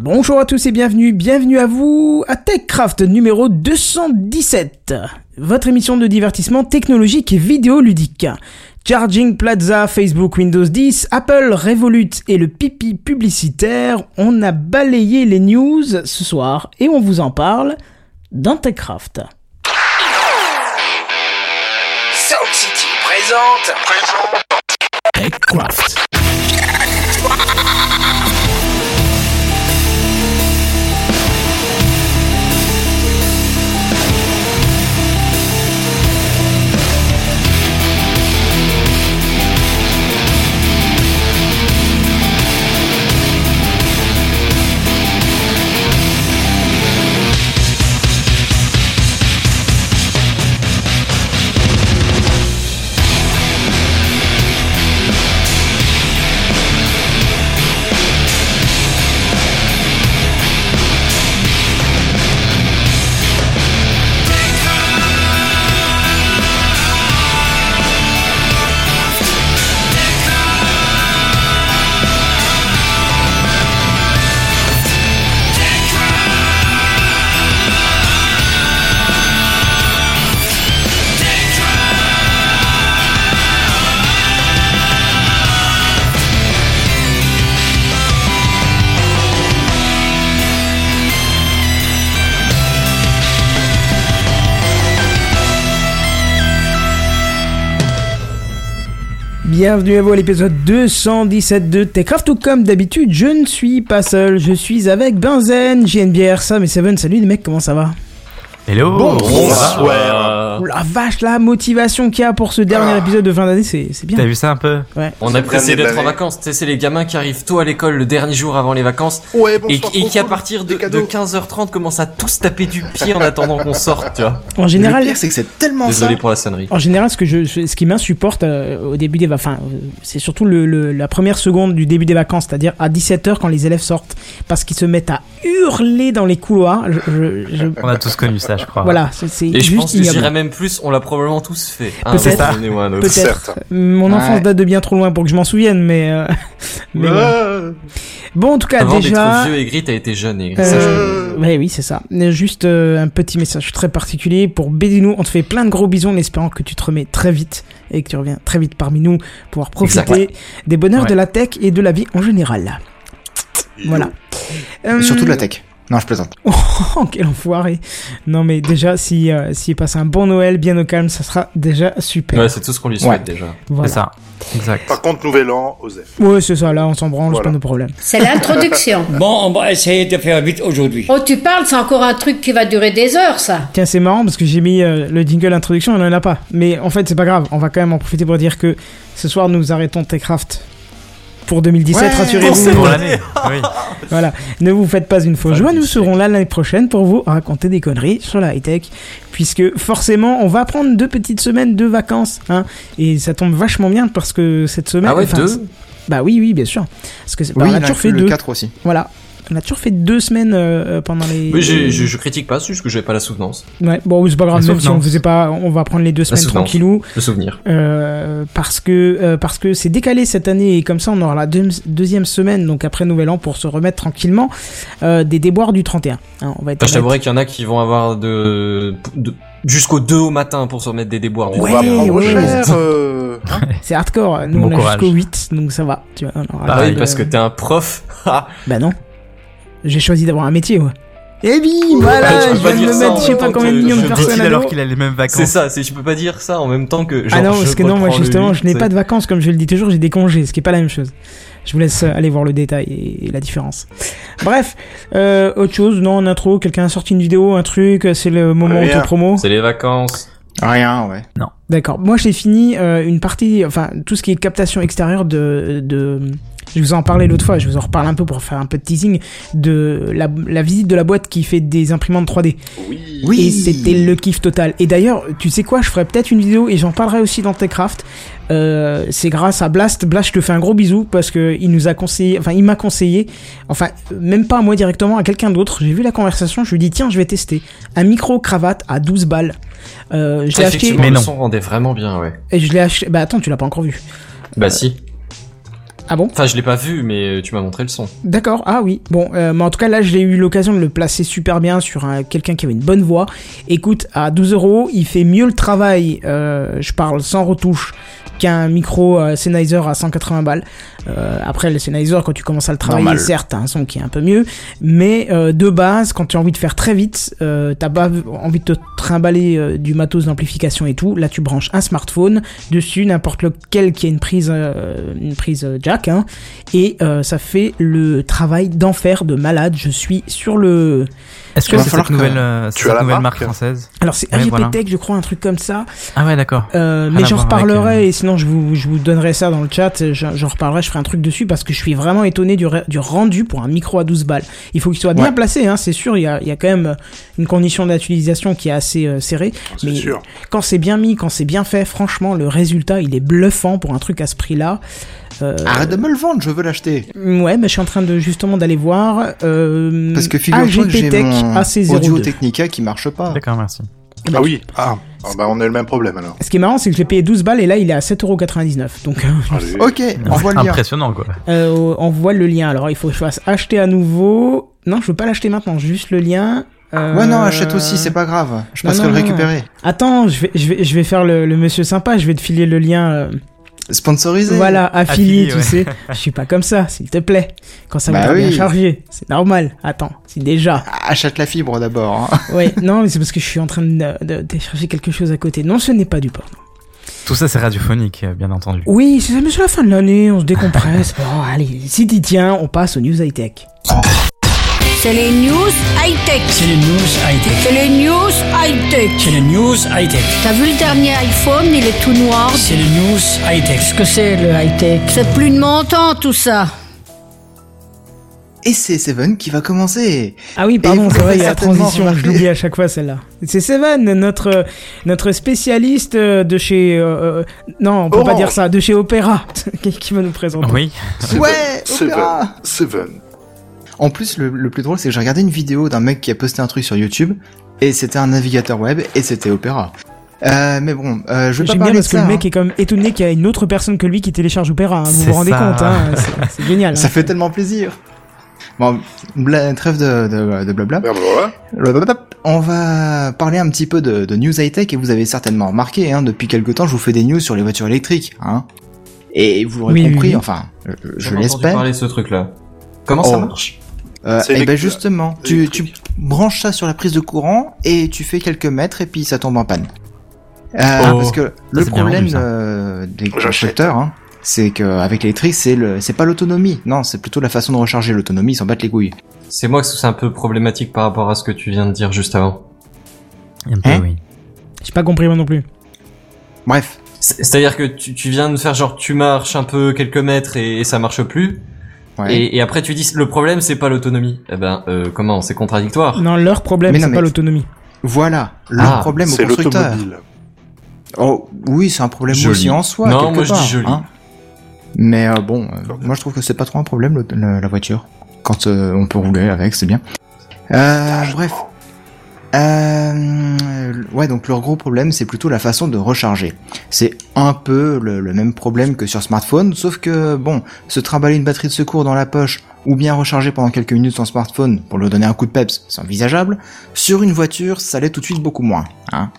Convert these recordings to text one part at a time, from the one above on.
Bonjour à tous et bienvenue, bienvenue à vous à TechCraft numéro 217, votre émission de divertissement technologique et vidéoludique. Charging Plaza, Facebook Windows 10, Apple Revolut et le pipi publicitaire, on a balayé les news ce soir et on vous en parle dans TechCraft. Sound City présente. TechCraft. Bienvenue à vous à l'épisode 217 de TechCraft. Tout comme d'habitude, je ne suis pas seul, je suis avec Benzen, JNBR, Sam et Seven. Salut les mecs, comment ça va? Hello Oh la vache, la motivation qu'il y a pour ce dernier épisode de fin d'année, c'est c'est T'as bien. vu ça un peu Ouais. On est pressé d'être en vacances. Tu sais, c'est les gamins qui arrivent tôt à l'école le dernier jour avant les vacances Ouais, et, bonsoir. et qui à bonsoir, partir de, de 15h30 commencent à tous taper du pied en attendant qu'on sorte, tu vois. En général, c'est que c'est tellement Désolé ça. pour la sonnerie. En général, ce que je, ce qui m'insupporte euh, au début des vacances, enfin, euh, c'est surtout le, le- la première seconde du début des vacances, c'est-à-dire à 17h quand les élèves sortent, parce qu'ils se mettent à hurler dans les couloirs. Je, je- je- On a tous connu ça, je crois. voilà, c'est Et je pense que j'irais même plus, on l'a probablement tous fait. Peut-être. Peut-être. Mon enfance Ouais. date de bien trop loin pour que je m'en souvienne, mais, euh, mais voilà. Ouais. bon, en tout cas, Avant déjà. d'être vieux et gris, t'as été jeune et gris. Ça, je- Euh, ouais, oui, c'est ça. Juste euh, un petit message très particulier pour Bédinou. On te fait plein de gros bisous en espérant que tu te remets très vite et que tu reviens très vite parmi nous pour pouvoir profiter Exact. des bonheurs Ouais. de la tech et de la vie en général. Voilà. Euh, Surtout de la tech. Non, je plaisante. Oh, quel enfoiré. Non, mais déjà, si, euh, s'il passe un bon Noël bien au calme, ça sera déjà super. Ouais, c'est tout ce qu'on lui souhaite déjà. Voilà. C'est ça. Exact. Par contre, nouvel an, Osef. Ouais, c'est ça, là, on s'en branle, c'est pas nos problèmes. C'est l'introduction. Bon, on va essayer de faire vite aujourd'hui. Oh, tu parles, c'est encore un truc qui va durer des heures, ça. Tiens, c'est marrant parce que j'ai mis euh, le jingle introduction, il en a pas. Mais en fait, c'est pas grave, on va quand même en profiter pour dire que ce soir, nous arrêtons Techcraft pour 2017, Ouais, rassurez-vous. Pour l'année. Oui. Voilà, ne vous faites pas une fausse joie, nous siècle. serons là l'année prochaine pour vous raconter des conneries sur la high-tech, puisque forcément, on va prendre deux petites semaines de vacances, hein, et ça tombe vachement bien parce que cette semaine... Ah ouais, deux c'est- Bah oui, oui, bien sûr. Parce que c'est- bah, Oui, on a toujours fait le deux. 4 aussi. Voilà. On a toujours fait deux semaines euh, euh, pendant les... Oui, j'ai- je, je critique pas, c'est juste que j'avais pas la souvenance. Ouais, bon, c'est pas grave, même si on soutenance. faisait pas, on va prendre les deux semaines soutenance. tranquillou. Le souvenir. Euh, parce que euh, parce que c'est décalé cette année et comme ça on aura la deux- deuxième semaine donc après Nouvel An pour se remettre tranquillement euh, des déboires du 31. Hein, on va être Enfin, je t'avouerai qu'il y en a qui vont avoir de, de- jusqu'au 2 au matin pour se remettre des déboires Ouais, ouais, euh, hein. c'est hardcore. Nous Bon on a jusqu'au 8 donc ça va. Tu vois, on aura Ah pas oui, de- parce que t'es un prof. Ah, bah non. J'ai choisi d'avoir un métier moi. Et bim, Ouais, voilà, je de dire me mettre je sais même pas combien de millions de je personnes alors qu'il a les mêmes vacances. c'est ça, c'est, tu peux pas dire ça en même temps que genre, Ah non, parce je que non, moi justement, je n'ai pas de vacances, comme je le dis toujours, j'ai des congés, ce qui est pas la même chose. Je vous laisse euh, aller voir le détail et, la différence. Bref, euh, autre chose, non, en intro, quelqu'un a sorti une vidéo, un truc, euh, c'est le moment Rien. auto-promo. C'est les vacances. Rien, ouais. D'accord. Moi, j'ai fini euh, une partie, enfin, tout ce qui est captation extérieure de, de, je vous en parlais l'autre fois, je vous en reparle un peu pour faire un peu de teasing, de la, la visite de la boîte qui fait des imprimantes 3D. Oui. Et c'était le kiff total. Et d'ailleurs, tu sais quoi, je ferai peut-être une vidéo et j'en parlerai aussi dans Techcraft. Euh, c'est grâce à Blast. Blast, je te fais un gros bisou parce que il nous a conseillé, enfin, il m'a conseillé, enfin, même pas à moi directement, à quelqu'un d'autre. J'ai vu la conversation, je lui ai dit, tiens, je vais tester un micro cravate à 12 balles. Euh, je l'ai acheté, Effectivement, Mais le non. son rendait vraiment bien, ouais. et je l'ai acheté, bah attends, tu l'as pas encore vu. Bah si. Ah bon Enfin, je l'ai pas vu, mais tu m'as montré le son. D'accord, ah oui. Bon, euh, mais en tout cas, là, j'ai eu l'occasion de le placer super bien sur un- quelqu'un qui avait une bonne voix. Écoute, à 12 euros, il fait mieux le travail, euh, je parle sans retouche, qu'un micro euh, Sennheiser à 180 balles. Euh, après, le Sennheiser, quand tu commences à le travailler, Normal. certes, t'as un son qui est un peu mieux. Mais euh, de base, quand tu as envie de faire très vite, euh, t'as pas envie de te trimballer euh, du matos d'amplification et tout. Là, tu branches un smartphone dessus, n'importe lequel qui a une prise, euh, une prise euh, hein, et euh, ça fait le travail d'enfer de malade. Je suis sur le. Est-ce que va c'est cette que- nouvelle, euh, Tu cette as la nouvelle marque marque française Alors c'est Ouais, voilà. Tech, je crois, un truc comme ça. Ah ouais, d'accord. Euh, mais j'en avec, reparlerai euh, et sinon je vous, je vous donnerai ça dans le chat. J'en reparlerai, je ferai un truc dessus parce que je suis vraiment étonné du, re- du rendu pour un micro à 12 balles. Il faut qu'il soit bien placé, hein, c'est sûr. Il y a, il y a quand même une condition d'utilisation qui est assez euh, serrée. C'est Mais sûr. quand c'est bien mis, quand c'est bien fait, franchement, le résultat il est bluffant pour un truc à ce prix-là. Euh, Arrête de me le vendre, je veux l'acheter. ouais, mais je suis en train de justement d'aller voir. Euh, Parce que figure-toi que j'ai mon AC02. Audio Technica qui marche pas. D'accord, merci. Ah oui. Ah, Ah, bah on a le même problème alors. Ce qui est marrant, c'est que je l'ai payé 12 balles et là il est à 7,99€. Donc euh, Allez. Ok, le lien. Impressionnant, quoi. euh, on voit le lien. Alors il faut que je fasse acheter à nouveau. Non, je veux pas l'acheter maintenant, juste le lien. Euh, Ouais, non, achète aussi, c'est pas grave. Je non, passerai non, le non. récupérer. Attends, je vais, je vais, je vais faire le, le monsieur sympa. Je vais te filer le lien. Sponsorisé. voilà, affilié, Affilié, tu ouais. sais. Je suis pas comme ça, s'il te plaît. Quand ça Bah va bien oui. chargé, c'est normal. Attends, c'est déjà. Achète la fibre d'abord. hein. Ouais, non, mais c'est parce que je suis en train de, de télécharger quelque chose à côté. Non, ce n'est pas du porno. Tout ça, c'est radiophonique, euh, bien entendu. Oui, c'est mais c'est la fin de l'année, on se décompresse. bon, allez, si t'y tiens, on passe aux news high tech. C'est les news high-tech. C'est les news high-tech. C'est les news high-tech. C'est les news high-tech. T'as vu le dernier iPhone, il est tout noir. C'est les news high-tech. Qu'est-ce que c'est le high-tech? C'est plus de mon temps tout ça. Et c'est Seven qui va commencer. Ah oui, pardon, c'est vrai, il y a la transition, je l'oublie à chaque fois celle-là. C'est Seven, notre, notre spécialiste euh, de chez... euh, euh, non, on peut pas dire ça, de chez Opéra, qui va nous présenter. Oui, Ouais, Seven. Opéra. Seven. En plus, le, le plus drôle, c'est que j'ai regardé une vidéo d'un mec qui a posté un truc sur YouTube, et c'était un navigateur web, et c'était Opéra. Euh, mais bon, euh, je vais pas J'aime bien parler parce de que ça. le mec hein. est quand même étonné qu'il y a une autre personne que lui qui télécharge Opéra. hein. Vous C'est vous rendez ça. compte, hein, c'est- génial. Ça hein. fait tellement plaisir. Bon, bla- trêve de, de, de blabla. On va parler un petit peu de, de news high-tech, et vous avez certainement remarqué, hein, depuis quelque temps, je vous fais des news sur les voitures électriques. Hein. Et vous l'aurez Oui, compris, oui. enfin, je, l'espère. parler de ce truc-là. Comment ça Oh. marche? Euh, C'est et ben justement, tu, branches ça sur la prise de courant et tu fais quelques mètres et puis ça tombe en panne. Euh, Parce que le problème euh, des constructeurs, hein, c'est qu'avec l'électrique, c'est le, c'est pas l'autonomie. Non, c'est plutôt la façon de recharger l'autonomie. Ils s'en battent les couilles. C'est moi que c'est un peu problématique par rapport à ce que tu viens de dire juste avant. un peu, Hein oui. J'ai pas compris moi non plus. Bref, C'est- C'est-à-dire que tu, tu viens de faire genre tu marches un peu quelques mètres et, et ça marche plus. Ouais. Et, et après tu dis le problème c'est pas l'autonomie. Eh ben euh, comment? C'est contradictoire. Non, leur problème, c'est mais- pas l'autonomie. voilà le Ah, problème au C'est constructeur. l'automobile. Oh oui, c'est un problème Joli. aussi en soi. Non, quelque moi, je dis joli. hein. Mais euh, bon, euh, moi je trouve que c'est pas trop un problème le- le- la voiture. Quand euh, on peut rouler avec, c'est bien. Euh, bref. Euh, ouais, donc leur gros problème, c'est plutôt la façon de recharger. C'est un peu le, le même problème que sur smartphone, sauf que bon, se trimballer une batterie de secours dans la poche ou bien recharger pendant quelques minutes son smartphone pour lui donner un coup de peps, c'est envisageable. Sur une voiture, ça l'est tout de suite beaucoup moins. Hein.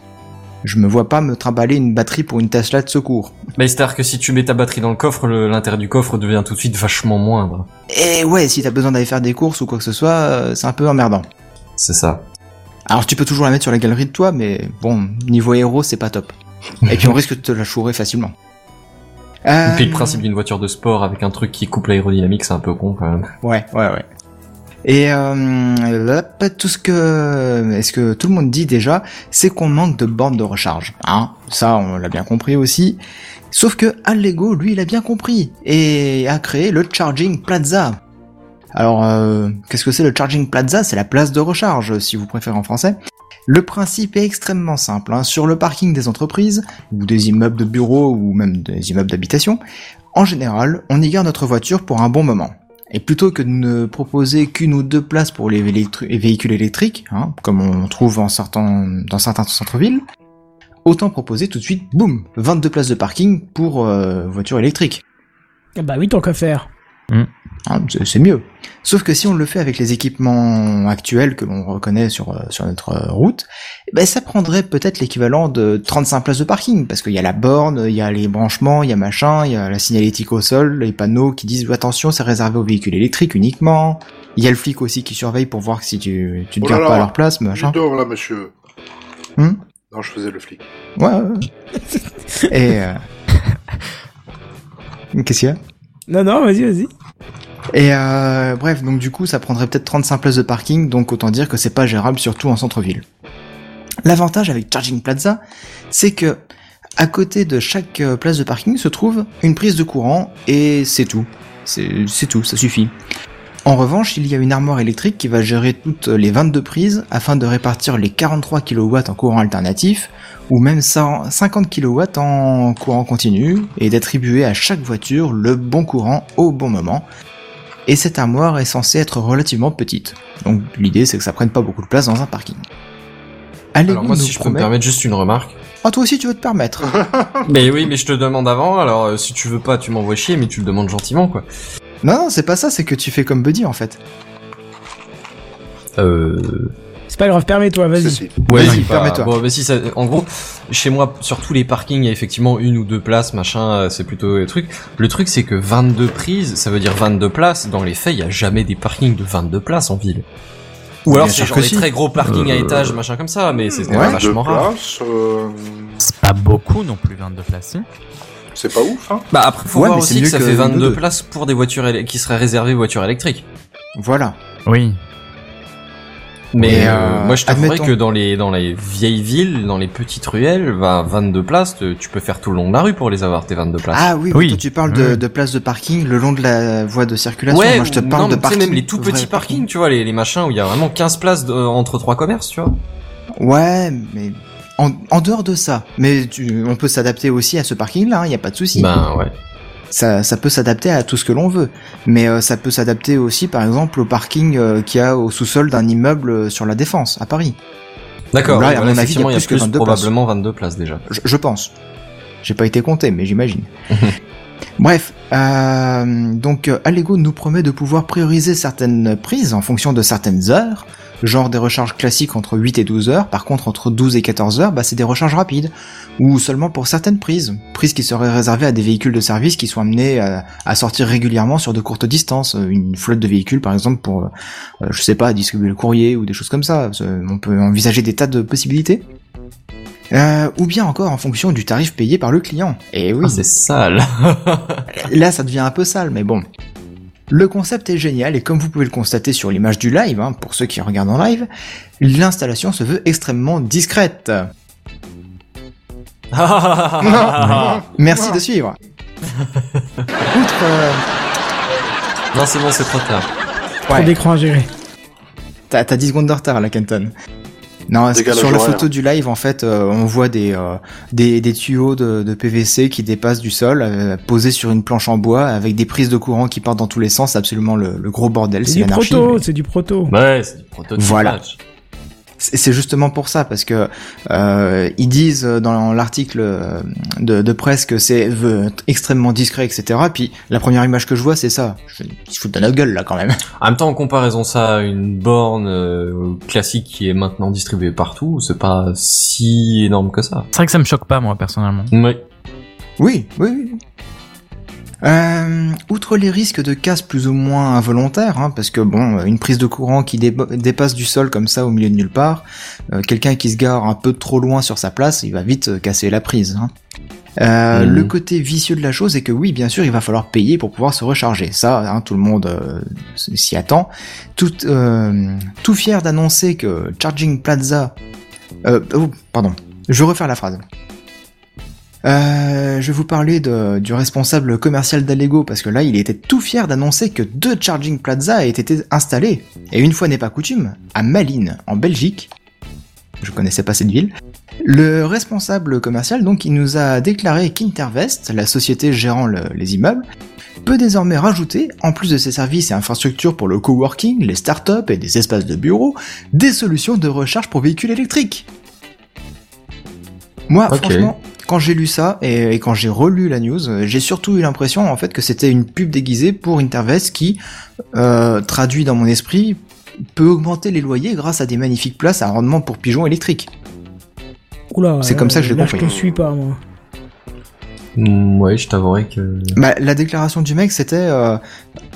Je me vois pas me trimballer une batterie pour une Tesla de secours. Mais c'est-à-dire que si tu mets ta batterie dans le coffre, l'intérieur du coffre devient tout de suite vachement moindre. Et ouais, si t'as besoin d'aller faire des courses ou quoi que ce soit, euh, c'est un peu emmerdant. C'est ça. Alors tu peux toujours la mettre sur la galerie de toi, mais bon, niveau héros, c'est pas top. Et puis on risque de te la chourer facilement. Euh, Et puis le principe d'une voiture de sport avec un truc qui coupe l'aérodynamique, c'est un peu con quand même. Ouais, ouais, ouais. Et euh, là, tout ce que, est-ce que tout le monde dit déjà, c'est qu'on manque de bornes de recharge. Hein Ça, on l'a bien compris aussi. Sauf que Allego, lui, il a bien compris et a créé le Charging Plaza. Alors, euh, qu'est-ce que c'est le Charging Plaza? C'est la place de recharge, si vous préférez en français. Le principe est extrêmement simple. hein. Sur le parking des entreprises, ou des immeubles de bureaux, ou même des immeubles d'habitation, en général, on y garde notre voiture pour un bon moment. Et plutôt que de ne proposer qu'une ou deux places pour les, véhicules électriques, hein, comme on trouve en sortant dans certains centres-villes, autant proposer tout de suite, boum, 22 places de parking pour euh, voitures électriques. Ah Bah oui, tant qu'à faire. Hein, c'est c'est mieux. Sauf que si on le fait avec les équipements actuels que l'on reconnaît sur, euh, sur notre euh, route, eh ben ça prendrait peut-être l'équivalent de 35 places de parking, parce qu'il y a la borne, il y a les branchements, il y a machin, il y a la signalétique au sol, les panneaux qui disent attention, c'est réservé aux véhicules électriques uniquement. Il y a le flic aussi qui surveille pour voir si tu, tu te Oh gardes là. pas à leur place, machin. Donc, là, monsieur. Hum Non, je faisais le flic. Ouais, ouais, ouais. Et... Euh... Qu'est-ce qu'il y a? Non, non, vas-y, vas-y. Et euh, bref, donc du coup, ça prendrait peut-être 35 places de parking, donc autant dire que c'est pas gérable, surtout en centre-ville. L'avantage avec Charging Plaza, c'est que à côté de chaque euh, place de parking se trouve une prise de courant, et c'est tout. C'est tout, ça suffit. En revanche, il y a une armoire électrique qui va gérer toutes les 22 prises afin de répartir les 43 kW en courant alternatif ou même 100 50 kW en courant continu et d'attribuer à chaque voiture le bon courant au bon moment. Et cette armoire est censée être relativement petite. Donc l'idée c'est que ça prenne pas beaucoup de place dans un parking. Allez, Alors moi, si je peux me permettre juste une remarque. Ah toi aussi tu veux te permettre. mais oui, mais je te demande avant, alors euh, si tu veux pas, tu m'envoies chier, mais tu le demandes gentiment, quoi. non, non, c'est pas ça, c'est que tu fais comme Buddy en fait. Euh... C'est pas grave, permets-toi, vas-y. Ouais, Vas-y, c'est pas- permets-toi. Bon, bah si ça, en gros, chez moi, sur tous les parkings, il y a effectivement une ou deux places, machin, euh, c'est plutôt le truc. Le truc, c'est que 22 prises, ça veut dire 22 places. Dans les faits, il y a jamais des parkings de 22 places en ville. Ou alors c'est genre que des si. très gros parkings à Euh, étage, machin comme ça, mais c'est quand Ouais. vachement rare. euh, C'est pas beaucoup non plus, 22 places. si. c'est pas ouf, hein. Bah après, faut Ouais, voir mais c'est aussi que mieux ça que fait une ou 22 deux. places pour des voitures qui seraient réservées aux voitures électriques. Voilà. Oui. Mais euh, euh, moi, je t'avouerais admettons- que dans les dans les vieilles villes, dans les petites ruelles, bah 22 places, te- tu peux faire tout le long de la rue pour les avoir tes 22 places. Ah oui, Oui. toi tu parles de, Oui. de places de parking le long de la voie de circulation. ouais, Moi je te parle non, de mais tu sais, parking. même les tout petits parkings, tu vois, les, les machins où il y a vraiment 15 places de- entre trois commerces, tu vois. Ouais, mais en, en dehors de ça, mais tu, on peut s'adapter aussi à ce parking-là, il y a pas de souci. Ben ouais. Ça, ça peut s'adapter à tout ce que l'on veut, mais euh, ça peut s'adapter aussi, par exemple, au parking euh, qu'il y a au sous-sol d'un immeuble euh, sur la Défense à Paris. D'accord, Là, ouais, à voilà, mon avis, il y a y plus que plus 22 probablement 22 places déjà. Je, je pense. J'ai pas été compté, mais j'imagine. Bref, euh, donc euh, Allego nous promet de pouvoir prioriser certaines prises en fonction de certaines heures, genre des recharges classiques entre 8 et 12 heures, par contre entre 12 et 14 heures, bah, c'est des recharges rapides, ou seulement pour certaines prises, prises qui seraient réservées à des véhicules de service qui sont amenés à, à sortir régulièrement sur de courtes distances, Euh, une flotte de véhicules par exemple pour, euh, euh, je sais pas, distribuer le courrier ou des choses comme ça, Euh, on peut envisager des tas de possibilités. Euh, ou bien encore en fonction du tarif payé par le client. Et oui, Ah, c'est sale. là ça devient un peu sale, mais bon. Le concept est génial et comme vous pouvez le constater sur l'image du live, hein, pour ceux qui regardent en live, l'installation se veut extrêmement discrète. Merci de suivre. Outre, euh, non, c'est bon, c'est trop tard. Trop ouais, d'écran à gérer. t'as t'as 10 secondes de retard là, Kenton. Non, sur la photo du live, en fait, euh, on voit des, euh, des, des tuyaux de, de PVC qui dépassent du sol, euh, posés sur une planche en bois, avec des prises de courant qui partent dans tous les sens, absolument le, le gros bordel, C'est c'est du proto, c'est du proto. Ouais, c'est du prototype. Voilà. match. C'est c'est justement pour ça, parce que euh, ils disent dans l'article euh, de, de presse que c'est extrêmement discret, etc. Puis la première image que je vois, c'est ça. Je, ils se foutent de notre gueule là quand même. En même temps, en comparaison ça à une borne euh, classique qui est maintenant distribuée partout, c'est pas si énorme que ça. C'est vrai que ça me choque pas, moi, personnellement. Ouais. Oui, oui, oui. Euh, outre les risques de casse plus ou moins involontaires, hein, parce que bon, une prise de courant qui dé- dépasse du sol comme ça au milieu de nulle part, euh, quelqu'un qui se gare un peu trop loin sur sa place, il va vite euh, casser la prise. Hein. Euh, Mhm. Le côté vicieux de la chose est que oui, bien sûr, il va falloir payer pour pouvoir se recharger. Ça, hein, tout le monde euh, s'y attend. Tout, euh, tout fier d'annoncer que Charging Plaza... Euh, oh, pardon, je vais refaire la phrase. Euh, je vais vous parler de, du responsable commercial d'Allego parce que là, il était tout fier d'annoncer que deux charging plaza avaient été installés. Et une fois n'est pas coutume, à Malines, en Belgique. Je connaissais pas cette ville. Le responsable commercial, donc, il nous a déclaré qu'Intervest, la société gérant le- les immeubles, peut désormais rajouter, en plus de ses services et infrastructures pour le coworking, les startups et des espaces de bureau, des solutions de recharge pour véhicules électriques. Moi, franchement, quand j'ai lu ça et, et quand j'ai relu la news, euh, j'ai surtout eu l'impression en fait que c'était une pub déguisée pour Intervest qui, euh, traduit dans mon esprit, peut augmenter les loyers grâce à des magnifiques places à rendement pour pigeons électriques. Oula, C'est comme ça que je l'ai là, compris. je te suis pas, moi. Mm, ouais, je t'avouerai que. Bah, la déclaration du mec, c'était euh,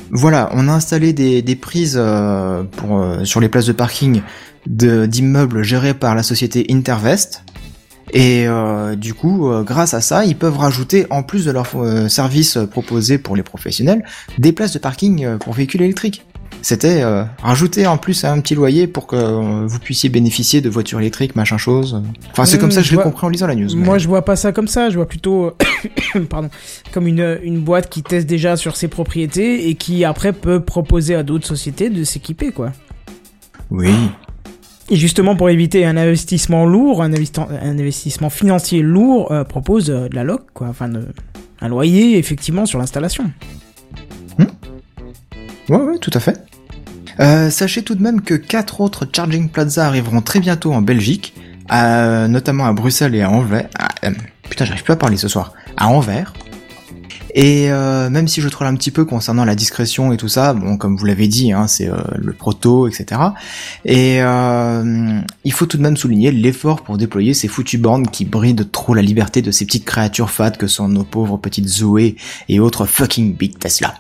voilà, on a installé des, des prises euh, pour euh, sur les places de parking de d'immeubles gérés par la société Intervest. Et euh, du coup, euh, grâce à ça, ils peuvent rajouter, en plus de leurs euh, services proposés pour les professionnels, des places de parking euh, pour véhicules électriques. C'était rajouter en plus un petit loyer pour que vous puissiez bénéficier de voitures électriques, machin chose. Enfin, c'est Mmh, comme ça que je l'ai compris en lisant la news. mais- Moi, je vois pas ça comme ça. Je vois plutôt, pardon, comme une, une boîte qui teste déjà sur ses propriétés et qui après peut proposer à d'autres sociétés de s'équiper, quoi. Oui. Et justement, pour éviter un investissement lourd, un, investissement financier lourd, euh, propose euh, de la loc, quoi. Enfin, un loyer, effectivement, sur l'installation. Ouais, ouais, tout à fait. Euh, sachez tout de même que quatre autres charging plaza arriveront très bientôt en Belgique, notamment à Bruxelles et à Anvers. Putain, j'arrive plus à parler ce soir. À Anvers. Et euh, même si je troll un petit peu concernant la discrétion et tout ça, bon, comme vous l'avez dit, hein, c'est euh, le proto, etc. Et euh, il faut tout de même souligner l'effort pour déployer ces foutues bornes qui brident trop la liberté de ces petites créatures fades que sont nos pauvres petites Zoé et autres fucking big Tesla.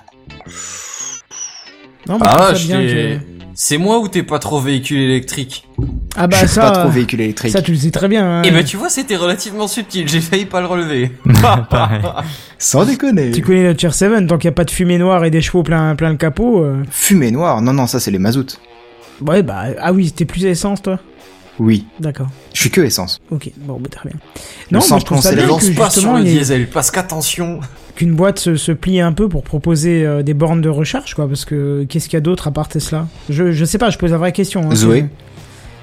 Non, mais je Ah, je bien que- C'est moi ou t'es pas trop véhicule électrique? Ah bah je suis ça, pas trop véhicule électrique. ça tu le sais très bien. hein. Eh ben tu vois, c'était relativement subtil, j'ai failli pas le relever. Sans déconner. Tu connais le Tier 7, tant qu'il n'y a pas de fumée noire et des chevaux plein, plein le capot. euh, Fumée noire Non, non, ça c'est les mazout. Ouais, bah, ah oui, c'était plus essence, toi? Oui. D'accord. Je suis que essence. Ok, bon, bah, très bien. Le Non, moi, je trouve ça bien que, pas sur justement, le il y ait- diesel, parce qu'attention. qu'une boîte se, se plie un peu pour proposer euh, des bornes de recharge, quoi, parce que qu'est-ce qu'il y a d'autre à part Tesla? Je, je sais pas, je pose la vraie question. hein, Zoé.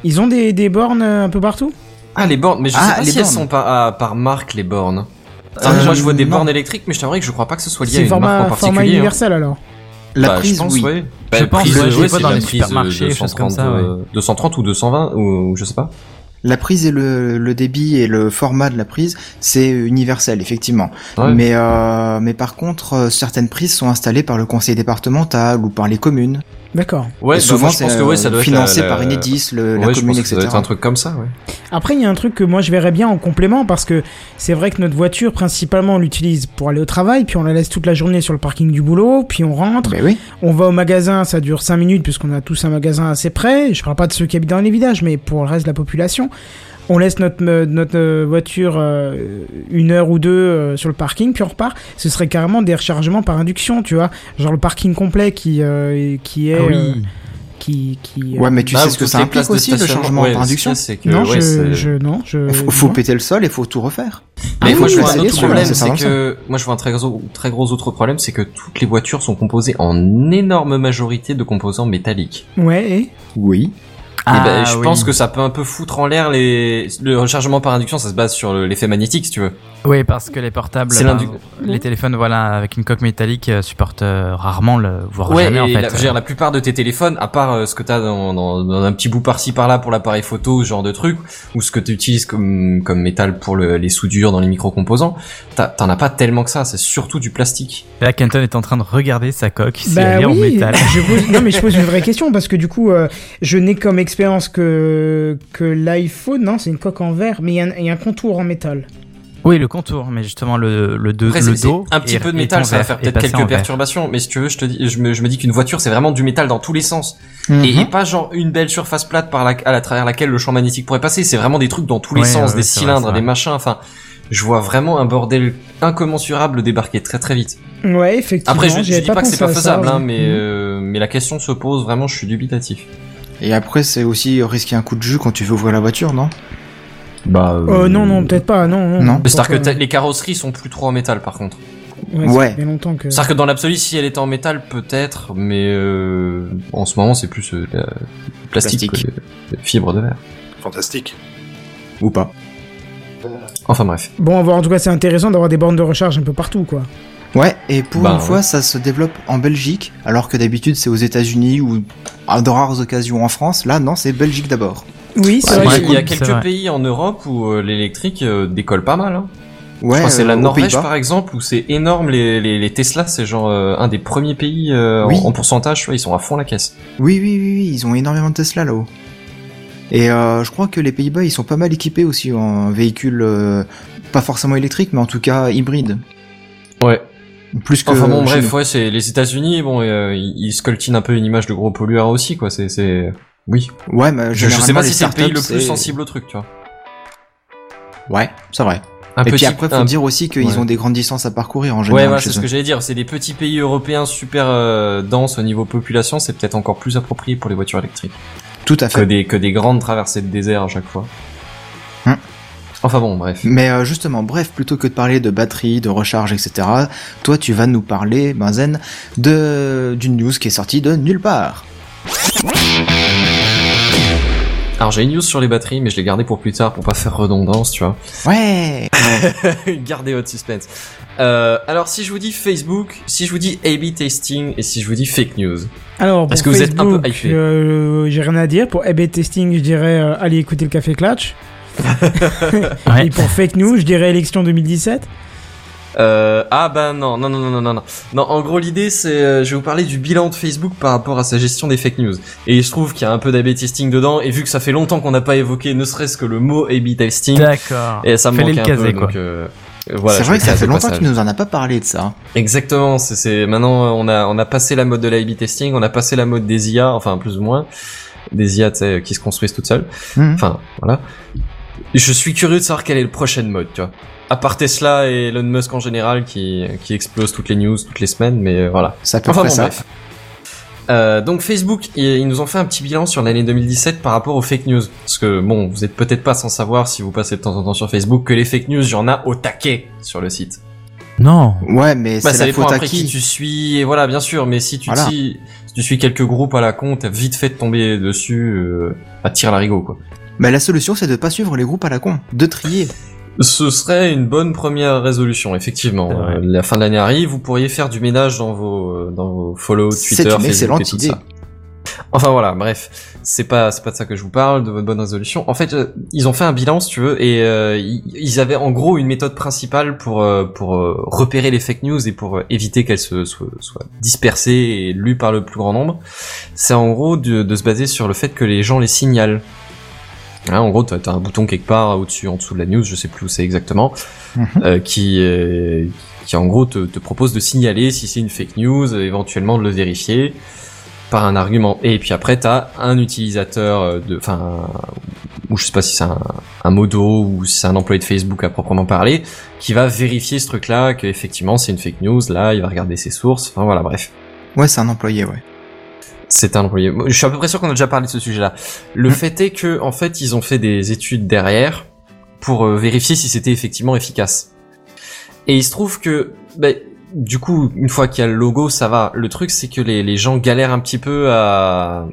Ils ont des, des bornes euh, un peu partout? Ah les bornes, mais je Ah, sais pas les si elles bornes. sont par, ah, par marque les bornes. Euh, moi je vois des non. bornes électriques, mais je t'avouerai que je crois pas que ce soit lié à C'est une marque format, en format particulier. hein. universel alors La Bah, prise, je pense, oui. ouais. Je pense, prise, ouais, c'est dans les euh, supermarchés, choses comme 230, ça, ouais. euh, 230 ou 220 ou, ou je sais pas. La prise et le, le débit et le format de la prise, c'est universel, effectivement. Ouais. Mais, euh, mais par contre, euh, certaines prises sont installées par le conseil départemental ou par les communes. D'accord. Ouais, et bah, souvent, moi, je c'est pense que ouais, ça euh, doit être financé la- la- par Enedis, le, la Ouais, je commune, pense que ça doit etc. être un truc comme ça, ouais. Après, il y a un truc que moi je verrais bien en complément parce que c'est vrai que notre voiture, principalement, on l'utilise pour aller au travail, puis on la laisse toute la journée sur le parking du boulot, puis on rentre, Ben oui. on va au magasin, ça dure 5 minutes puisqu'on a tous un magasin assez près. Je parle pas de ceux qui habitent dans les villages, mais pour le reste de la population. On laisse notre, euh, notre euh, voiture euh, une heure ou deux euh, sur le parking, puis on repart. Ce serait carrément des rechargements par induction, tu vois. Genre le parking complet qui, euh, qui est. Ah euh, oui. qui, qui, Ouais, mais tu Bah, sais ce que ça implique aussi, le changement ouais, par induction. que, Non, ouais, je, je, non, je. Faut, faut péter le sol et faut tout refaire. Mais Ah moi, oui, je vois un autre problème, c'est que, moi, je vois un très gros, très gros autre problème, c'est que toutes les voitures sont composées en énorme majorité de composants métalliques. Ouais, et? Oui. Et ben, Ah, je oui. pense que ça peut un peu foutre en l'air les, le rechargement par induction, ça se base sur le- l'effet magnétique, si tu veux. Oui, parce que les portables, ben, les téléphones, voilà, avec une coque métallique, euh, supportent euh, rarement le, voire Ouais, jamais et en fait. la, je veux dire, la plupart de tes téléphones, à part euh, ce que t'as dans, dans, dans un petit bout par-ci par-là pour l'appareil photo, ce genre de truc, ou ce que tu utilises comme, comme métal pour le- les soudures dans les micro-composants, t'en as pas tellement que ça, c'est surtout du plastique. Là, Kenton est en train de regarder sa coque, si Bah elle est en oui, métal. je pose, non mais je pose une vraie question parce que du coup, euh, je n'ai comme expérience que que l'iPhone, non, c'est une coque en verre, mais il y, a un- il y a un contour en métal. Oui, le contour, mais justement le, le, de- Après, le dos. un petit peu de métal, ça va faire peut-être quelques perturbations, mais si tu veux, je te dis, je me, je me dis qu'une voiture, c'est vraiment du métal dans tous les sens. Mhm. Et, et pas genre une belle surface plate par la, à la travers laquelle le champ magnétique pourrait passer, c'est vraiment des trucs dans tous les Ouais, sens, ouais, des vrai, cylindres, des machins, enfin, je vois vraiment un bordel incommensurable débarquer très très vite. Ouais, effectivement. Après, je, je dis pas que c'est pas ça, faisable, hein, mais, Mhm. euh, mais la question se pose vraiment, je suis dubitatif. Et après, c'est aussi risquer un coup de jus quand tu veux ouvrir la voiture, non? Bah, Euh, non, non, peut-être pas, non, non. Non. C'est-à-dire que t'as- les carrosseries sont plus trop en métal par contre. Ouais, ça Ouais. fait bien longtemps que. C'est-à-dire que dans l'absolu, si elle était en métal, peut-être, mais euh, en ce moment, c'est plus euh, la- plastique, Plastique. que de- de fibre de verre. Fantastique. Ou pas Enfin bref. Bon, en tout cas, c'est intéressant d'avoir des bornes de recharge un peu partout, quoi. Ouais, et pour Bah, une ouais. fois, ça se développe en Belgique, alors que d'habitude c'est aux États-Unis ou à de rares occasions en France. Là, non, c'est Belgique d'abord. Oui, c'est Ouais, vrai. il y a quelques pays en Europe où euh, l'électrique euh, décolle pas mal. Hein. Ouais, Je crois que c'est euh, la Norvège Pays-Bas. par exemple où c'est énorme les, les, les Tesla, c'est genre euh, un des premiers pays euh, en- Oui. en, pourcentage, ils sont à fond la caisse. Oui, oui, oui, oui, ils ont énormément de Tesla là-haut. Et euh, je crois que les Pays-Bas, ils sont pas mal équipés aussi en véhicules, euh, pas forcément électriques, mais en tout cas hybrides. Ouais. Plus que Enfin bon, bref, ouais, c'est les États-Unis, bon, euh, ils, scoltinent un peu une image de gros pollueurs aussi, quoi. C'est, c'est, oui. Ouais, mais Je, je sais pas si c'est le pays le plus sensible au truc, tu vois. Ouais, c'est vrai. Un Et petit, puis après, faut un- dire aussi qu'ils ouais. ont des grandes distances à parcourir en Ouais, général. voilà, chez c'est ce que j'allais dire. C'est des petits pays européens super euh, denses au niveau population. C'est peut-être encore plus approprié pour les voitures électriques Tout à que fait. des que des grandes traversées de désert à chaque fois. Enfin bon, bref. Mais euh, justement, bref, plutôt que de parler de batterie, de recharge, etc., toi, tu vas nous parler, Benzen, de d'une news qui est sortie de nulle part. Alors j'ai une news sur les batteries, mais je l'ai gardée pour plus tard pour pas faire redondance, tu vois. Ouais. Gardez votre suspense. Euh, alors si je vous dis Facebook, si je vous dis A/B testing et si je vous dis fake news. Alors, pour Est-ce que vous êtes un peu Facebook, hypé euh, J'ai rien à dire. Pour A/B testing, je dirais euh, allez écouter le Café Clutch. Ouais. Et pour fake news, je dirais élection 2017. Euh, ah bah non, non, non, non, non, non, non. Non, en gros l'idée c'est, euh, je vais vous parler du bilan de Facebook par rapport à sa gestion des fake news. Et je trouve qu'il y a un peu d'A/B testing dedans. Et vu que ça fait longtemps qu'on n'a pas évoqué, ne serait-ce que le mot A/B testing, D'accord. et ça me manque le un caser, peu. quoi. Donc, euh, voilà, c'est vrai que ça fait longtemps passage. qu'il nous en a pas parlé de ça. Exactement, c'est, c'est maintenant on a on a passé la mode de l'A/B testing, on a passé la mode des IA, enfin plus ou moins des IA tu qui se construisent toutes seules. Mhm. Enfin voilà. Je suis curieux de savoir quelle est le prochaine mode, tu vois. À part Tesla et Elon Musk en général qui qui explose toutes les news toutes les semaines, mais euh, voilà. C'est à peu Enfin bon, ça. bref. Euh, donc Facebook, ils, nous ont fait un petit bilan sur l'année 2017 par rapport aux fake news. Parce que bon, vous êtes peut-être pas sans savoir si vous passez de temps en temps sur Facebook que les fake news, il y en a au taquet sur le site. Non. Ouais, mais Bah, c'est ça la dépend faute à après qui qui tu suis, et voilà, bien sûr, mais si tu, Voilà. si, si tu suis quelques groupes à la con, t'as vite fait de tomber dessus, euh, à tir à l'arigot, quoi. Bah la solution, c'est de pas suivre les groupes à la con, de trier. Ce serait une bonne première résolution, effectivement. C'est. Euh, la fin de l'année arrive, vous pourriez faire du ménage dans vos, euh, dans vos follow C'est Twitter, une Facebook excellente et tout idée. ça. Enfin voilà, bref, c'est pas c'est pas de ça que je vous parle, de votre bonne résolution. En fait, euh, ils ont fait un bilan, si tu veux, et euh, ils, avaient en gros une méthode principale pour euh, pour euh, repérer les fake news et pour euh, éviter qu'elles se soient, soient dispersées et lues par le plus grand nombre. C'est en gros de, de se baser sur le fait que les gens les signalent. Hein, en gros, t'as as un bouton quelque part au-dessus, en dessous de la news, je sais plus où c'est exactement, Mhm. euh, qui euh, qui en gros te, te propose de signaler si c'est une fake news, euh, éventuellement de le vérifier par un argument. Et puis après, t'as un utilisateur de, enfin, ou je sais pas si c'est un, un modo ou si c'est un employé de Facebook à proprement parler, qui va vérifier ce truc-là, que effectivement c'est une fake news. Là, il va regarder ses sources. Enfin voilà, bref. Ouais, c'est un employé, ouais. C'est un employé. Je suis à peu près sûr qu'on a déjà parlé de ce sujet-là. Le Mm. fait est que, en fait, ils ont fait des études derrière pour euh, vérifier si c'était effectivement efficace. Et il se trouve que, ben, du coup, une fois qu'il y a le logo, ça va. Le truc, c'est que les, les gens galèrent un petit peu à,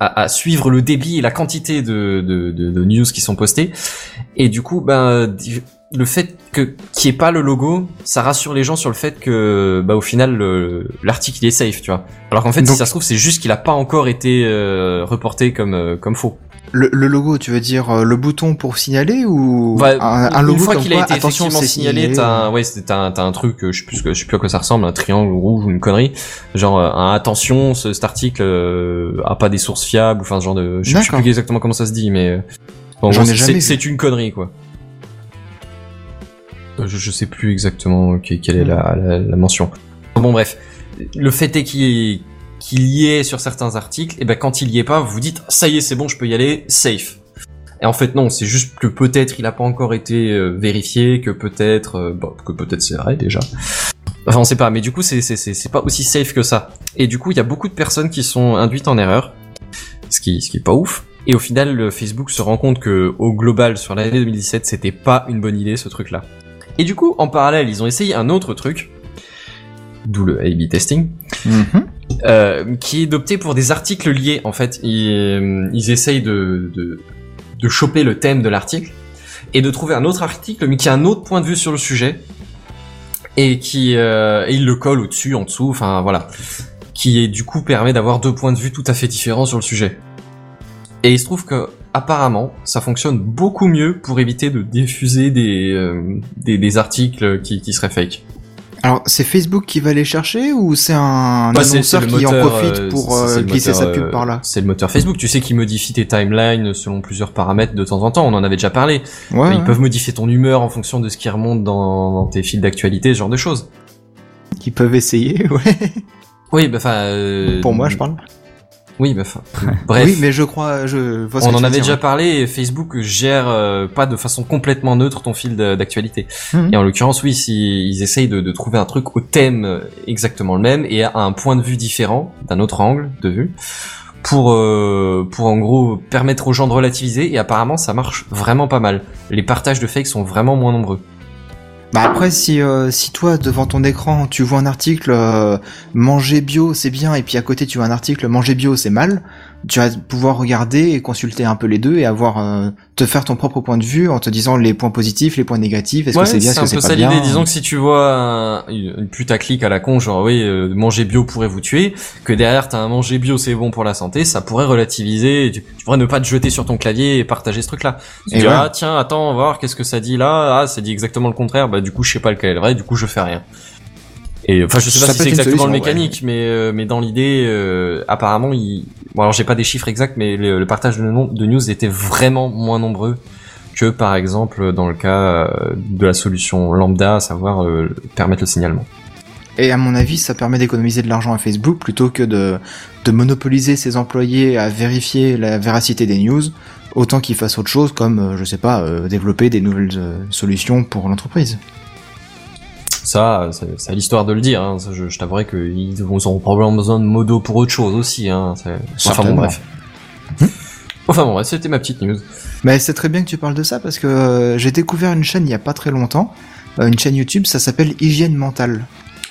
à, à suivre le débit et la quantité de, de, de, de news qui sont postées. Et du coup, ben, le fait que qu'il n'y ait pas le logo, ça rassure les gens sur le fait que, bah, au final, le- l'article est safe, tu vois. Alors qu'en fait, si ça se trouve, c'est juste qu'il a pas encore été euh, reporté comme euh, comme faux. Le, le logo, tu veux dire euh, le bouton pour signaler ou Ouais, un, un une logo fois comme qu'il a été attention, effectivement signalé, t'as un, ouais, c'est- t'as un, un truc, euh, je sais plus, que- je sais plus à quoi ça ressemble, un triangle rouge ou une connerie, genre euh, un attention, ce, cet article euh, a pas des sources fiables, enfin ce genre de, je sais- je sais plus exactement comment ça se dit, mais c'est- une connerie quoi. Je, je sais plus exactement que- quelle est la, la, la mention. Bon bref, le fait est qu'il qu'il y est sur certains articles, et ben quand il y est pas, vous dites ça y est c'est bon je peux y aller, safe. Et en fait non, c'est juste que peut-être il a pas encore été euh, vérifié, que peut-être, euh, bon, que peut-être c'est vrai déjà. Enfin on sait pas, mais du coup c'est c'est c'est pas aussi safe que ça. Et du coup il y a beaucoup de personnes qui sont induites en erreur, ce qui ce qui est pas ouf. Et au final Facebook se rend compte que au global sur l'année 2017 c'était pas une bonne idée ce truc là. Et du coup en parallèle ils ont essayé un autre truc, d'où le A/B testing Mhm. Euh, qui est d'opter pour des articles liés. En fait, ils, euh, essayent de, de, choper le thème de l'article et de trouver un autre article, mais qui a un autre point de vue sur le sujet et qui euh, et ils le collent au-dessus, en dessous, enfin voilà, qui est du coup permet d'avoir deux points de vue tout à fait différents sur le sujet. Et il se trouve que apparemment, ça fonctionne beaucoup mieux pour éviter de diffuser des articles qui, qui seraient fake. Alors, c'est Facebook qui va les chercher ou c'est un Bah, annonceur qui en moteur, profite euh, pour euh, glisser moteur, sa pub euh, par là? C'est le moteur Facebook, tu sais, qui modifie tes timelines selon plusieurs paramètres de temps en temps. On en avait déjà parlé. Ouais, Ils ouais. peuvent modifier ton humeur en fonction de ce qui remonte dans, dans tes fils d'actualité, ce genre de choses. Qui peuvent essayer, ouais. Oui, bah enfin. euh, Pour moi, je parle. Oui, bah enfin. bref. Oui, mais je crois, je vois ce On en avait dire, déjà parlé et Facebook gère euh, pas de façon complètement neutre ton fil d'actualité. Mhm. Et en l'occurrence, oui, si, ils essayent de, de trouver un truc au thème exactement le même et à un point de vue différent, d'un autre angle de vue, pour euh, pour en gros permettre aux gens de relativiser. Et apparemment, ça marche vraiment pas mal. Les partages de fake sont vraiment moins nombreux. Bah après, si euh, si toi devant ton écran tu vois un article euh, manger bio c'est bien et puis à côté tu vois un article manger bio c'est mal, tu vas pouvoir regarder et consulter un peu les deux et avoir euh, te faire ton propre point de vue en te disant les points positifs, les points négatifs, est-ce Ouais, que c'est bien, est-ce que c'est peu pas ça bien. l'idée. Disons que si tu vois un- une putaclic à la con, genre oui, euh, manger bio pourrait vous tuer, que derrière t'as un manger bio c'est bon pour la santé, ça pourrait relativiser. Tu, tu pourrais ne pas te jeter sur ton clavier et partager ce truc-là. Tu Et dis ouais. ah tiens attends on va voir qu'est-ce que ça dit là? Ah ça dit exactement le contraire. Bah du coup je sais pas lequel est le vrai. Du coup je fais rien. Et enfin je sais pas si c'est exactement le ouais. mécanique, mais euh, mais dans l'idée euh, apparemment il bon alors j'ai pas des chiffres exacts, mais le, le partage de, nom- de news était vraiment moins nombreux que par exemple dans le cas euh, de la solution lambda, à savoir euh, permettre le signalement. Et à mon avis, ça permet d'économiser de l'argent à Facebook plutôt que de, de monopoliser ses employés à vérifier la véracité des news, autant qu'ils fassent autre chose comme, je sais pas, euh, développer des nouvelles euh, solutions pour l'entreprise. Ça, c'est à l'histoire de le dire. Hein. Ça, je je t'avouerai qu'ils auront probablement besoin de modo pour autre chose aussi. Hein. Enfin bon, bref. Enfin bon, bref, c'était ma petite news. Mais c'est très bien que tu parles de ça parce que euh, j'ai découvert une chaîne il y a pas très longtemps, euh, une chaîne YouTube, ça s'appelle Hygiène Mentale.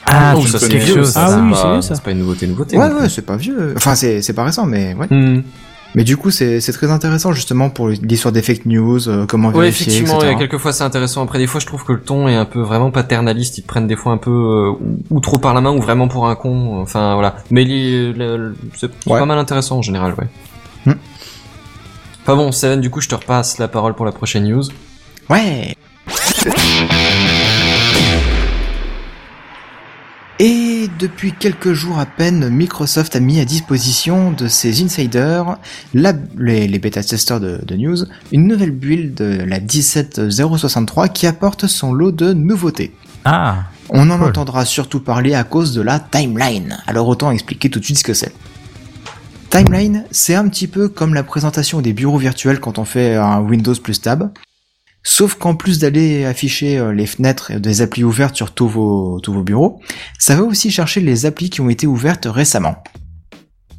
Ah, Oh, ça c'est quelque vieux, chose. ça. Ah c'est oui, pas- c'est vieux, ça. C'est pas une nouveauté, nouveauté. Ouais, ouais, plus. c'est pas vieux. Enfin, c'est c'est pas récent, mais ouais. Hmm. Mais du coup, c'est très intéressant justement pour l'histoire des fake news, euh, comment Ouais, vérifier, effectivement, il y etc. a quelques fois c'est intéressant. Après, des fois, je trouve que le ton est un peu vraiment paternaliste. Ils te prennent des fois un peu euh, ou- trop par la main ou vraiment pour un con. Enfin, voilà. Mais c'est Ouais. pas mal intéressant en général, ouais. Hmm. Enfin bon, Seven, du coup, je te repasse la parole pour la prochaine news. Ouais. Et depuis quelques jours à peine, Microsoft a mis à disposition de ses insiders, la- les, les bêta-testeurs de, de news, une nouvelle build, la 17063, qui apporte son lot de nouveautés. Ah, On en Cool. entendra surtout parler à cause de la timeline. Alors autant expliquer tout de suite ce que c'est. Timeline, c'est un petit peu comme la présentation des bureaux virtuels quand on fait un Windows plus Tab. Sauf qu'en plus d'aller afficher euh, les fenêtres et des applis ouvertes sur tous vos, tous vos bureaux, ça va aussi chercher les applis qui ont été ouvertes récemment.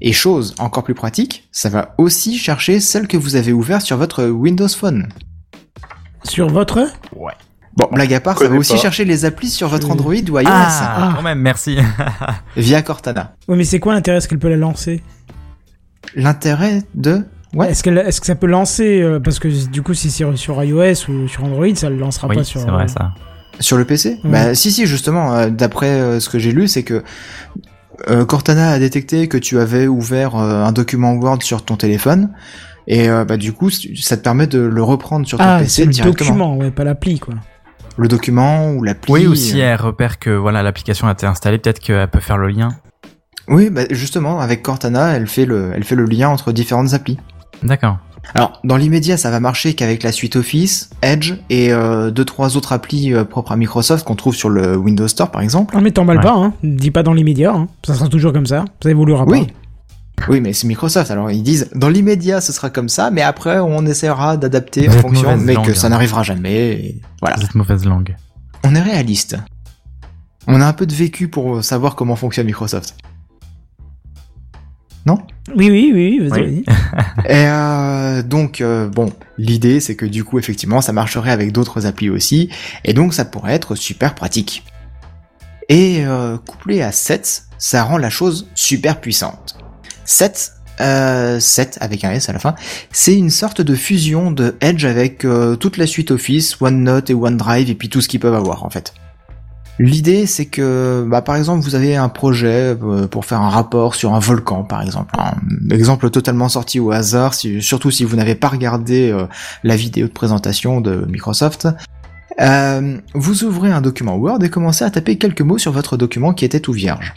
Et chose encore plus pratique, ça va aussi chercher celles que vous avez ouvertes sur votre Windows Phone. Sur votre? Bon, blague à part, ça va aussi pas. chercher les applis sur votre Android ou iOS ah, quand même, merci. via Cortana. Ouais, mais c'est quoi l'intérêt Est-ce qu'elle peut la lancer? L'intérêt de... Ouais. Est-ce est-ce que ça peut lancer euh, Parce que du coup, si c'est sur iOS ou sur Android, ça le lancera oui, pas c'est sur. vrai euh, ça. Sur le PC Ouais. Bah si si justement, euh, d'après euh, ce que j'ai lu, c'est que Cortana a détecté que tu avais ouvert un document Word sur ton téléphone et euh, bah du coup ça te permet de le reprendre sur ton Ah, PC c'est le directement. document, ouais, pas l'appli, quoi. Le document ou l'appli. Oui, aussi euh, elle repère que voilà l'application a été installée, peut-être qu'elle peut faire le lien. Oui, bah justement avec Cortana, elle fait le elle fait le lien entre différentes applis. D'accord. Alors dans l'immédiat, ça va marcher qu'avec la suite Office, Edge et euh, deux trois autres applis euh, propres à Microsoft qu'on trouve sur le Windows Store par exemple. Non, mais Ouais. pas, hein. Dis pas dans l'immédiat, hein. Ça sera toujours comme ça. Ça évoluera pas. Oui. Oui, mais c'est Microsoft. Alors ils disent dans l'immédiat ce sera comme ça, mais après on essaiera d'adapter en fonction, mais langue, que ça hein. n'arrivera jamais. et Voilà. Cette mauvaise langue. On est réaliste. On a un peu de vécu pour savoir comment fonctionne Microsoft. Oui, oui, oui, vas-y, Oui. vas-y. Et euh, donc euh, bon, l'idée c'est que du coup effectivement ça marcherait avec d'autres applis aussi, et donc ça pourrait être super pratique. Et euh, couplé à 7, ça rend la chose super puissante. 7, euh, 7 avec un S à la fin, c'est une sorte de fusion de Edge avec toute la suite Office, OneNote et OneDrive et puis tout ce qu'ils peuvent avoir en fait. L'idée, c'est que, bah, par exemple, vous avez un projet euh, pour faire un rapport sur un volcan, par exemple. Un exemple totalement sorti au hasard, si- surtout si vous n'avez pas regardé euh, la vidéo de présentation de Microsoft. Euh, vous ouvrez un document Word et commencez à taper quelques mots sur votre document qui était tout vierge.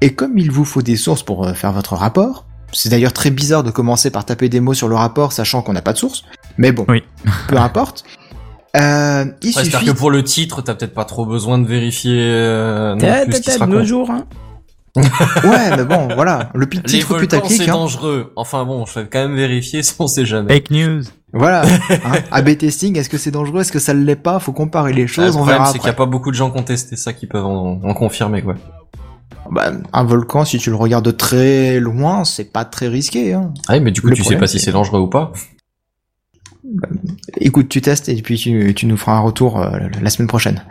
Et comme il vous faut des sources pour euh, faire votre rapport, c'est d'ailleurs très bizarre de commencer par taper des mots sur le rapport sachant qu'on n'a pas de source, mais bon, Oui. peu importe. Euh, il Ouais, C'est-à-dire suffit que pour le titre, t'as peut-être pas trop besoin de vérifier euh, T'as de nos jours, hein. Ouais, mais bon, voilà. Le pi- Les titre volcans, putaclic, c'est hein. dangereux. Enfin bon, je vais quand même vérifier si on sait jamais. Fake news. Voilà. Hein. AB testing, est-ce que c'est dangereux, est-ce que ça l'est pas? Faut comparer les Ah, le choses, on verra c'est qu'il y a pas beaucoup de gens qui ont testé ça qui peuvent en, en confirmer, quoi. Bah, un volcan, si tu le regardes de très loin, c'est pas très risqué. Hein. Ah oui, mais du coup, Le tu sais pas si c'est dangereux ou pas. Écoute, tu testes et puis tu, nous feras un retour euh, la semaine prochaine.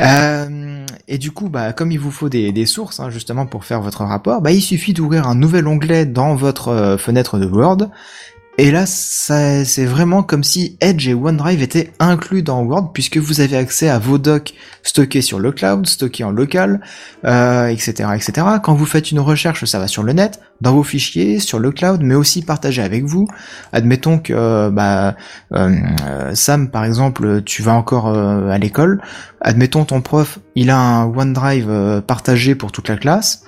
Euh, et du coup, bah, comme il vous faut des, des sources hein, justement pour faire votre rapport, bah, il suffit d'ouvrir un nouvel onglet dans votre euh, fenêtre de Word. Et là, c'est vraiment comme si Edge et OneDrive étaient inclus dans Word, puisque vous avez accès à vos docs stockés sur le cloud, stockés en local, euh, etc., etc. Quand vous faites une recherche, ça va sur le net, dans vos fichiers, sur le cloud, mais aussi partagé avec vous. Admettons que euh, bah, euh, Sam, par exemple, tu vas encore à l'école. Admettons ton prof, il a un OneDrive partagé pour toute la classe.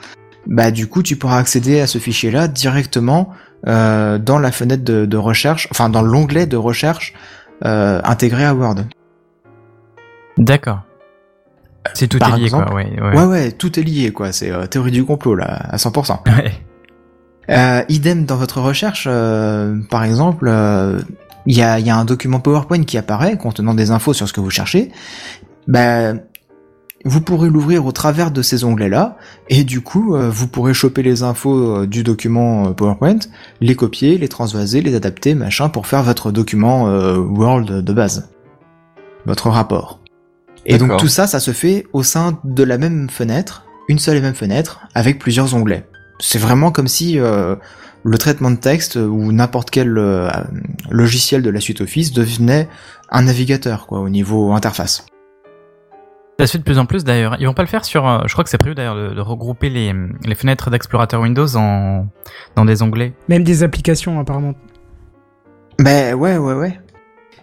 Bah du coup, tu pourras accéder à ce fichier-là directement euh, dans la fenêtre de, de recherche, enfin dans l'onglet de recherche euh, intégré à Word. D'accord. C'est tout Par est lié, exemple. quoi. Ouais, ouais. Ouais, ouais, tout est lié, quoi. C'est euh, théorie du complot là, à 100%. Ouais. Euh, idem dans votre recherche, euh, par exemple, euh, il y, a, y a un document PowerPoint qui apparaît contenant des infos sur ce que vous cherchez. Ben, vous pourrez l'ouvrir au travers de ces onglets-là, et du coup, euh, vous pourrez choper les infos euh, du document euh, PowerPoint, les copier, les transvaser, les adapter, machin, pour faire votre document euh, Word de base, votre rapport. Et donc tout ça, ça se fait au sein de la même fenêtre, une seule et même fenêtre, avec plusieurs onglets. C'est vraiment comme si euh, le traitement de texte ou n'importe quel euh, logiciel de la suite Office devenait un navigateur, quoi, au niveau interface. Ça se fait de plus en plus d'ailleurs. Ils vont pas le faire sur. euh, je crois que c'est prévu d'ailleurs de, de regrouper les, les fenêtres d'explorateur Windows en dans des onglets. Même des applications, apparemment. Ben ouais, ouais, ouais.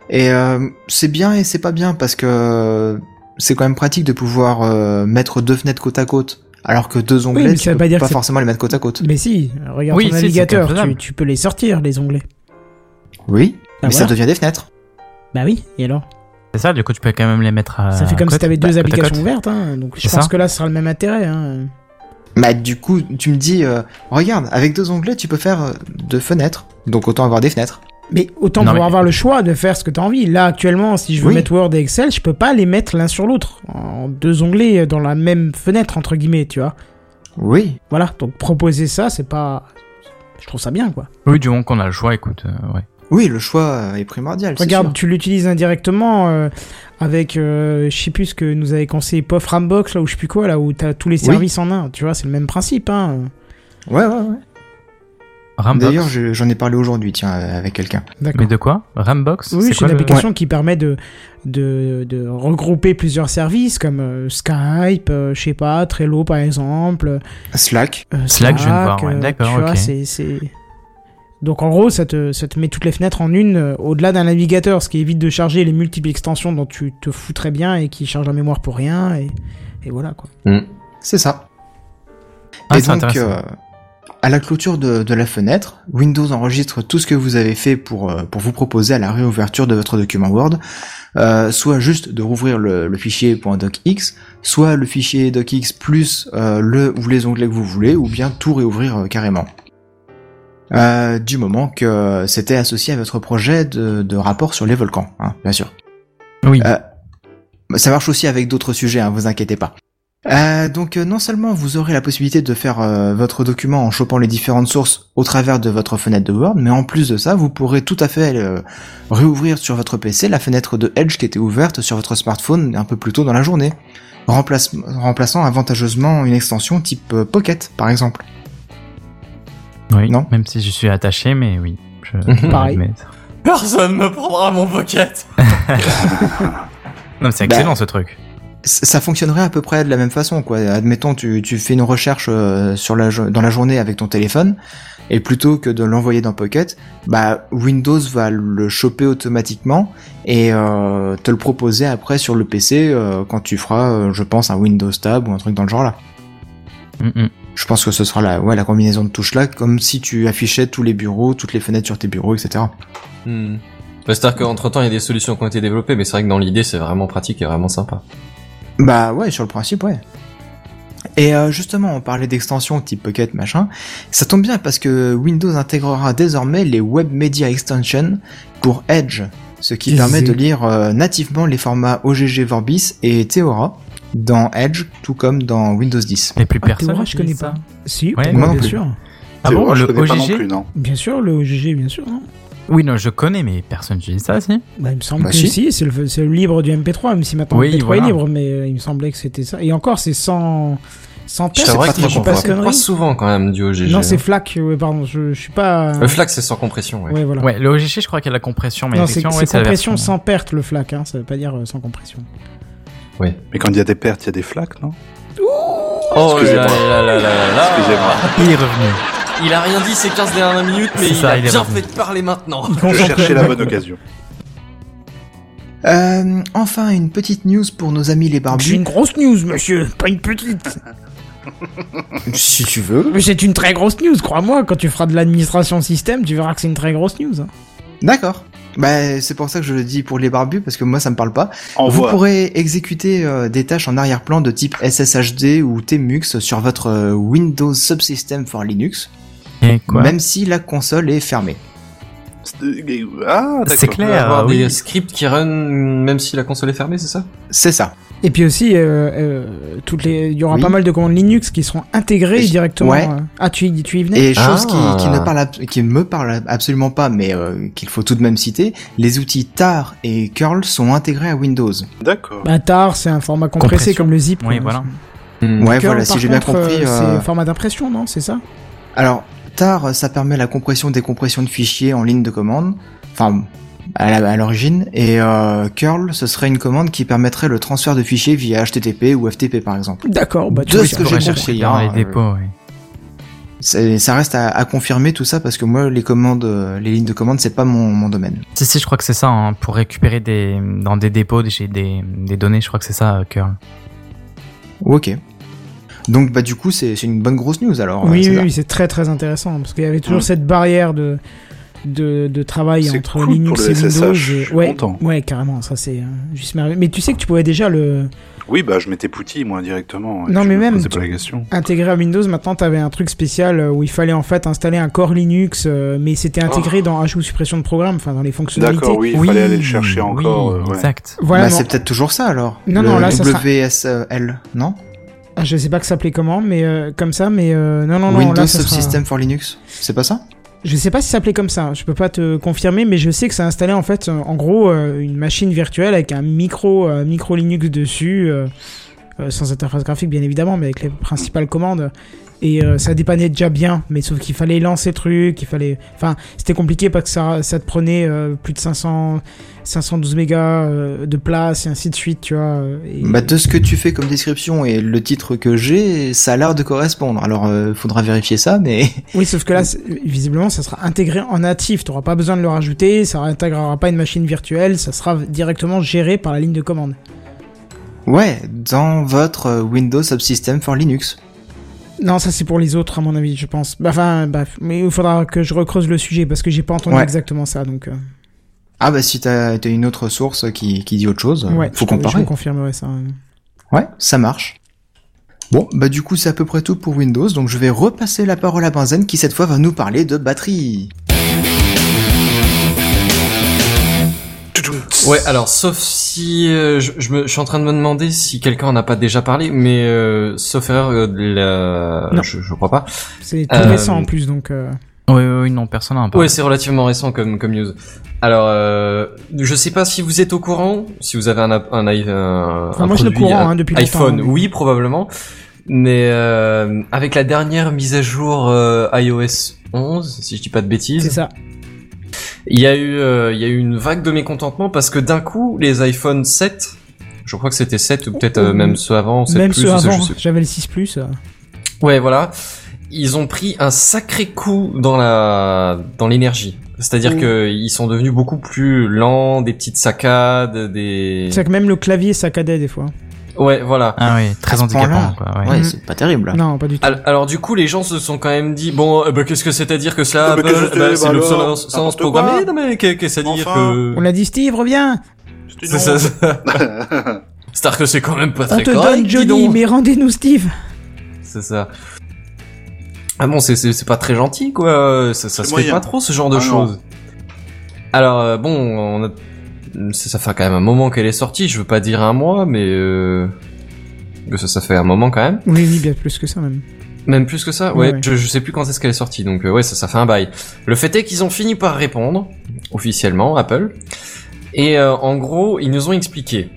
Et euh, c'est bien et c'est pas bien parce que c'est quand même pratique de pouvoir euh, mettre deux fenêtres côte à côte, alors que deux onglets, mais tu ça veut peux pas dire pas que c'est- forcément les mettre côte à côte. Mais si, regarde Oui, ton navigateur, tu, tu peux les sortir, les onglets. Oui, Ah, mais ça devient des fenêtres. Bah oui, et alors? C'est ça. Du coup, tu peux quand même les mettre. À Ça fait comme si côte, t'avais bah, deux applications ouvertes, hein. donc je pense ça. que là, ce sera le même intérêt. Hein. Bah du coup, tu me dis, euh, regarde, avec deux onglets, tu peux faire euh, deux fenêtres, donc autant avoir des fenêtres. Mais autant Non, pouvoir mais- avoir le choix de faire ce que tu as envie. Là, actuellement, si je veux Oui. mettre Word et Excel, je peux pas les mettre l'un sur l'autre, en deux onglets dans la même fenêtre, entre guillemets, tu vois. Oui, Voilà, donc proposer ça, c'est pas... Je trouve ça bien, quoi. Oui, du moment qu'on a le choix, écoute. euh, ouais. Oui, le choix euh, est primordial. Regarde, sûr. tu l'utilises indirectement euh, avec, euh, je sais plus ce que nous avait conseillé Pof Rambox, là, ou je sais plus quoi, là, où t'as tous les Oui. services en un. Tu vois, c'est le même principe, hein. Ouais, ouais, ouais. Rambox. D'ailleurs, je- j'en ai parlé aujourd'hui, tiens, avec quelqu'un. D'accord. Mais de quoi? Rambox Oui, c'est une le- application qui permet de, de, de regrouper plusieurs services comme euh, Skype, euh, je sais pas, Trello par exemple. Slack. euh, Slack, je viens de voir, ouais, d'accord, tu vois, ok. c'est- Donc en gros, ça te, ça te met toutes les fenêtres en une euh, au-delà d'un navigateur, ce qui évite de charger les multiples extensions dont tu te fous très bien et qui chargent la mémoire pour rien. Et, et voilà quoi. C'est ça. Ah, et donc, euh, à la clôture de, de la fenêtre, Windows enregistre tout ce que vous avez fait pour, euh, pour vous proposer à la réouverture de votre document Word, euh, soit juste de rouvrir le, le fichier .docx, soit le fichier docx plus euh, le ou les onglets que vous voulez, ou bien tout réouvrir euh, carrément. Euh, du moment que c'était associé à votre projet de, de rapport sur les volcans, hein, bien sûr. Oui. Euh, ça marche aussi avec d'autres sujets, hein, vous inquiétez pas. Euh, donc euh, non seulement vous aurez la possibilité de faire euh, votre document en chopant les différentes sources au travers de votre fenêtre de Word, mais en plus de ça, vous pourrez tout à fait euh, réouvrir sur votre PC la fenêtre de Edge qui était ouverte sur votre smartphone un peu plus tôt dans la journée, remplaçant avantageusement une extension type Pocket par exemple. Oui. non. Même si je suis attaché, mais oui. Je... Pareil. Personne me prendra mon pocket. Non, mais c'est Bah. excellent ce truc. ça fonctionnerait à peu près de la même façon, quoi. Admettons, tu, tu fais une recherche euh, sur la, dans la journée avec ton téléphone, et plutôt que de l'envoyer dans Pocket, bah Windows va le choper automatiquement et euh, te le proposer après sur le PC euh, quand tu feras, euh, je pense, un Windows Tab ou un truc dans le genre là. Mm, mm. Je pense que ce sera la, ouais, la combinaison de touches là, comme si tu affichais tous les bureaux, toutes les fenêtres sur tes bureaux, etc. Hmm. Bah, C'est-à-dire qu'entre temps, il y a des solutions qui ont été développées, mais c'est vrai que dans l'idée, c'est vraiment pratique et vraiment sympa. Bah ouais, sur le principe, ouais. Et euh, justement, on parlait d'extensions type Pocket, machin. Ça tombe bien parce que Windows intégrera désormais les Web Media Extensions pour Edge, ce qui permet de lire euh, nativement les formats OGG Vorbis et Theora dans Edge, tout comme dans Windows 10. Mais plus Ah, personne. Théora, je connais pas. Si, Ouais, moi non bien plus. sûr. Ah bon, le non OGG? plus, non. Bien sûr, le OGG, bien sûr. Oui, non, je connais, mais personne n'utilise ça, si. Bah, il me semble Bah, que si. si, c'est le, c'est le libre du MP3, même si maintenant Oui, le MP3 voilà. est libre, mais euh, il me semblait que c'était ça. Et encore, c'est sans, sans test. t'avouerais pas que je dis pas souvent quand même du OGG. Non, hein. c'est FLAC, ouais, pardon, je, je suis pas. Le FLAC, c'est sans compression, ouais. Ouais, voilà. Ouais, le OGG, je crois qu'il y a la compression, mais non, c'est effectivement, c'est ouais, c'est la compression sans perte, le FLAC, hein, ça veut pas dire euh, sans compression. Mais quand il y a des pertes, il y a des flaques, non? Oh Excusez-moi. là là là là là. Excusez-moi. Il est revenu. Il a rien dit ces 15 dernières minutes, mais C'est il ça, a il est bien revenu. fait de parler maintenant. Je cherchais la bonne occasion. Euh, enfin, une petite news pour nos amis les C'est barbus. une grosse news, monsieur, pas une petite. Si tu veux. Mais c'est une très grosse news, crois-moi. Quand tu feras de l'administration système, tu verras que c'est une très grosse news. hein. D'accord. Bah, c'est pour ça que je le dis pour les barbus, parce que moi ça me parle pas. Vous Envoie. pourrez exécuter euh, des tâches en arrière-plan de type SSHD ou TMUX sur votre euh, Windows Subsystem for Linux, Et quoi même si la console est fermée. Ah, d'accord. C'est clair, avoir oui. des scripts qui run même si la console est fermée, c'est ça? C'est ça. Et puis aussi, euh, euh, toutes les, il y aura Oui. pas mal de commandes Linux qui seront intégrées directement. ouais. euh, Ah, tu, y- tu y venais Et chose Ah. qui, qui ne parle, qui me parle absolument pas, mais euh, qu'il faut tout de même citer, les outils tar et curl sont intégrés à Windows. D'accord. Bah, tar, c'est un format compressé Compression. comme le zip. Oui, quoi. voilà. Hmm. Ouais, Curl, voilà, si j'ai bien compris. C'est format d'impression, non C'est ça? Alors, tar, ça permet la compression décompression de fichiers en ligne de commande, enfin à l'origine, et euh, curl, ce serait une commande qui permettrait le transfert de fichiers via HTTP ou FTP par exemple. D'accord, bah, tu De ce que j'ai compris, dans hein, les dépôts, oui. C'est- Ça reste à, à confirmer tout ça parce que moi les commandes, euh, les lignes de commande, c'est pas mon, mon domaine. Si, si, je crois que c'est ça, hein, pour récupérer des, dans des dépôts, des, des, des données, je crois que c'est ça, euh, Curl. Ok. Donc bah du coup c'est une bonne grosse news alors. euh, Oui, oui, oui, c'est très très intéressant parce qu'il y avait toujours Mm. cette barrière de de, de travail entre cool Linux pour le et Windows. SSH, et- je suis ouais, content. ouais, carrément, ça c'est euh, juste merveilleux. Mais tu sais que tu pouvais déjà le Oui, bah je mettais Pouty moi directement. Non, mais me même, pas la question. intégrer à Windows. Maintenant, tu avais un truc spécial euh, où il fallait en fait installer un core Linux, euh, mais c'était intégré dans ajout suppression de programme, enfin dans les fonctionnalités. D'accord, oui, il fallait aller le chercher encore. Oui, euh, ouais. exact. Voilà, bah c'est peut-être toujours ça alors. Non, Le non, là, ça sera- WSL, non? Je sais pas que ça s'appelait comment, mais euh, comme ça, mais euh, non, non, non, Windows là, ça sera- Subsystem for Linux, c'est pas ça? Je sais pas si ça s'appelait comme ça, je peux pas te confirmer, mais je sais que ça installait en fait, euh, en gros, euh, une machine virtuelle avec un micro, euh, micro Linux dessus, sans interface graphique bien évidemment, mais avec les principales commandes. Et euh, ça dépannait déjà bien, mais sauf qu'il fallait lancer le truc, il fallait. Enfin, c'était compliqué parce que ça, ça te prenait euh, plus de 500, 512 mégas euh, de place et ainsi de suite, tu vois. euh, et- Bah de ce que tu fais comme description et le titre que j'ai, ça a l'air de correspondre. Alors euh, faudra vérifier ça, mais Oui, sauf que là, visiblement, ça sera intégré en natif. Tu n'auras pas besoin de le rajouter, ça intégrera pas une machine virtuelle, ça sera directement géré par la ligne de commande. Ouais, dans votre Windows Subsystem for Linux. Non, ça c'est pour les autres, à mon avis, je pense. Bah, Enfin, bref, mais il faudra que je recreuse le sujet parce que j'ai pas entendu Ouais. exactement ça, donc. euh, Ah bah si t'as une autre source qui, qui dit autre chose, ouais, faut je, je comparer. vous confirmerai ça. Ouais, ça marche. Bon, bah du coup c'est à peu près tout pour Windows, donc je vais repasser la parole à Benzen qui cette fois va nous parler de batterie. Ouais, alors sauf si euh, je, je, me, je suis en train de me demander si quelqu'un en a pas déjà parlé, mais euh, sauf erreur, euh, la... Non. je, je crois pas. C'est tout Euh, récent en plus, donc. euh, Oui, oui, oui, non, personne n'a un Ouais, c'est relativement récent comme comme news. Alors, euh, je sais pas si vous êtes au courant, si vous avez un un, i- un, Enfin, un moi, je suis au courant, un hein, depuis iPhone, mais- oui probablement, mais euh, avec la dernière mise à jour euh, iOS 11, si je dis pas de c'est bêtises, ça. Il y a eu euh, il y a eu une vague de mécontentement parce que d'un coup les iPhone 7 Je crois que c'était 7 ou peut-être euh, même ceux avant, 7 Même plus, ceux avant, j'avais le 6 plus. Ouais, voilà. Ils ont pris un sacré coup dans la dans l'énergie. C'est-à-dire Mm. que ils sont devenus beaucoup plus lents, des petites saccades, des C'est que même le clavier saccadait des fois. Ouais, voilà. Ah oui, très handicapant, quoi. Ouais. Ouais, Mhm. c'est pas terrible. Non, pas du tout. Al- Alors, du coup, les gens se sont quand même dit bon, euh, bah, qu'est-ce que c'est à dire que ça? Ah, bah, bah, que c'est, bah, bah, l'obsolescence programmée. Non mais qu'est- qu'est-ce à dire Enfin. que On l'a dit Steve, reviens C'est c'est ça. ça. C'est-à-dire que c'est quand même pas On très te correct. donne Johnny, donc. mais rendez-nous Steve C'est ça. Ah bon, c'est pas très gentil quoi. Ça, ça se fait pas trop ce genre de Ah choses. Alors euh, bon, on a... ça, ça fait quand même un moment qu'elle est sortie. Je veux pas dire un mois, mais euh... ça ça fait un moment quand même. Oui, oui, bien plus que ça même. Même plus que ça? Ouais, Ouais. ouais. Je, je sais plus quand est-ce qu'elle est sortie. Donc euh, ouais, ça ça fait un bail. Le fait est qu'ils ont fini par répondre officiellement Apple. Et euh, en gros, ils nous ont expliqué.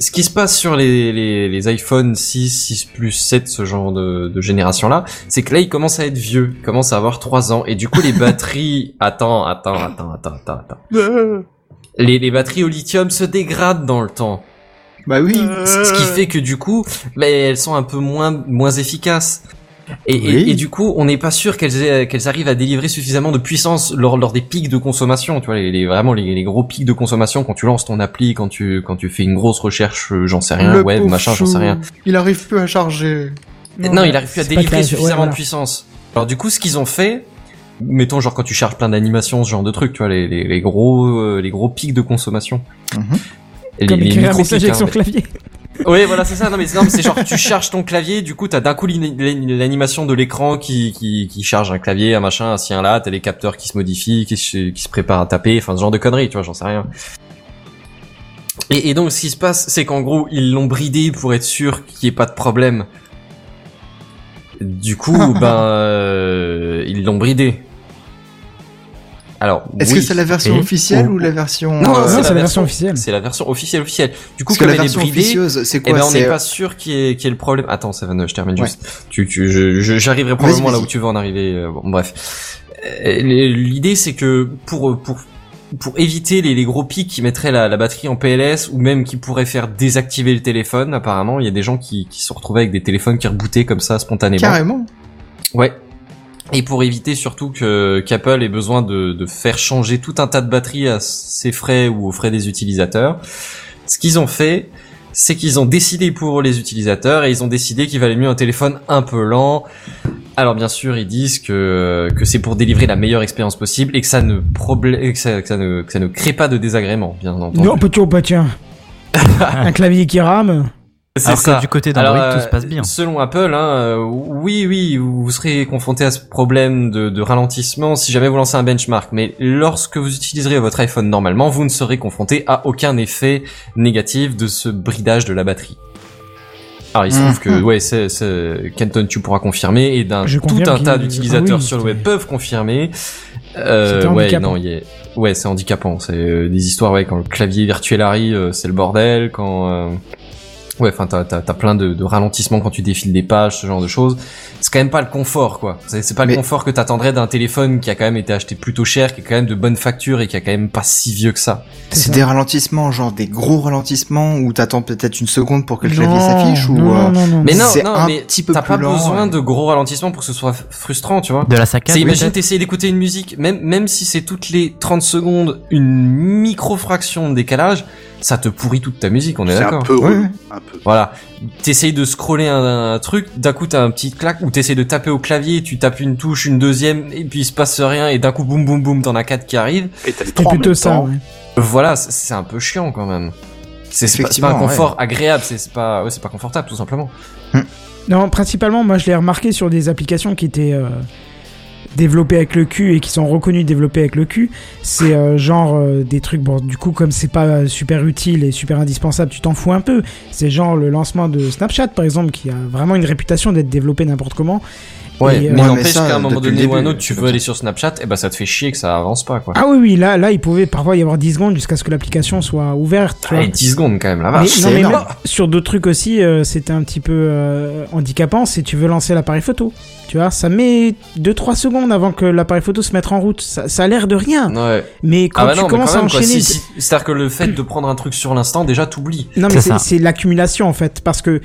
Ce qui se passe sur les, les, les iPhone 6, 6 Plus, 7, ce genre de, de génération-là, c'est que là, ils commencent à être vieux, ils commencent à avoir 3 ans, et du coup, les batteries... attends, attends, attends, attends, attends, attends. Les, les batteries au lithium se dégradent dans le temps. Bah oui. Ce ce qui fait que du coup, bah, elles sont un peu moins moins efficaces. Et, et- Oui. et du coup, on n'est pas sûr qu'elles qu'elles arrivent à délivrer suffisamment de puissance lors, lors des pics de consommation. Tu vois, les, les- vraiment les, les gros pics de consommation quand tu lances ton appli, quand tu quand tu fais une grosse recherche, euh, j'en sais rien, Le web, machin, j'en sais rien. Il arrive plus à charger. Non, il arrive plus à délivrer clair, suffisamment ouais, voilà. de puissance. Alors du coup, ce qu'ils ont fait, mettons genre quand tu charges plein d'animations, ce genre de trucs, tu vois, les, les, les gros euh, les gros pics de consommation. Mhm. Et Comme écrire un micro-pics, message avec hein, son clavier. Oui, voilà, c'est ça. Non, mais, non, mais c'est genre, tu charges ton clavier, du coup, t'as d'un coup l'animation de l'écran qui, qui, qui charge un clavier, un machin, un ci, un là, t'as les capteurs qui se modifient, qui se, qui se préparent à taper, enfin, ce genre de conneries, tu vois, j'en sais rien. Et, et donc, ce qui se passe, c'est qu'en gros, ils l'ont bridé pour être sûr qu'il n'y ait pas de problème. Du coup, ben, euh, ils l'ont bridé. Alors, Est-ce oui, que c'est la version officielle Oh. ou la version Non, euh, c'est la la version officielle. C'est la version officielle officielle. Du coup, Parce que comme la elle est version bridée, officieuse, c'est eh quoi ben, on n'est pas sûr qu'il y, ait qu'il y ait le problème. Attends, Seven, je termine Ouais. juste. Tu, tu, j'arriverai probablement là où tu veux en arriver. euh, Bon, bref. Euh, L'idée, c'est que pour pour pour éviter les, les gros pics qui mettraient la, la batterie en PLS ou même qui pourraient faire désactiver le téléphone, apparemment, il y a des gens qui, qui se retrouvaient avec des téléphones qui rebootaient comme ça spontanément. carrément. Ouais. Et pour éviter surtout que qu'Apple ait besoin de, de faire changer tout un tas de batteries à ses frais ou aux frais des utilisateurs, ce qu'ils ont fait, c'est qu'ils ont décidé pour les utilisateurs et ils ont décidé qu'il valait mieux un téléphone un peu lent. Alors bien sûr, ils disent que que c'est pour délivrer la meilleure expérience possible et que ça ne problème que ça, que ça ne que ça ne crée pas de désagrément, bien entendu. Non, oh, bah tiens. un clavier qui rame. C'est Alors ça. que du côté d'Android, tout se euh, passe bien. Selon Apple, hein, euh, oui, oui, vous serez confronté à ce problème de, de ralentissement si jamais vous lancez un benchmark. Mais lorsque vous utiliserez votre iPhone normalement, vous ne serez confronté à aucun effet négatif de ce bridage de la batterie. Alors il se trouve que, Mhm. ouais, c'est, c'est, Kenton, tu pourras confirmer, et d'un tout un tas d'utilisateurs ah oui, sur le web peuvent confirmer. Euh, ouais, non, il y a- ouais, c'est handicapant. C'est euh, des histoires, ouais, quand le clavier virtuel arrive, euh, c'est le bordel. Quand, euh, ouais, enfin, t'as, t'as, t'as plein de, de ralentissements quand tu défiles des pages, ce genre de choses. C'est quand même pas le confort, quoi. C'est, c'est pas le confort que t'attendrais d'un téléphone qui a quand même été acheté plutôt cher, qui est quand même de bonne facture et qui a quand même pas si vieux que ça. C'est C'est ça. des ralentissements, genre des gros ralentissements où t'attends peut-être une seconde pour que le clavier Non, s'affiche ou non, euh, non, non, Mais non. non, C'est non, un mais petit peu t'as plus pas lent, besoin ouais. de gros ralentissements pour que ce soit frustrant, tu vois. De la saccade. C'est imagine t'essayes d'écouter une musique, même même si c'est toutes les 30 secondes une micro-fraction de décalage, ça te pourrit toute ta musique, on est, C'est un d'accord. peu Ouais, ouais. un peu. Voilà, t'essayes de scroller un, un truc, d'un coup t'as un petit clac, ou t'essayes de taper au clavier, tu tapes une touche, une deuxième, et puis il se passe rien, et d'un coup boum boum boum, t'en as quatre qui arrivent. Et t'as les trois plutôt ça, temps. ouais. Voilà, c'est- un peu chiant quand même. C'est pas, un confort agréable, c'est pas, ouais, c'est pas confortable tout simplement. Non, principalement, moi je l'ai remarqué sur des applications qui étaient euh, développées avec le cul et qui sont reconnues développées avec le cul. C'est euh, genre euh, des trucs, bon, du coup, comme c'est pas euh, super utile et super indispensable, tu t'en fous un peu. C'est genre le lancement de Snapchat, par exemple, qui a vraiment une réputation d'être développé n'importe comment. Ouais, Et, euh, mais n'empêche mais qu'à un moment donné ou un début, autre, tu veux aller sur Snapchat, et bah ça te fait chier que ça avance pas quoi. Ah oui, oui, là, là, il pouvait parfois y avoir 10 secondes jusqu'à ce que l'application soit ouverte. vois. Allez, 10 secondes quand même, la Mais, vache. non, c'est mais même sur d'autres trucs aussi, euh, c'était un petit peu euh, handicapant si tu veux lancer l'appareil photo. Tu vois, ça met 2-3 secondes secondes avant que l'appareil photo se mette en route. Ça, ça a l'air de rien. Ouais. Mais quand Ah bah tu non, mais commences quand même, à enchaîner... Si- si- C'est-à-dire que le fait de prendre un truc sur l'instant, déjà, t'oublies. Non, mais c'est l'accumulation en fait, parce que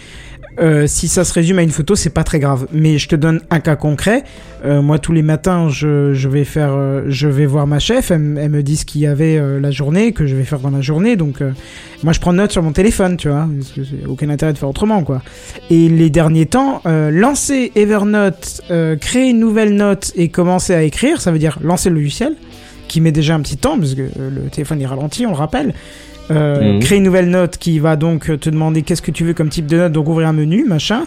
euh, si ça se résume à une photo, c'est pas très grave. Mais je te donne un cas concret. Euh, moi, tous les matins, je, vais faire, euh, je vais voir ma chef. Elle, me dit ce qu'il y avait la journée, que je vais faire dans la journée. Donc, moi, je prends note sur mon téléphone, tu vois. Parce que aucun intérêt de faire autrement, quoi. Et les derniers temps, lancer Evernote, créer une nouvelle note et commencer à écrire, ça veut dire lancer le logiciel, qui met déjà un petit temps parce que le téléphone est ralenti, on le rappelle. Euh, Mhm. Créer une nouvelle note qui va donc te demander qu'est-ce que tu veux comme type de note, donc ouvrir un menu, machin.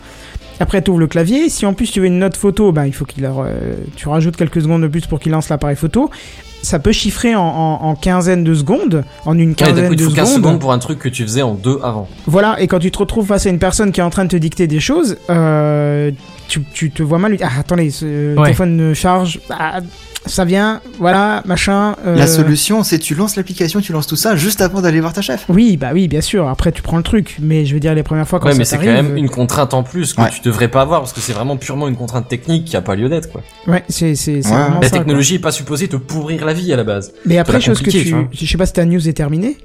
Après, tu ouvres le clavier. Si en plus tu veux une note photo, bah, il faut qu'il leur, euh, tu rajoutes quelques secondes de plus pour qu'il lance l'appareil photo. Ça peut chiffrer en, en, en quinzaine de secondes, en une Ouais, quinzaine d'un coup, il de faut 15 secondes. secondes pour un truc que tu faisais en deux avant. Voilà, et quand tu te retrouves face à une personne qui est en train de te dicter des choses, euh, tu, tu te vois mal. lui dire, Ah, attendez, ce Ouais. téléphone ne charge. Ah, ça vient, voilà, machin. euh, La solution, c'est tu lances l'application, tu lances tout ça juste avant d'aller voir ta chef. Oui, bah oui, bien sûr. Après, tu prends le truc. Mais je veux dire, les premières fois quand ouais, ça mais c'est quand même une contrainte en plus que Ouais. tu devrais pas avoir parce que c'est vraiment purement une contrainte technique qui a pas lieu d'être, quoi. Ouais, c'est Ouais. La ça, technologie est pas supposée te pourrir la vie à la base. Mais après, chose que tu, je sais pas si ta news est terminée.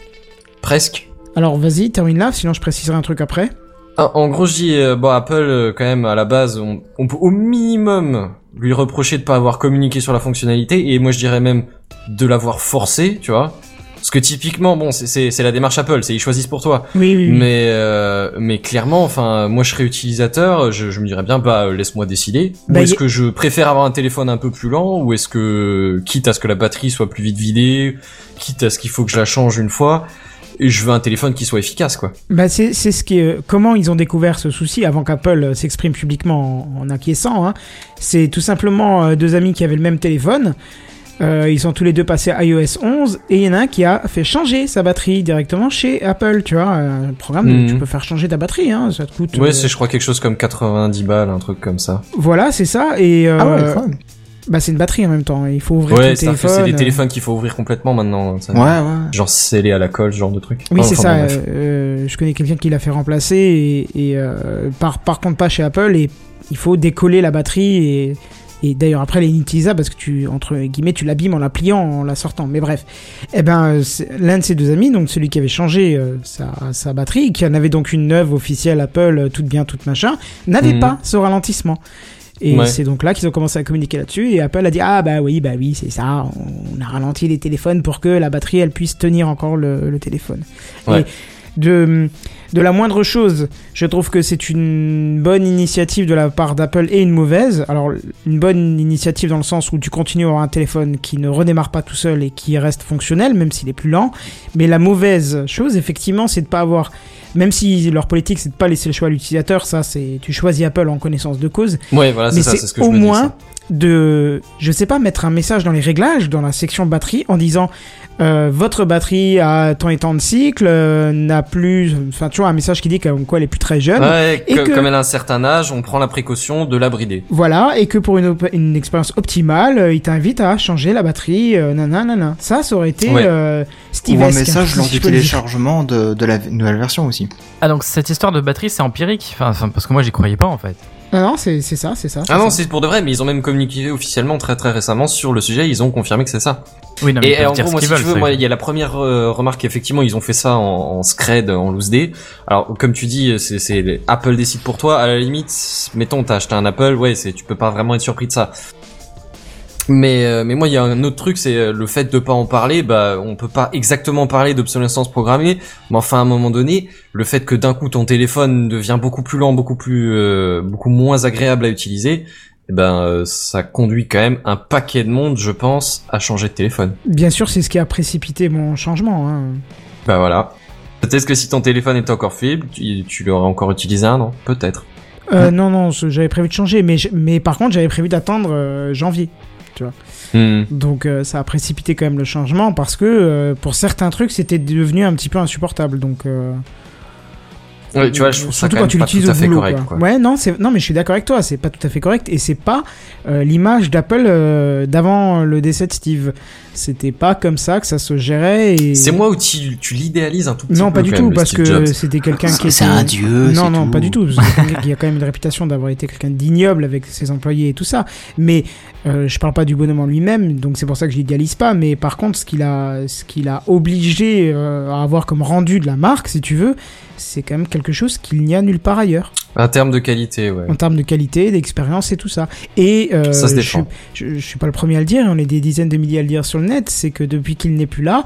Presque. Alors vas-y, termine là, sinon je préciserai un truc après. Ah, En gros, je dis, euh, bon, Apple, euh, quand même, à la base, on, on peut au minimum lui reprocher de pas avoir communiqué sur la fonctionnalité, et moi je dirais même de l'avoir forcé, tu vois. Parce que typiquement, bon, c'est- la démarche Apple, c'est ils choisissent pour toi. Oui, oui. oui. Mais euh, mais clairement, enfin, moi je serais utilisateur, je, je me dirais bien, bah laisse-moi décider. Bah, ou est-ce y- que je préfère avoir un téléphone un peu plus lent, ou est-ce que quitte à ce que la batterie soit plus vite vidée, quitte à ce qu'il faut que je la change une fois, je veux un téléphone qui soit efficace, quoi. Bah c'est c'est ce qui est, comment ils ont découvert ce souci avant qu'Apple euh, s'exprime publiquement en, en acquiesçant. Hein. C'est tout simplement euh, deux amis qui avaient le même téléphone. Euh, ils sont tous les deux passés à iOS 11 et il y en a un qui a fait changer sa batterie directement chez Apple. Tu vois, un programme où Mhm. tu peux faire changer ta batterie. Hein, ça te coûte. Ouais, euh, c'est je crois quelque chose comme 90 balles, un truc comme ça. Voilà, c'est ça. Et euh, Ah ouais, bah c'est une batterie en même temps. Il faut ouvrir Ouais, ton téléphone. c'est des euh, téléphones qu'il faut ouvrir complètement maintenant. ça- Ouais, ouais. Genre scellé à la colle, ce genre de truc. Oui, Enfin, c'est enfin, ça. bon, euh, je connais quelqu'un qui l'a fait remplacer et, et, euh, par, par contre pas chez Apple et il faut décoller la batterie et, et d'ailleurs après elle est inutilisable parce que tu entre guillemets tu l'abîmes en la pliant en la sortant. Mais bref, eh ben euh, l'un de ses deux amis, donc celui qui avait changé euh, sa, sa batterie, qui en avait donc une neuve officielle Apple, euh, toute bien, toute machin, n'avait Mhm. pas ce ralentissement. Et Ouais. c'est donc là qu'ils ont commencé à communiquer là-dessus et Apple a dit ah bah oui bah oui c'est ça on a ralenti les téléphones pour que la batterie elle puisse tenir encore le, le téléphone. Ouais. Et de de la moindre chose, je trouve que c'est une bonne initiative de la part d'Apple et une mauvaise. Alors une bonne initiative dans le sens où tu continues à avoir un téléphone qui ne redémarre pas tout seul et qui reste fonctionnel même s'il est plus lent. Mais la mauvaise chose effectivement c'est de pas avoir même si leur politique c'est de pas laisser le choix à l'utilisateur, ça c'est tu choisis Apple en connaissance de cause Ouais, voilà, mais c'est ça, c'est c'est ce que je au dis. moins ça. de, je sais pas, mettre un message dans les réglages, dans la section batterie, en disant euh, votre batterie a tant et tant de cycles, euh, n'a plus, enfin tu vois, un message qui dit comme quoi elle est plus très jeune. Ouais, et que- que- comme elle a un certain âge, on prend la précaution de la brider. Voilà, et que pour une, op- une expérience optimale, euh, il t'invite à changer la batterie, euh, nanana, nanana. Ça, ça aurait été Ouais. euh, Ou un message lors du téléchargement de, de la nouvelle version aussi. Ah donc cette histoire de batterie c'est empirique enfin, parce que moi j'y croyais pas en fait. Non, non, c'est c'est ça, c'est ça. Ah non, c'est pour de vrai, mais ils ont même communiqué officiellement très très récemment sur le sujet, ils ont confirmé que c'est ça. Oui non mais Et, en dire gros, moi, si tu veux, moi, il y a la première euh, remarque, effectivement, ils ont fait ça en, en scred, en loose day. Alors, comme tu dis, c'est, c'est Apple décide pour toi. À la limite, mettons, t'as acheté un Apple, ouais, c'est, tu peux pas vraiment être surpris de ça. Mais, euh, mais moi, il y a un autre truc, c'est euh, le fait de pas en parler. Bah, on peut pas exactement parler d'obsolescence programmée, mais enfin, à un moment donné, le fait que d'un coup ton téléphone devient beaucoup plus lent, beaucoup plus, euh, beaucoup moins agréable à utiliser, eh ben, euh, ça conduit quand même un paquet de monde, je pense, à changer de téléphone. Bien sûr, c'est ce qui a précipité mon changement. Hein. Bah voilà. Peut-être que si ton téléphone était encore fibre, tu, tu l'aurais encore utilisé un an, peut-être. Euh, non, non, j'avais prévu de changer, mais, mais par contre, j'avais prévu d'attendre euh, janvier. Hmm. Donc euh, ça a précipité quand même le changement parce que euh, pour certains trucs c'était devenu un petit peu insupportable. Donc euh, Ouais, tu vois, je trouve ça surtout quand quand tu l'utilises au fait boulot. correct, quoi. quoi. Ouais, non, c'est non, mais je suis d'accord avec toi, c'est pas tout à fait correct et c'est pas l'image d'Apple d'avant le décès de Steve. C'était pas comme ça que ça se gérait. Et... C'est moi où tu, tu l'idéalises un tout petit peu. Non, pas du tout, même, parce que c'était quelqu'un qui était. C'est un dieu. Non, non, tout. pas du tout. C'est qui a quand même une réputation d'avoir été quelqu'un d'ignoble avec ses employés et tout ça. Mais euh, je parle pas du bonhomme en lui-même, donc c'est pour ça que je l'idéalise pas. Mais par contre, ce qu'il a, ce qu'il a obligé euh, à avoir comme rendu de la marque, si tu veux, c'est quand même quelque chose qu'il n'y a nulle part ailleurs Un terme de qualité, ouais. en termes de qualité, d'expérience et tout ça. Et euh, Ça se je, défend. suis, je, je suis pas le premier à le dire, on est des dizaines de milliers à le dire sur net, c'est que depuis qu'il n'est plus là,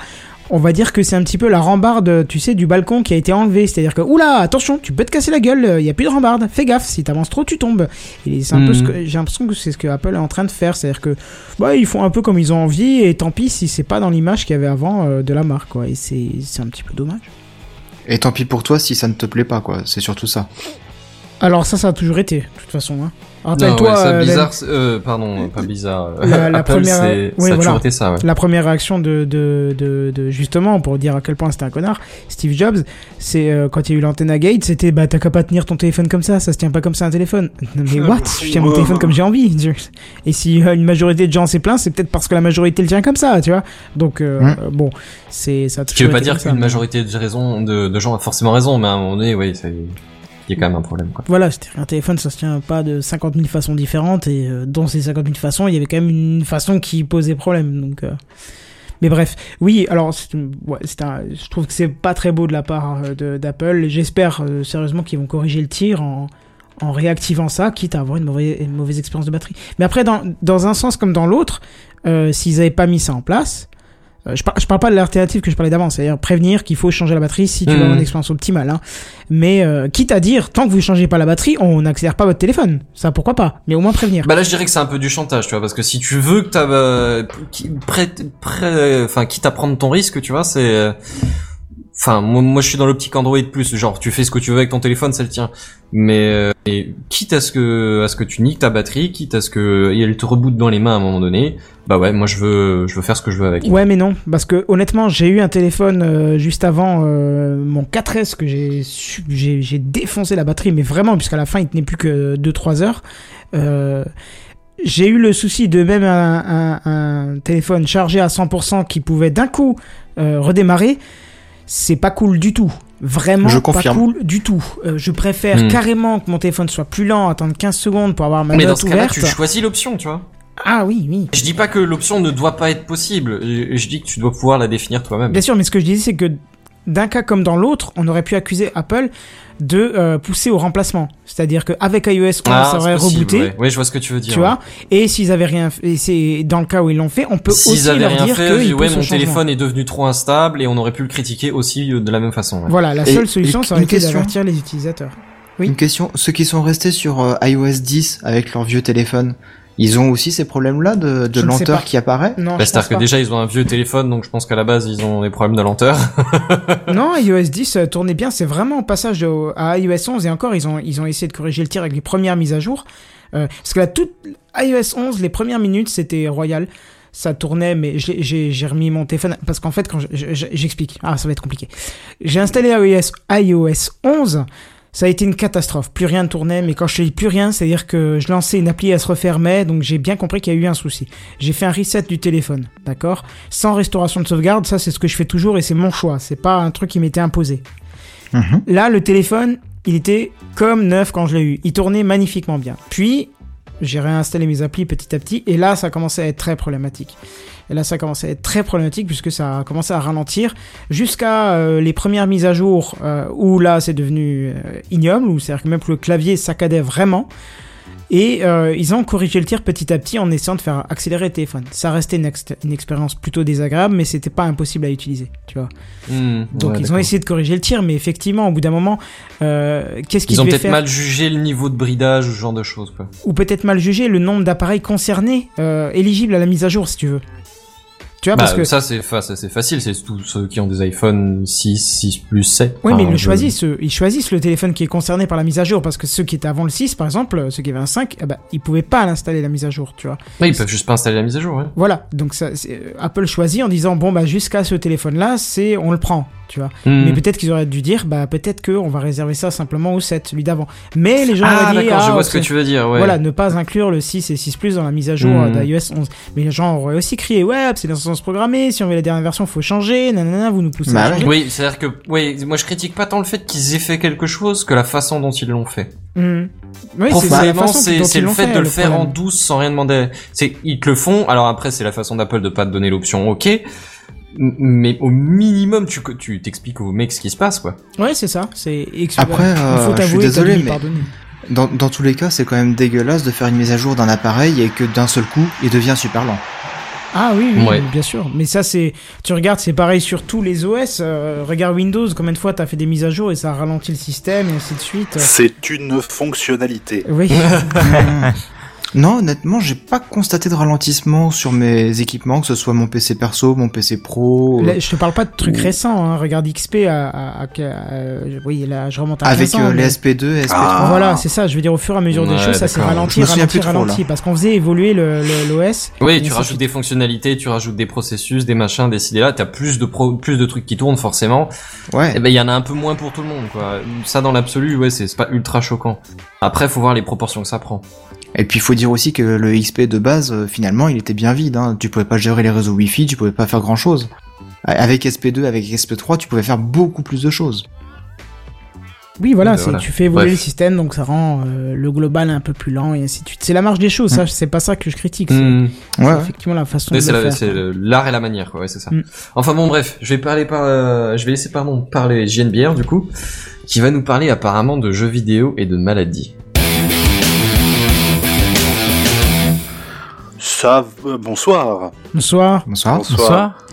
on va dire que c'est un petit peu la rambarde, tu sais, du balcon qui a été enlevée. C'est-à-dire que, oula, attention, tu peux te casser la gueule, il y a plus de rambarde, fais gaffe, si t'avances trop, tu tombes. Et c'est un peu ce que, j'ai l'impression que c'est ce que Apple est en train de faire. C'est-à-dire que, bah, ils font un peu comme ils ont envie, et tant pis si c'est pas dans l'image qu'il y avait avant euh, de la marque, quoi. Et c'est, c'est un petit peu dommage. Et tant pis pour toi si ça ne te plaît pas, quoi. C'est surtout ça. Alors ça, ça a toujours été, de toute façon, hein. Rappelle-toi, ouais, ça, euh, bizarre, euh, pardon, pas bizarre. euh, La- la Apple, première- c'est- oui, ça a voilà. toujours été ça, ouais. la première réaction de, de, de, de- justement pour dire à quel point c'était un connard Steve Jobs c'est euh, quand il y a eu l'antenna gate c'était bah t'as qu'à pas tenir ton téléphone comme ça ça se tient pas comme ça un téléphone mais what? Je tiens mon téléphone comme j'ai envie et si euh, une majorité de gens s'est plaint c'est peut-être parce que la majorité le tient comme ça tu vois donc euh, Mm. euh, bon c'est ça a Ce qui veut pas dire qu'une majorité de, raison, de, de gens a forcément raison, mais à un moment donné, oui, c'est- il y a quand même un problème, quoi. Voilà, un téléphone, ça se tient pas de 50 000 façons différentes, et euh, dans ces 50 000 façons, il y avait quand même une façon qui posait problème. Donc, euh, mais bref, oui. Alors, ouais, un- je trouve que c'est pas très beau de la part euh, d'Apple. J'espère euh, sérieusement qu'ils vont corriger le tir en en réactivant ça, quitte à avoir une mauvaise, une mauvaise expérience de batterie. Mais après, dans, dans un sens comme dans l'autre, euh, s'ils avaient pas mis ça en place, je, par- je parle pas de l'alternative que je parlais d'avant, c'est-à-dire prévenir qu'il faut changer la batterie si tu veux Mhm. avoir une expérience optimale. Hein. Mais euh, quitte à dire, tant que vous changez pas la batterie, on n'accélère pas votre téléphone. Ça, pourquoi pas? Mais au moins prévenir. Bah là, je dirais que c'est un peu du chantage, tu vois, parce que si tu veux que t'as, euh, enfin, quitte à prendre ton risque, tu vois, c'est, euh, enfin, moi, moi, je suis dans l'optique Android plus, genre, tu fais ce que tu veux avec ton téléphone, c'est le tien. Mais, euh, et quitte à ce que, à ce que tu niques ta batterie, quitte à ce que et elle te reboot dans les mains à un moment donné, bah ouais, moi, je veux, je veux faire ce que je veux avec. Ouais, mais non, parce que honnêtement, j'ai eu un téléphone euh, juste avant euh, mon 4S que j'ai j'ai défoncé la batterie, mais vraiment, puisqu'à la fin il tenait plus que 2-3 heures. Euh, j'ai eu le souci de même un, téléphone chargé à 100% qui pouvait d'un coup redémarrer. C'est pas cool du tout. Vraiment Je pas confirme. cool du tout. Euh, je préfère Hmm. carrément que mon téléphone soit plus lent, attendre 15 secondes pour avoir ma Mais dans note ce cas-là, ouverte. tu choisis l'option, tu vois. Ah oui, oui. Je dis pas que l'option ne doit pas être possible. Je je dis que tu dois pouvoir la définir toi-même. Bien sûr, mais ce que je disais, c'est que d'un cas comme dans l'autre, on aurait pu accuser Apple de euh, pousser au remplacement. C'est-à-dire qu'avec iOS 11, Ah, aurait possible, rebooté. ouais. Oui, je vois ce que tu veux dire. Tu ouais. vois Et s'ils avaient rien fait, et c'est dans le cas où ils l'ont fait, on peut S'ils aussi avaient leur rien dire fait, ouais, poussent mon téléphone est devenu trop instable et on aurait pu le critiquer aussi euh, de la même façon. ouais. Voilà, la Et- seule solution, et ça aurait été d'avertir les utilisateurs. Oui. Une question. Ceux qui sont restés sur euh, iOS 10 avec leur vieux téléphone, ils ont aussi ces problèmes-là de, de lenteur qui apparaît Non, Bah, C'est-à-dire que déjà ils ont un vieux téléphone, donc je pense qu'à la base ils ont des problèmes de lenteur. Non, iOS 10 euh, tournait bien. C'est vraiment un passage de- à iOS 11 et encore, ils ont, ils ont essayé de corriger le tir avec les premières mises à jour. Euh, parce que là, toute iOS 11, les premières minutes, c'était royal. Ça tournait, mais j'ai- remis mon téléphone parce qu'en fait, quand je- je- je- j'explique, ah, ça va être compliqué. J'ai installé iOS, iOS 11. Ça a été une catastrophe. Plus rien ne tournait, mais quand je dis plus rien, c'est-à-dire que je lançais une appli, elle se refermait, donc j'ai bien compris qu'il y a eu un souci. J'ai fait un reset du téléphone, d'accord? Sans restauration de sauvegarde, ça c'est ce que je fais toujours et c'est mon choix, c'est pas un truc qui m'était imposé. Mhm. Là, le téléphone, il était comme neuf quand je l'ai eu. Il tournait magnifiquement bien. Puis, j'ai réinstallé mes applis petit à petit, et là, ça commençait à être très problématique. Et là, ça commençait à être très problématique puisque ça a commencé à ralentir jusqu'à euh, les premières mises à jour euh, où là, c'est devenu euh, ignoble, où c'est-à-dire que même le clavier saccadait vraiment. Et ils ont corrigé le tir petit à petit en essayant de faire accélérer le téléphone. Ça restait une, ex- une expérience plutôt désagréable, mais c'était pas impossible à utiliser, tu vois. Hmm, Donc ouais, ils ont essayé de corriger le tir, mais effectivement, au bout d'un moment, qu'est-ce qu'ils Ils ont peut-être mal jugé le niveau de bridage ou ce genre de choses. Quoi. Ou peut-être mal jugé le nombre d'appareils concernés, éligibles à la mise à jour, si tu veux. Tu vois, Bah, parce que... ça c'est fa- facile, c'est tous ceux qui ont des iPhone 6, 6 plus 7. Oui, mais ils le choisissent, eux. ils choisissent le téléphone qui est concerné par la mise à jour, parce que ceux qui étaient avant le 6, par exemple, ceux qui avaient un 5, eh ben, ils pouvaient pas l'installer la mise à jour, tu vois. Ouais, ils peuvent juste pas installer la mise à jour. Ouais. Voilà, donc ça, euh, Apple choisit en disant bon bah jusqu'à ce téléphone-là, c'est on le prend. Tu vois. Hmm. Mais peut-être qu'ils auraient dû dire, bah peut-être qu'on va réserver ça simplement au 7, celui d'avant. Mais les gens Ah, auraient dit, d'accord, je ah, vois ce que tu veux dire, ouais. Voilà, ne pas inclure le 6 et 6 Plus dans la mise à jour euh, d'iOS 11. Mais les gens auraient aussi crié, ouais, c'est l'instance programmée, si on veut la dernière version, faut changer, nanana, vous nous poussez Bah à changer. Oui, c'est-à-dire que, oui, moi je critique pas tant le fait qu'ils aient fait quelque chose que la façon dont ils l'ont fait. Hmm. Oui, c'est- le fait de le faire en douce sans rien demander. C'est ils te le font. Alors après, c'est la façon d'Apple de pas te donner l'option OK. Mais au minimum, tu tu t'expliques au mec ce qui se passe, quoi. Ouais, c'est ça. C'est Après, il euh, faut je suis désolé, mais-. Dans, dans tous les cas, c'est quand même dégueulasse de faire une mise à jour d'un appareil et que d'un seul coup, il devient super lent. Ah oui, oui, Ouais. bien sûr. Mais ça, c'est, tu regardes, c'est pareil sur tous les OS. euh, regarde Windows, combien de fois t'as fait des mises à jour et ça ralentit le système et ainsi de suite. C'est une fonctionnalité. Oui. Non, honnêtement, j'ai pas constaté de ralentissement sur mes équipements, que ce soit mon PC perso, mon PC pro. euh, Là, je te parle pas de trucs récents. Hein. Regarde XP à, à, à- à- oui, là, je remonte à avec 15 ans, euh, mais- les SP2 et SP3. Ah. Voilà, c'est ça. Je veux dire, au fur et à mesure des choses, ça s'est ralenti, ralenti, trop, ralenti. là. Parce qu'on faisait évoluer le, le- l'OS. Oui, tu rajoutes des fonctionnalités, tu rajoutes des processus, des machins, des idées là. T'as plus de pro, plus de trucs qui tournent forcément. Ouais. Et ben il y en a un peu moins pour tout le monde, quoi. Ça dans l'absolu, ouais, c'est c'est pas ultra choquant. Après, faut voir les proportions que ça prend. Et puis il faut dire aussi que le XP de base, euh, finalement, il était bien vide. Hein. Tu pouvais pas gérer les réseaux Wi-Fi, tu pouvais pas faire grand chose. Avec SP2, avec SP3, tu pouvais faire beaucoup plus de choses. Oui, voilà, c'est, voilà. tu fais évoluer Bref. le système, donc ça rend euh, le global un peu plus lent et ainsi de suite. C'est la marge des choses, ça, c'est pas ça que je critique. C'est, Hmm. c'est Ouais, effectivement la façon de c'est le la- faire. c'est l'art et la manière, quoi. Ouais, c'est ça. Mm. Enfin bon, bref, je vais parler par, euh, je vais laisser pardon parler JNBR du coup, qui va nous parler apparemment de jeux vidéo et de maladies. Ça, euh, bonsoir. Bonsoir. Bonsoir. Bonsoir.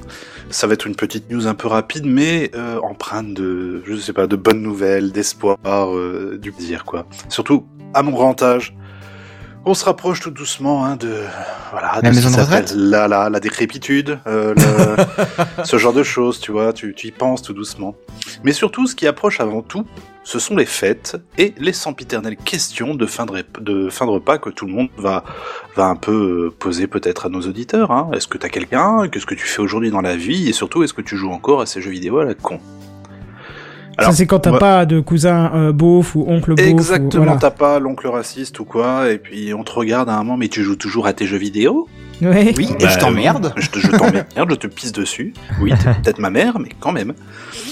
Ça va être une petite news un peu rapide, mais euh, empreinte de, je sais pas, de bonnes nouvelles, d'espoir, euh, du plaisir, quoi. Surtout à mon grand âge. On se rapproche tout doucement hein, de voilà La de maison de retraite? la, la la décrépitude, euh, le- ce genre de choses, tu vois, tu, tu y penses tout doucement. Mais surtout, ce qui approche avant tout, ce sont les fêtes et les sempiternelles questions de fin de, rep- de fin de repas que tout le monde va va un peu euh, poser peut-être à nos auditeurs. Hein. Est-ce que t'as quelqu'un? Qu'est-ce que tu fais aujourd'hui dans la vie? Et surtout, est-ce que tu joues encore à ces jeux vidéo à la con? Alors, ça, c'est quand t'as pas de cousin euh, beauf ou oncle beauf. Exactement, voilà. t'as pas l'oncle raciste ou quoi, et puis on te regarde à un moment, mais tu joues toujours à tes jeux vidéo Ouais. Oui, et Bah, je t'emmerde. Je, te- je t'emmerde, je te pisse dessus. Oui, t'es peut-être ma mère, mais quand même.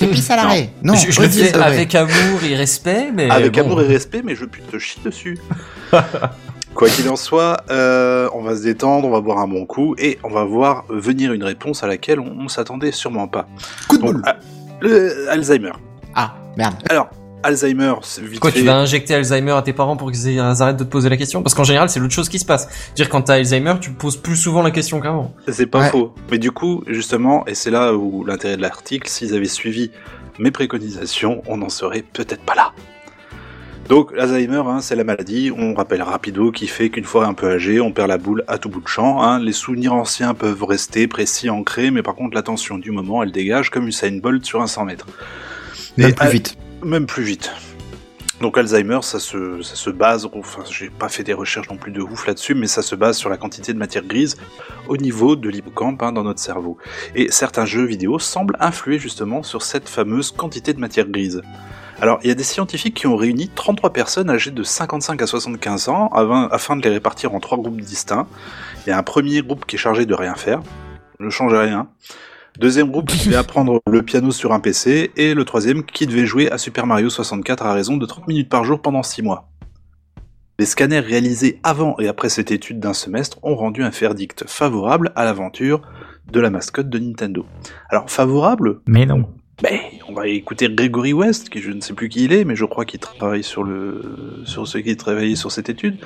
Et puis à l'arrêt. Non, je, je le fais avec amour et respect, mais Avec bon. amour et respect, mais je pute te chie dessus. Quoi qu'il en soit, euh, on va se détendre, on va boire un bon coup, et on va voir venir une réponse à laquelle on, on s'attendait sûrement pas. Coup de Donc, boule. ah, le Alzheimer. Ah, merde. Alors, Alzheimer, c'est vite Quoi, fait. tu vas injecter Alzheimer à tes parents pour qu'ils arrêtent de te poser la question? Parce qu'en général, c'est l'autre chose qui se passe. Dire quand t'as Alzheimer, tu poses plus souvent la question qu'avant. C'est pas Ouais. faux. Mais du coup, justement, et c'est là où l'intérêt de l'article, s'ils avaient suivi mes préconisations, on n'en serait peut-être pas là. Donc, l'Alzheimer, hein, c'est la maladie, on rappelle rapido, qui fait qu'une fois un peu âgé, on perd la boule à tout bout de champ. hein. Les souvenirs anciens peuvent rester précis, ancrés, mais par contre, l'attention du moment, elle dégage comme Usain Bolt sur un 100 mètres. Même Et plus vite. Même plus vite. Donc Alzheimer, ça se, ça se base, enfin j'ai pas fait des recherches non plus de ouf là-dessus, mais ça se base sur la quantité de matière grise au niveau de l'hippocampe hein, dans notre cerveau. Et certains jeux vidéo semblent influer justement sur cette fameuse quantité de matière grise. Alors, il y a des scientifiques qui ont réuni 33 personnes âgées de 55 à 75 ans afin de les répartir en trois groupes distincts. Il y a un premier groupe qui est chargé de rien faire, ne change rien. Deuxième groupe qui devait apprendre le piano sur un PC. Et le troisième qui devait jouer à Super Mario 64 à raison de 30 minutes par jour pendant 6 mois. Les scanners réalisés avant et après cette étude d'un semestre ont rendu un verdict favorable à l'aventure de la mascotte de Nintendo. Alors favorable? Mais non. Ben, on va écouter Gregory West, qui je ne sais plus qui il est, mais je crois qu'il travaille sur le, sur ce qui travaillait sur cette étude.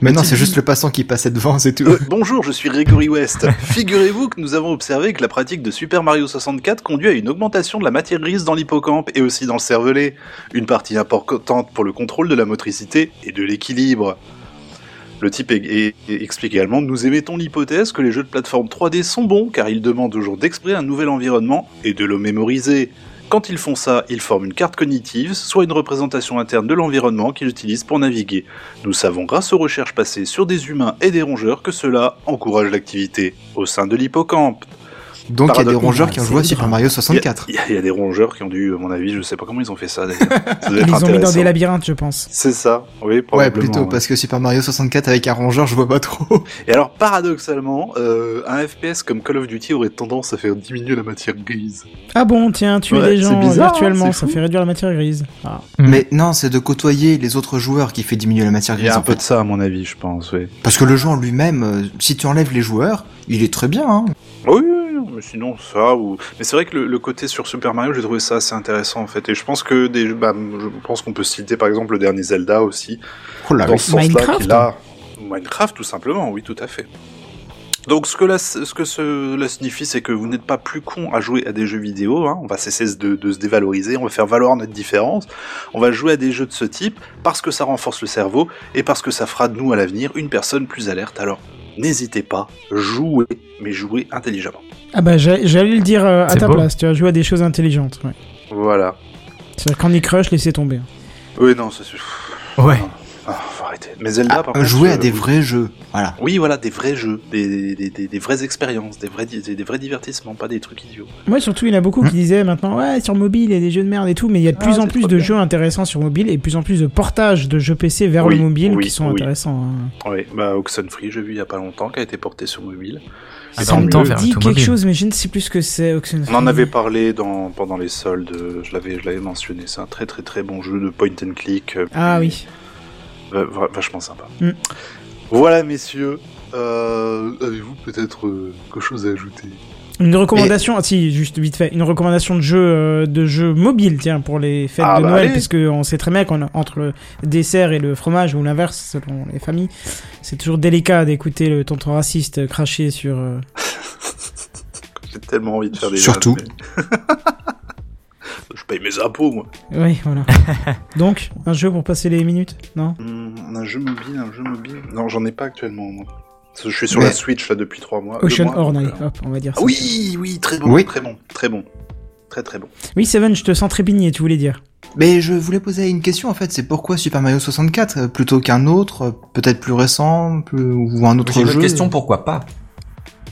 Mais non, c'est juste le passant qui passait devant, c'est tout. Euh, bonjour, je suis Gregory West. Figurez-vous que nous avons observé que la pratique de Super Mario 64 conduit à une augmentation de la matière grise dans l'hippocampe et aussi dans le cervelet, une partie importante pour le contrôle de la motricité et de l'équilibre. Le type explique également Nous émettons l'hypothèse que les jeux de plateforme 3D sont bons car ils demandent toujours d'exprimer un nouvel environnement et de le mémoriser. Quand ils font ça, ils forment une carte cognitive, soit une représentation interne de l'environnement qu'ils utilisent pour naviguer. Nous savons grâce aux recherches passées sur des humains et des rongeurs que cela encourage l'activité au sein de l'hippocampe. Donc il y a des rongeurs qui ont joué à. Super Mario 64. Il y, a, il y a des rongeurs qui ont dû, à mon avis, je sais pas comment ils ont fait ça d'ailleurs. Ça Ils les ont mis dans des labyrinthes, je pense. C'est ça, oui, Ouais, probablement. plutôt, ouais. parce que Super Mario 64 avec un rongeur, je vois pas trop. Et alors, paradoxalement, euh, un FPS comme Call of Duty aurait tendance à faire diminuer la matière grise. Ah bon, tiens, tuer Ouais, des gens bizarre, virtuellement, hein, ça c'est fou. fait réduire la matière grise. Ah. Mais non, c'est de côtoyer les autres joueurs qui fait diminuer la matière Il y grise a un peu fait. de ça, à mon avis, je pense, oui. Parce que le jeu en lui-même, euh, si tu enlèves les joueurs, il est très bien. Hein. Oui, oui, oui, mais sinon, ça, ou... Mais c'est vrai que le, le côté sur Super Mario, j'ai trouvé ça assez intéressant, en fait. Et je pense que des... bah, je pense qu'on peut citer, par exemple, le dernier Zelda aussi. Oh là, dans ce sens-là, Minecraft a... Minecraft, tout simplement, oui, tout à fait. Donc, ce que, là, ce que cela signifie, c'est que vous n'êtes pas plus con à jouer à des jeux vidéo. Hein. On va cesser de, de se dévaloriser, on va faire valoir notre différence. On va jouer à des jeux de ce type parce que ça renforce le cerveau et parce que ça fera de nous à l'avenir une personne plus alerte. Alors, n'hésitez pas, jouez, mais jouez intelligemment. Ah bah j'ai- j'allais le dire euh, à C'est ta beau. place, tu vas jouer à des choses intelligentes. Ouais. Voilà. C'est-à-dire Candy Crush, laissez tomber. Oui, non, ça suffit. Ouais. Ah, faut arrêter. Mais Zelda, par Ah, contre. jouer à euh, des vrais jeux. Voilà. Oui, voilà, des vrais jeux, des, des, des, des vraies expériences, des vrais, des, des vrais divertissements, pas des trucs idiots. Moi surtout, il y en a beaucoup qui disaient maintenant, ouais, sur mobile, il y a des jeux de merde et tout, mais il y a de Ah, plus en plus de bien. jeux intéressants sur mobile et de plus en plus de portages de jeux PC vers Oui, le mobile oui, qui sont oui. intéressants. hein. Oui, bah Oxenfree, j'ai vu il y a pas longtemps, qui a été porté sur mobile. Ah, Ça me dit quelque mobile. chose, mais je ne sais plus ce que c'est. Oxenfree. On en avait parlé dans, pendant les soldes, je l'avais, je l'avais mentionné, c'est un très très très bon jeu de point and click. euh, Ah oui. Va- vachement sympa. Mm. Voilà, messieurs, euh, avez-vous peut-être euh, quelque chose à ajouter? Une recommandation, ah, si, juste vite fait, une recommandation de jeu, euh, de jeu mobile, tiens, pour les fêtes Ah, de bah, Noël, allez. parce sait très bien qu'entre le dessert et le fromage, ou l'inverse, selon les familles, c'est toujours délicat d'écouter le tonton raciste cracher sur... euh, J'ai tellement envie de faire des Surtout. vannes, mais- je paye mes impôts, moi. Oui, voilà. Donc, un jeu pour passer les minutes, non? Hmm, un jeu mobile, un jeu mobile. Non, j'en ai pas actuellement, moi. Je suis sur Mais- la Switch là depuis trois mois. deux Ocean mois, Horn, allez, hop, on va dire Ah ça. oui, oui, très bon, Oui. très bon, très bon, très très bon. Oui, Seven, je te sens trépigner, tu voulais dire. Mais je voulais poser une question en fait, c'est pourquoi Super Mario 64 euh, plutôt qu'un autre, euh, peut-être plus récent, plus... ou un autre J'ai une jeu autre question, pourquoi pas?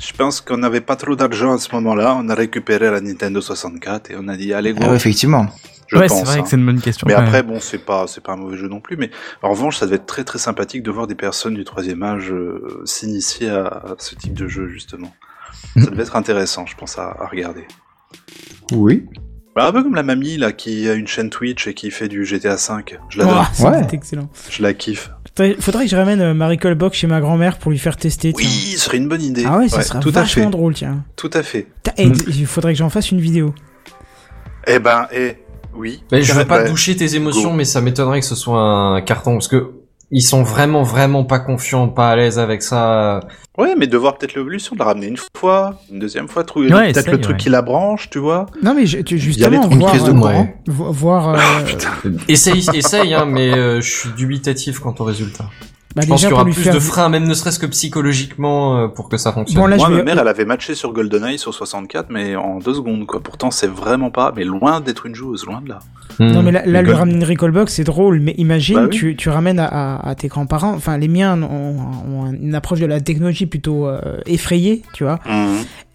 Je pense qu'on n'avait pas trop d'argent à ce moment-là. On a récupéré la Nintendo 64 et on a dit allez go. Ah ouais, effectivement. je ouais, pense. c'est vrai hein. que c'est une bonne question. Mais Ouais. après, bon, c'est pas, c'est pas un mauvais jeu non plus. Mais en revanche, ça devait être très très sympathique de voir des personnes du troisième âge euh, s'initier à, à ce type de jeu justement. Mm. Ça devait être intéressant, je pense, à, à regarder. Oui. Bah, un peu comme la mamie là qui a une chaîne Twitch et qui fait du GTA V. Je l'adore, Oh, c'est Ouais. excellent. je la kiffe. Faudrait, faudrait que je ramène euh, Marie Box chez ma grand-mère pour lui faire tester. tiens. Oui, ce serait une bonne idée. Ah ouais, ça serait tout à fait. vachement drôle, tiens. Tout à fait. Eh, Mm. Il faudrait que j'en fasse une vidéo. Eh ben, eh, oui. Mais je veux pas Ouais. doucher tes émotions, Go. mais ça m'étonnerait que ce soit un carton, parce que ils sont vraiment, vraiment pas confiants, pas à l'aise avec ça. Ouais, mais de voir peut-être l'évolution, de la ramener une fois, une deuxième fois, trouver Ouais, peut-être le truc ouais. qui la branche, tu vois. Non, mais je- tu- Y justement, Une voir, de euh, vo- voir euh, Essaye, essaye, hein, mais euh, je suis dubitatif quant au résultat. Bah, Je pense qu'il y aura plus faire... de freins, même ne serait-ce que psychologiquement, euh, pour que ça fonctionne. Bon, là, Moi, ma mère, elle avait matché sur GoldenEye sur 64, mais en deux secondes, quoi. Pourtant, c'est vraiment pas, mais loin d'être une joueuse, loin de là. Hmm. Non mais là, là Gold- ramener une Recallbox c'est drôle mais imagine Bah oui. tu, tu ramènes à, à- à tes grands-parents enfin les miens ont, ont une approche de la technologie plutôt euh, effrayée tu vois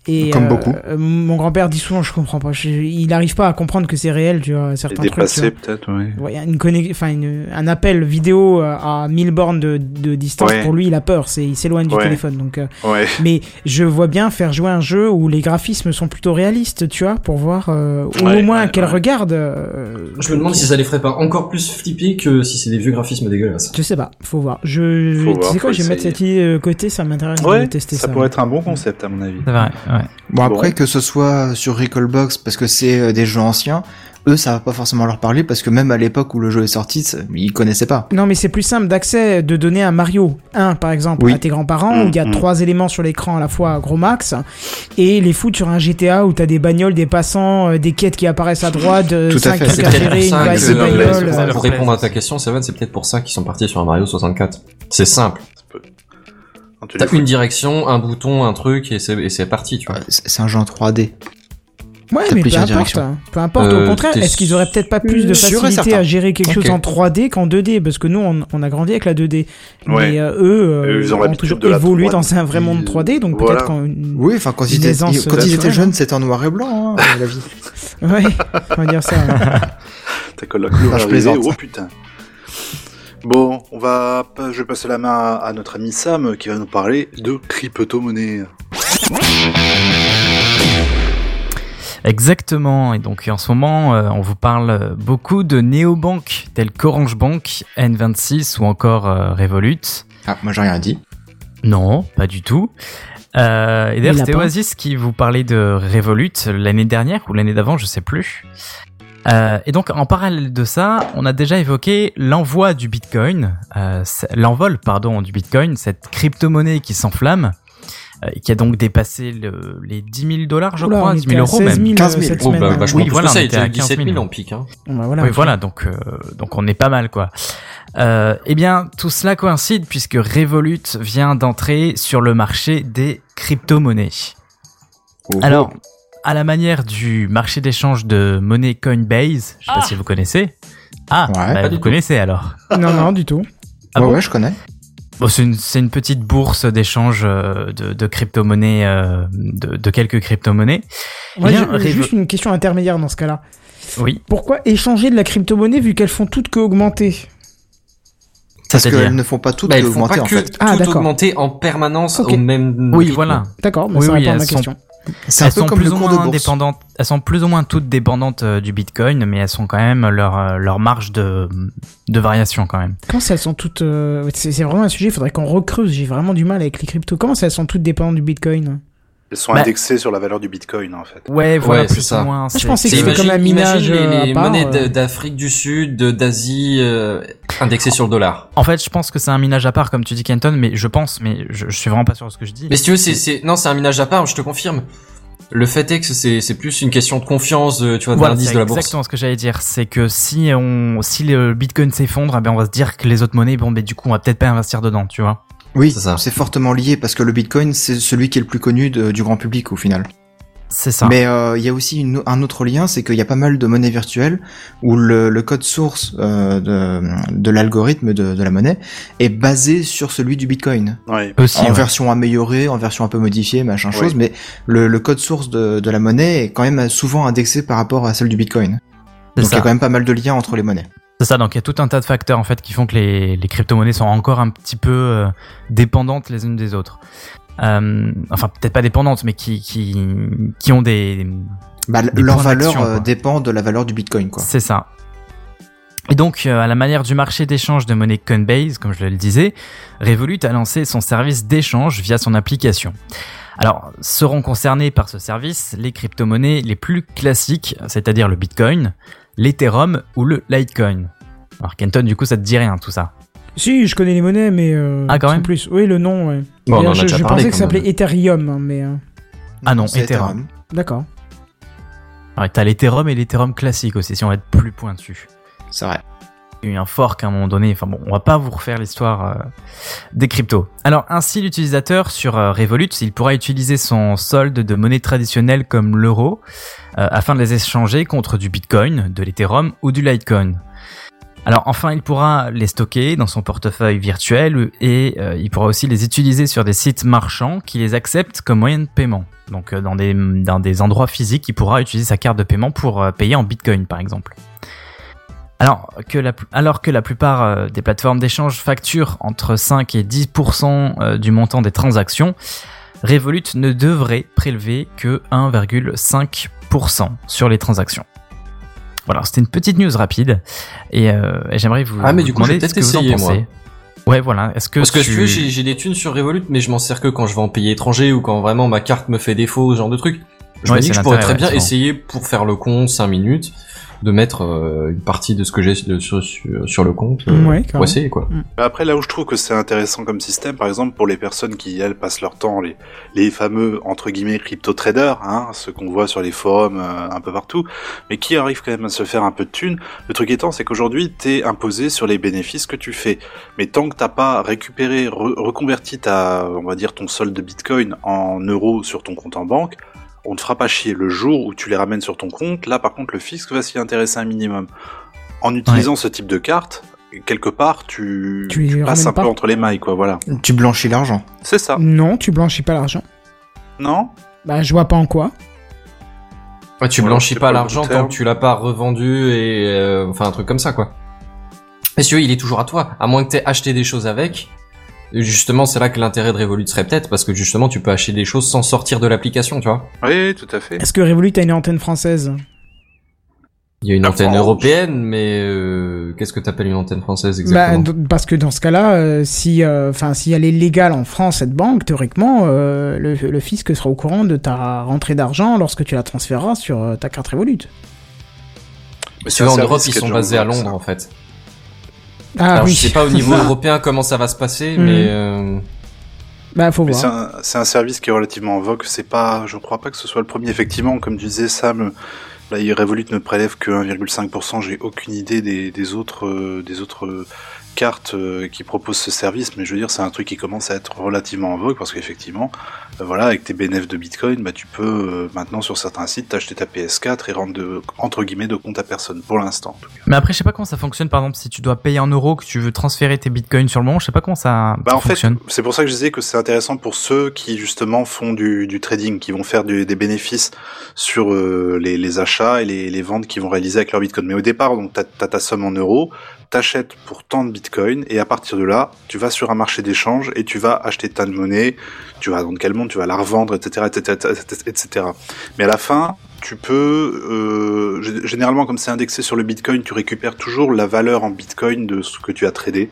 et Comme euh, beaucoup. euh, mon grand-père dit souvent je comprends pas je- il n'arrive pas à comprendre que c'est réel tu vois certains trucs dépassé, vois. peut-être, ouais. Ouais, une connex- enfin une- un appel vidéo euh, à 1000 bornes de, de distance Ouais. pour lui il a peur c'est il s'éloigne du Ouais. téléphone donc euh, Ouais. mais je vois bien faire jouer un jeu où les graphismes sont plutôt réalistes tu vois pour voir euh, ou Ouais, au moins ouais, qu'elle ouais. regarde euh, Je me demande si ça les ferait pas encore plus flipper que si c'est des vieux graphismes dégueulasses. Je sais pas, faut voir. Je, Faut tu voir, sais quoi, je vais mettre cette idée de côté, ça m'intéresse Ouais, de tester ça, ça. pourrait être un bon concept, à mon avis. C'est vrai, ouais. Bon après que ce soit sur Recallbox parce que c'est euh, des jeux anciens, eux ça va pas forcément leur parler parce que même à l'époque où le jeu est sorti, ils connaissaient pas. Non, mais c'est plus simple d'accès de donner un Mario 1 par exemple Oui. à tes grands-parents Mm, où il y a mm. trois éléments sur l'écran à la fois gros max et les foutre sur un GTA où t'as des bagnoles, des passants, euh, des quêtes qui apparaissent à droite, euh, Tout à fait. trucs à gérer, une bagnole. Pour répondre à ta question, Seven, c'est peut-être pour ça qu'ils sont partis sur un Mario 64. C'est simple. T'as une direction, un bouton, un truc, et c'est et c'est parti, tu vois. C'est un jeu en 3D. Ouais, T'as mais peu importe. directions. hein. Peu importe. Euh, Au contraire, t'es est-ce qu'ils auraient peut-être pas plus de facilité à gérer quelque chose en 3D qu'en 2D Parce que nous, on, on a grandi avec la 2D. Ouais. Mais euh, eux, euh, ils ont ont toujours évolué 3D. dans un vrai monde 3D. Donc Voilà. peut-être quand une... Oui, enfin quand ils étaient, aisance quand ils étaient naturelle. jeunes, c'était en noir et blanc, hein, la vie. Ouais, on va dire ça. T'as que la couleur Ah, je plaisante. oh putain. Bon, on va, pas- je vais passer la main à, notre ami Sam qui va nous parler de crypto-monnaie. Exactement. Et donc en ce moment, euh, on vous parle euh, beaucoup de néobanques telles qu'Orange Bank, N26 ou encore euh, Revolut. Ah, moi j'ai rien dit. Non, pas du tout. Euh, et d'ailleurs, c'était. Oasis qui vous parlait de Revolut l'année dernière ou l'année d'avant, je sais plus. Euh, et donc, en parallèle de ça, on a déjà évoqué l'envoi du Bitcoin, euh, l'envol, pardon, du Bitcoin, cette crypto-monnaie qui s'enflamme, euh, qui a donc dépassé le- les 10 000 dollars, je Oula, crois, on 10 était 000 à euros 16 000 même. 15 000. cette Oh, Oh, semaine. bah, vachement Oui, voilà, ça, on était à à 17 000 15 000 en pic. Hein. Bah, voilà. Oui, voilà, donc euh, donc on est pas mal quoi. Euh, eh bien, tout cela coïncide puisque Revolut vient d'entrer sur le marché des crypto-monnaies. Oh, Alors, à la manière du marché d'échange de monnaie Coinbase, je sais pas si vous connaissez. Ah, Ouais. bah, vous tout. connaissez alors. Non, non, du tout. Ah ouais, bon ouais, je connais. Bon, c'est une, petite bourse d'échange euh, de, de crypto-monnaies, euh, de, de quelques crypto-monnaies. Eh bien, j'ai juste une question intermédiaire dans ce cas-là. Oui, Pourquoi échanger de la crypto-monnaie vu qu'elles font toutes que augmenter? Parce c'est-à-dire qu'elles ne font pas toutes Bah, que augmenter pas en que fait. Ah, tout d'accord. augmenter en permanence au même oui, rythme. voilà. D'accord, mais Oui, ça oui, répond à ma sont- un elles peu sont comme plus le ou cours de moins bourse. dépendantes. Elles sont plus ou moins toutes dépendantes euh, du Bitcoin, mais elles sont quand même leur euh, leur marge de de variation quand même. Comment ça, elles sont toutes... euh, C'est c'est vraiment un sujet, il faudrait qu'on recreuse. J'ai vraiment du mal avec les cryptos. Comment ça, elles sont toutes dépendantes du Bitcoin? Elles sont Bah- indexées sur la valeur du Bitcoin en fait. Ouais, voilà, Ouais, c'est plus ça. ou moins. je pensais que c'est- c'était comme un minage, imagine les, euh, à les part, monnaies euh. d'Afrique du Sud, d'Asie, euh, indexées sur le dollar. En fait, je pense que c'est un minage à part, comme tu dis, Kenton, mais je pense, mais je, je suis vraiment pas sûr de ce que je dis. Mais si tu veux, c'est, non, c'est un minage à part, je te confirme. Le fait est que c'est, plus une question de confiance, tu vois, de Voilà, l'indice c'est de la bourse. exactement ce que j'allais dire. C'est que si on, si le Bitcoin s'effondre, eh ben on va se dire que les autres monnaies, bon, ben du coup, on va peut-être pas investir dedans, tu vois. Oui, C'est fortement lié parce que le Bitcoin, c'est celui qui est le plus connu de- du grand public au final. C'est ça. Mais euh, il y a aussi une- un autre lien, c'est qu'il y a pas mal de monnaies virtuelles où le, le code source euh, de, de l'algorithme de, de la monnaie est basé sur celui du Bitcoin. Ouais. Aussi. en ouais. version améliorée, en version un peu modifiée, machin chose, mais le, le code source de, de la monnaie est quand même souvent indexé par rapport à celle du Bitcoin. C'est Donc il y a quand même pas mal de liens entre les monnaies. C'est ça. Donc il y a tout un tas de facteurs en fait qui font que les, les crypto-monnaies sont encore un petit peu euh, dépendantes les unes des autres. Euh, enfin, peut-être pas dépendantes, mais qui qui qui ont des Bah, Des leur valeur euh, dépend de la valeur du Bitcoin, quoi. C'est ça. Et donc, euh, à la manière du marché d'échange de monnaie Coinbase, comme je le disais, Revolut a lancé son service d'échange via son application. Alors, seront concernés par ce service les crypto-monnaies les plus classiques, c'est-à-dire le Bitcoin, l'Ethereum ou le Litecoin. Alors, Kenton, du coup, ça te dit rien, tout ça Si, je connais les monnaies, mais... Euh, Ah, quand même plus. Oui, le nom, ouais. Bon, on en D'ailleurs, a je déjà je parlé, pensais que ça s'appelait Ethereum, mais... euh, Ah non, Ethereum. D'accord. Alors, t'as l'Ethereum et l'Ethereum classique aussi, si on va être plus pointu. C'est vrai. Eu un fork à un moment donné. Enfin bon, on va pas vous refaire l'histoire euh, des cryptos. Alors ainsi, l'utilisateur sur euh, Revolut, il pourra utiliser son solde de monnaie traditionnelle comme l'euro euh, afin de les échanger contre du Bitcoin, de l'Ethereum ou du Litecoin. Alors enfin, il pourra les stocker dans son portefeuille virtuel et il pourra aussi les utiliser sur des sites marchands qui les acceptent comme moyen de paiement. Donc dans des endroits physiques, il pourra utiliser sa carte de paiement pour payer en Bitcoin par exemple. Alors que la, alors que la plupart euh, des plateformes d'échange facturent entre 5 et 10% euh, du montant des transactions, Revolut ne devrait prélever que 1,5% sur les transactions. Voilà, c'était une petite news rapide et, euh, et j'aimerais vous, Ah, mais vous du coup, demander ce vous en essayer, pensez. Ouais, voilà. Est-ce que Parce que tu... tu veux, j'ai, des thunes sur Revolut, mais je m'en sers que quand je vais en payer étranger ou quand vraiment ma carte me fait défaut, ce genre de truc. Je Ouais, me dis que je pourrais très bien essayer pour faire le compte 5 minutes de mettre euh, une partie de ce que j'ai sur, sur, sur le compte euh, Ouais, pour essayer quoi. Bah Après, là où je trouve que c'est intéressant comme système, par exemple, pour les personnes qui, elles, passent leur temps, les, les fameux, entre guillemets, crypto-traders, hein, ceux qu'on voit sur les forums euh, un peu partout, mais qui arrivent quand même à se faire un peu de thunes. Le truc étant, c'est qu'aujourd'hui, t'es imposé sur les bénéfices que tu fais. Mais tant que t'as pas récupéré, re- reconverti ta, on va dire, ton solde de bitcoin en euros sur ton compte en banque, on te fera pas chier. Le jour où tu les ramènes sur ton compte, là par contre le fisc va s'y intéresser un minimum. En utilisant ce type de carte, quelque part tu, Tu passes un pas peu entre les mailles, quoi. Voilà. Tu blanchis l'argent. C'est ça. Non, tu blanchis pas l'argent. Non? Bah, je vois pas en quoi. Ouais, tu Ouais, blanchis pas l'argent tant que tu l'as pas revendu et euh, enfin un truc comme ça quoi. Et si tu veux, il est toujours à toi, à moins que t'aies acheté des choses avec. Et Justement, c'est là que l'intérêt de Revolut serait peut-être parce que justement, tu peux acheter des choses sans sortir de l'application, tu vois. Oui, tout à fait. Est-ce que Revolut a une antenne française? Il y a une La antenne France. européenne, mais euh, qu'est-ce que t'appelles une antenne française bah, exactement? Parce que dans ce cas-là, euh, si, euh, enfin, si elle est légale en France, cette banque, théoriquement, euh, le, le fisc sera au courant de ta rentrée d'argent lorsque tu la transféreras sur euh, ta carte Revolut. Mais tu un en Europe, ils sont basés à ça. Londres en fait. Ah Alors oui. je sais pas au niveau européen comment ça va se passer, Mhm. mais euh, Bah, faut Mais voir. un, c'est un service qui est relativement en vogue. C'est pas, je crois pas que ce soit le premier. Effectivement, comme disait Sam, là, il Revolut ne prélève que 1,5%. J'ai aucune idée des, des autres, euh, des autres euh, cartes euh, qui proposent ce service, mais je veux dire, c'est un truc qui commence à être relativement en vogue parce qu'effectivement, euh, voilà, avec tes bénéfices de Bitcoin, bah, tu peux euh, maintenant sur certains sites t'acheter ta PS4 et rendre de, entre guillemets de compte à personne pour l'instant. Mais après, je sais pas comment ça fonctionne. Par exemple, si tu dois payer en euros, que tu veux transférer tes bitcoins sur le moment, je sais pas comment ça, Bah ça en fait, fonctionne. c'est pour ça que je disais que c'est intéressant pour ceux qui justement font du, du trading, qui vont faire du- des bénéfices sur euh, les, les achats et les, les ventes qu'ils vont réaliser avec leur bitcoin. Mais au départ, donc t'as as ta somme en euros, t'achètes pour tant de bitcoin et à partir de là, tu vas sur un marché d'échange et tu vas acheter ta monnaie, tu vas dans quel monde, tu vas la revendre, etc., etc., etc., etc. Mais à la fin, tu peux, euh, généralement comme c'est indexé sur le bitcoin, tu récupères toujours la valeur en bitcoin de ce que tu as tradé.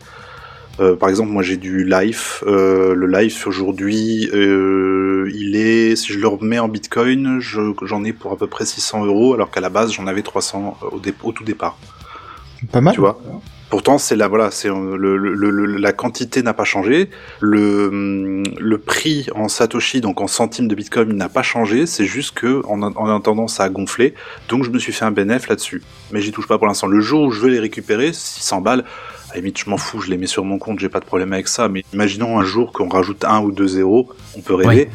Euh, par exemple, moi j'ai du Life. Euh, le Life aujourd'hui, euh, il est, si je le remets en Bitcoin, je- j'en ai pour à peu près 600 euros, alors qu'à la base j'en avais 300 au, dé- au tout départ. Pas mal. Tu vois. Pourtant, c'est la voilà, c'est euh, le, le- le- la quantité n'a pas changé, le le prix en satoshi, donc en centimes de Bitcoin, n'a pas changé. C'est juste que en, en attendant, ça a gonflé. Donc je me suis fait un bénéf là-dessus. Mais j'y touche pas pour l'instant. Le jour où je veux les récupérer, 600 balles, à la limite, je m'en fous, je les mets sur mon compte, j'ai pas de problème avec ça. Mais imaginons un jour qu'on rajoute un ou deux zéros, on peut rêver.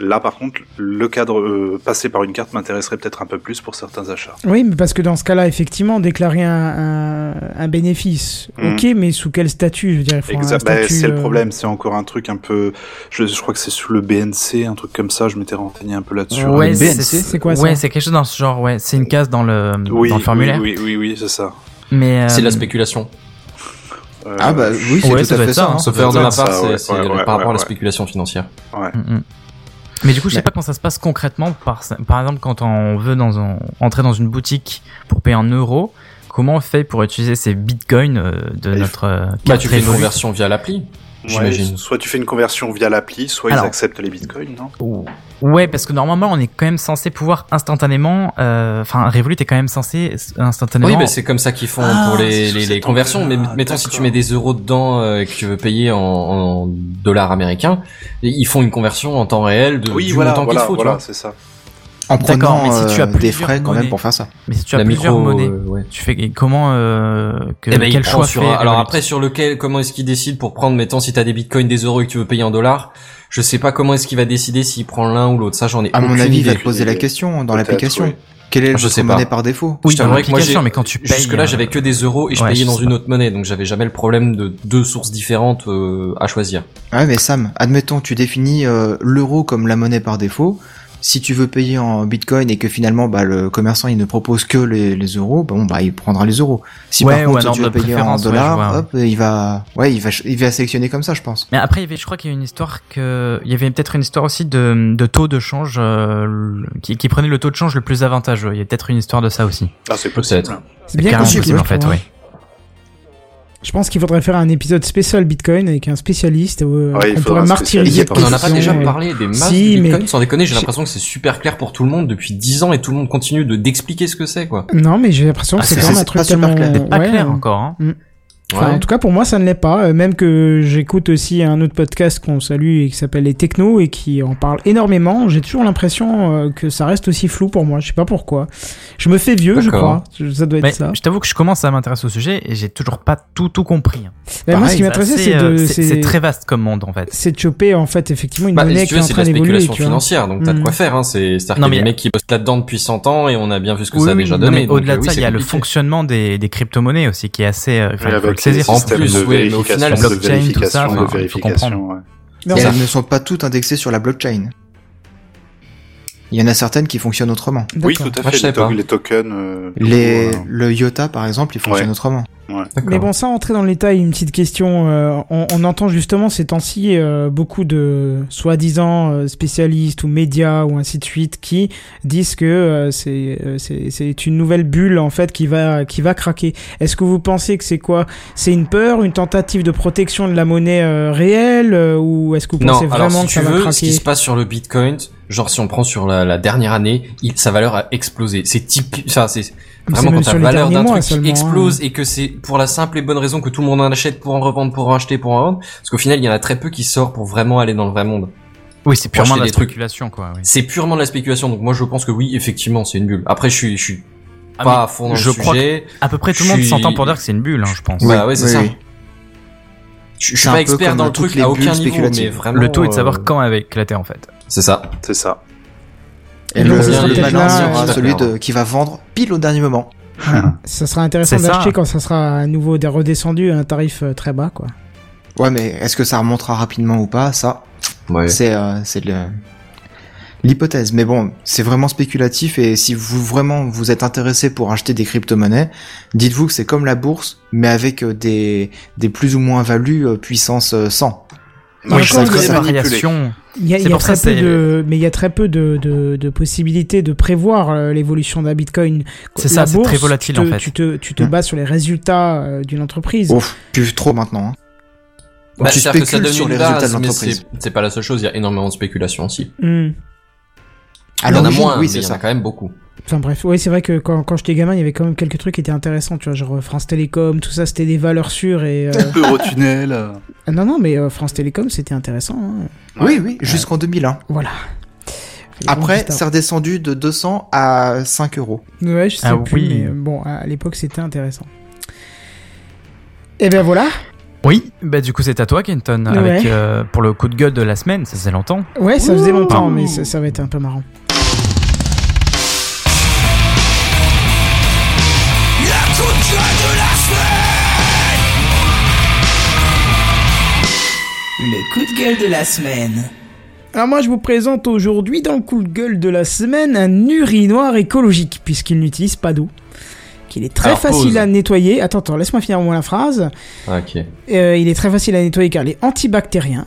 Là, par contre, le cadre euh, passé par une carte m'intéresserait peut-être un peu plus pour certains achats. Oui, mais parce que dans ce cas-là, effectivement, déclarer un, un, un bénéfice, Mhm. ok, mais sous quel statut Je veux dire, il faut un Exact. Bah, statut, c'est le euh, problème, c'est encore un truc un peu. Je, je crois que c'est sous le BNC, un truc comme ça. Je m'étais renseigné un peu là-dessus. Ouais, le c'est BNC, c'est quoi, ça Ouais, c'est quelque chose dans ce genre. Ouais, c'est une case dans le Oui, dans le formulaire. oui, oui, oui, oui, c'est ça. Mais c'est de la euh, spéculation. Euh, Ah bah oui, c'est Ouais, tout ça à fait ça. ça, hein. hein. Sauf ça erreur de être part, ça, c'est ouais, c'est ouais, ouais, par rapport à la spéculation financière. ouais. Mm, mm. Mais du coup, je sais Mais- pas comment ça se passe concrètement. Par, par exemple, quand on veut dans un, entrer dans une boutique pour payer en euros, comment on fait pour utiliser ces bitcoins euh, de notre euh, Bah, tu fais une conversion via l'appli. Ouais, J'imagine. soit tu fais une conversion via l'appli, soit Alors. ils acceptent les bitcoins, non? Ouais, parce que normalement, on est quand même censé pouvoir instantanément. euh, Enfin, Revolut est quand même censé instantanément. Oui, bah, c'est comme ça qu'ils font Ah, pour les, conversions. Mais mettons si tu mets des euros dedans euh, et que tu veux payer en, en dollars américains, et ils font une conversion en temps réel de, Oui, du voilà, montant voilà, qu'il faut, voilà, tu vois. c'est ça. En D'accord, prenant mais si tu as euh, des frais quand même pour faire ça. Mais si tu as La plusieurs micro, monnaies, euh, ouais. tu fais comment euh, que, Eh ben, quel choix sur fait un- alors après sur lequel comment est-ce qu'il décide pour prendre mettons si t'as des bitcoins des euros et que tu veux payer en dollars je sais pas comment est-ce qu'il va décider s'il prend l'un ou l'autre ça j'en ai À mon avis, il va te poser la question dans l'application. oui. Quelle est Je sais pas. monnaie par défaut Oui, Je dans que moi, mais quand tu payes. Jusque là, euh, j'avais que des euros et je ouais, payais je dans une pas. autre monnaie, donc j'avais jamais le problème de deux sources différentes euh, à choisir. Ouais, mais Sam, admettons, tu définis euh, l'euro comme la monnaie par défaut. Si tu veux payer en bitcoin et que finalement bah, le commerçant il ne propose que les, les euros, bon bah il prendra les euros. Si Ouais, par ou contre tu veux payer en ouais, dollars, vois. hop, il va, ouais, il va, ch- il va sélectionner comme ça, je pense. Mais après, il y avait, je crois qu'il y a une histoire que, il y avait peut-être une histoire aussi de, de taux de change euh, qui, qui prenait le taux de change le plus avantageux. Il y a peut-être une histoire de ça aussi. Ah, c'est possible. C'est bien possible, possible, en fait, hein. Je pense qu'il faudrait faire un épisode spécial Bitcoin avec un spécialiste euh, Ouais, qu'on faudra pourrait martyriser On en a pas déjà parlé des masses si, de mais- bitcoin, sans déconner, j'ai l'impression que c'est super clair pour tout le monde depuis 10 ans et tout le monde continue de d'expliquer ce que c'est quoi. Non, mais j'ai l'impression Ah, que c'est c'est- quand même un truc pas super tellement... clair. C'est pas ouais, clair encore. Hein. Enfin, Ouais. en tout cas, pour moi, ça ne l'est pas. Euh, Même que j'écoute aussi un autre podcast qu'on salue et qui s'appelle Les Technos et qui en parle énormément. J'ai toujours l'impression euh, que ça reste aussi flou pour moi. Je sais pas pourquoi. Je me fais vieux, je crois. Je- Ça doit être Mais ça. je t'avoue que je commence à m'intéresser au sujet et j'ai toujours pas tout tout compris. Mais moi, ce qui C'est m'intéressait, c'est euh, de, c'est c'est très vaste comme monde en fait. c'est de choper en fait effectivement une Bah, monnaie si qui est en c'est train d'évoluer. vois. financière, donc t'as de Mm. quoi faire. Hein. C'est c'est-à-dire Non, qu'il y a mais- des mecs qui bossent là-dedans depuis 100 ans et on a bien vu ce que Oui, ça a déjà donné. au-delà euh, de ça, c'est il y a le fonctionnement des, des crypto-monnaies aussi qui est assez. Le saisir. les En plus, de ouais, mais au vérification, final, de blockchain, tout ça, vérification, enfin, de faut vérification. comprendre. ouais. Non, elles ne sont pas toutes indexées sur la blockchain. Il y en a certaines qui fonctionnent autrement. Oui, tout à Moi, je fait. sais Les, to- pas. les tokens. euh, Les, voilà. le IOTA, par exemple, il fonctionne Ouais. autrement. Mais bon, sans entrer dans le détail, une petite question. euh, on, on entend justement ces temps-ci euh, beaucoup de soi-disant euh, spécialistes ou médias ou ainsi de suite qui disent que euh, c'est euh, c'est c'est une nouvelle bulle en fait qui va qui va craquer. Est-ce que vous pensez que c'est quoi? C'est une peur, une tentative de protection de la monnaie euh, réelle euh, ou est-ce que vous Non, pensez alors vraiment si que tu ça va veux, ce qui se passe sur le Bitcoin, genre si on prend sur la, la dernière année, il, sa valeur a explosé. C'est typique, enfin c'est vraiment même quand les valeur d'un truc qui explose hein. et que c'est pour la simple et bonne raison que tout le monde en achète pour en revendre, pour en acheter, pour en vendre, parce qu'au final il y en a très peu qui sortent pour vraiment aller dans le vrai monde. Oui, c'est purement de la trucs. spéculation quoi. Oui. C'est purement de la spéculation, donc moi je pense que oui, effectivement c'est une bulle. Après je suis, je suis Ah, pas à fond dans je le crois sujet. À peu près tout le monde suis- s'entend pour dire que c'est une bulle, hein, je pense. Bah ouais, c'est oui, ça. oui. Je, suis un pas peu expert dans le truc à aucun niveau, mais vraiment. Le tout est de savoir euh, quand elle va éclater en fait. C'est ça. C'est ça. Et le, euh, celui de, qui va vendre pile au dernier moment. Ça sera intéressant d'acheter quand ça sera à nouveau des- redescendu à un tarif euh, très bas quoi. Ouais, mais est-ce que ça remontera rapidement ou pas Ça, Ouais. c'est euh, c'est le- l'hypothèse. Mais bon, c'est vraiment spéculatif et si vous vraiment vous êtes intéressé pour acheter des crypto-monnaies, dites-vous que c'est comme la bourse, mais avec euh, des, des plus ou moins values euh, puissance euh, 100. Moi, Oui, c'est manipulé. variation. Il y a, C'est il y a pour ça, très peu de, mais il y a très peu de, de, de possibilités de prévoir euh, l'évolution d'un Bitcoin. C'est ça, c'est très volatile, tu te, en fait. Tu te, tu te Hmm. bases sur les résultats euh, d'une entreprise. Ouf, plus trop maintenant. Hein. Bah, tu c'est-à-dire que ça spécules donne sur les base, résultats de l'entreprise. c'est- pas la seule chose, il y a énormément de spéculation aussi. Hmm. À il y en a moins, oui, mais c'est il y en ça. a quand même beaucoup. Enfin bref, oui, c'est vrai que quand, quand j'étais gamin, il y avait quand même quelques trucs qui étaient intéressants, tu vois, genre euh, France Télécom, tout ça, c'était des valeurs sûres et... euh, Eurotunnel. euh, ah non, non, mais euh, France Télécom, c'était intéressant. hein. Oui, oui, jusqu'en 2001. Voilà. Et bon, Après, c'est redescendu de 200 à 5 euros. Ouais, je sais Ah plus, oui. mais bon, à l'époque, c'était intéressant. Et ben voilà. Oui, bah du coup c'est à toi Kenton, Ouais. avec euh, pour le coup de gueule de la semaine, ça faisait longtemps. Ouais, ça faisait longtemps, Ouh. mais ça, ça va être un peu marrant. Le coup de gueule de la semaine. Alors moi je vous présente aujourd'hui dans le coup de gueule de la semaine un urinoir écologique puisqu'il n'utilise pas d'eau, qu'il est très Alors, facile pause. à nettoyer. Attends, attends, laisse-moi finir au moins la phrase. Ok. Euh, il est très facile à nettoyer car il est antibactérien.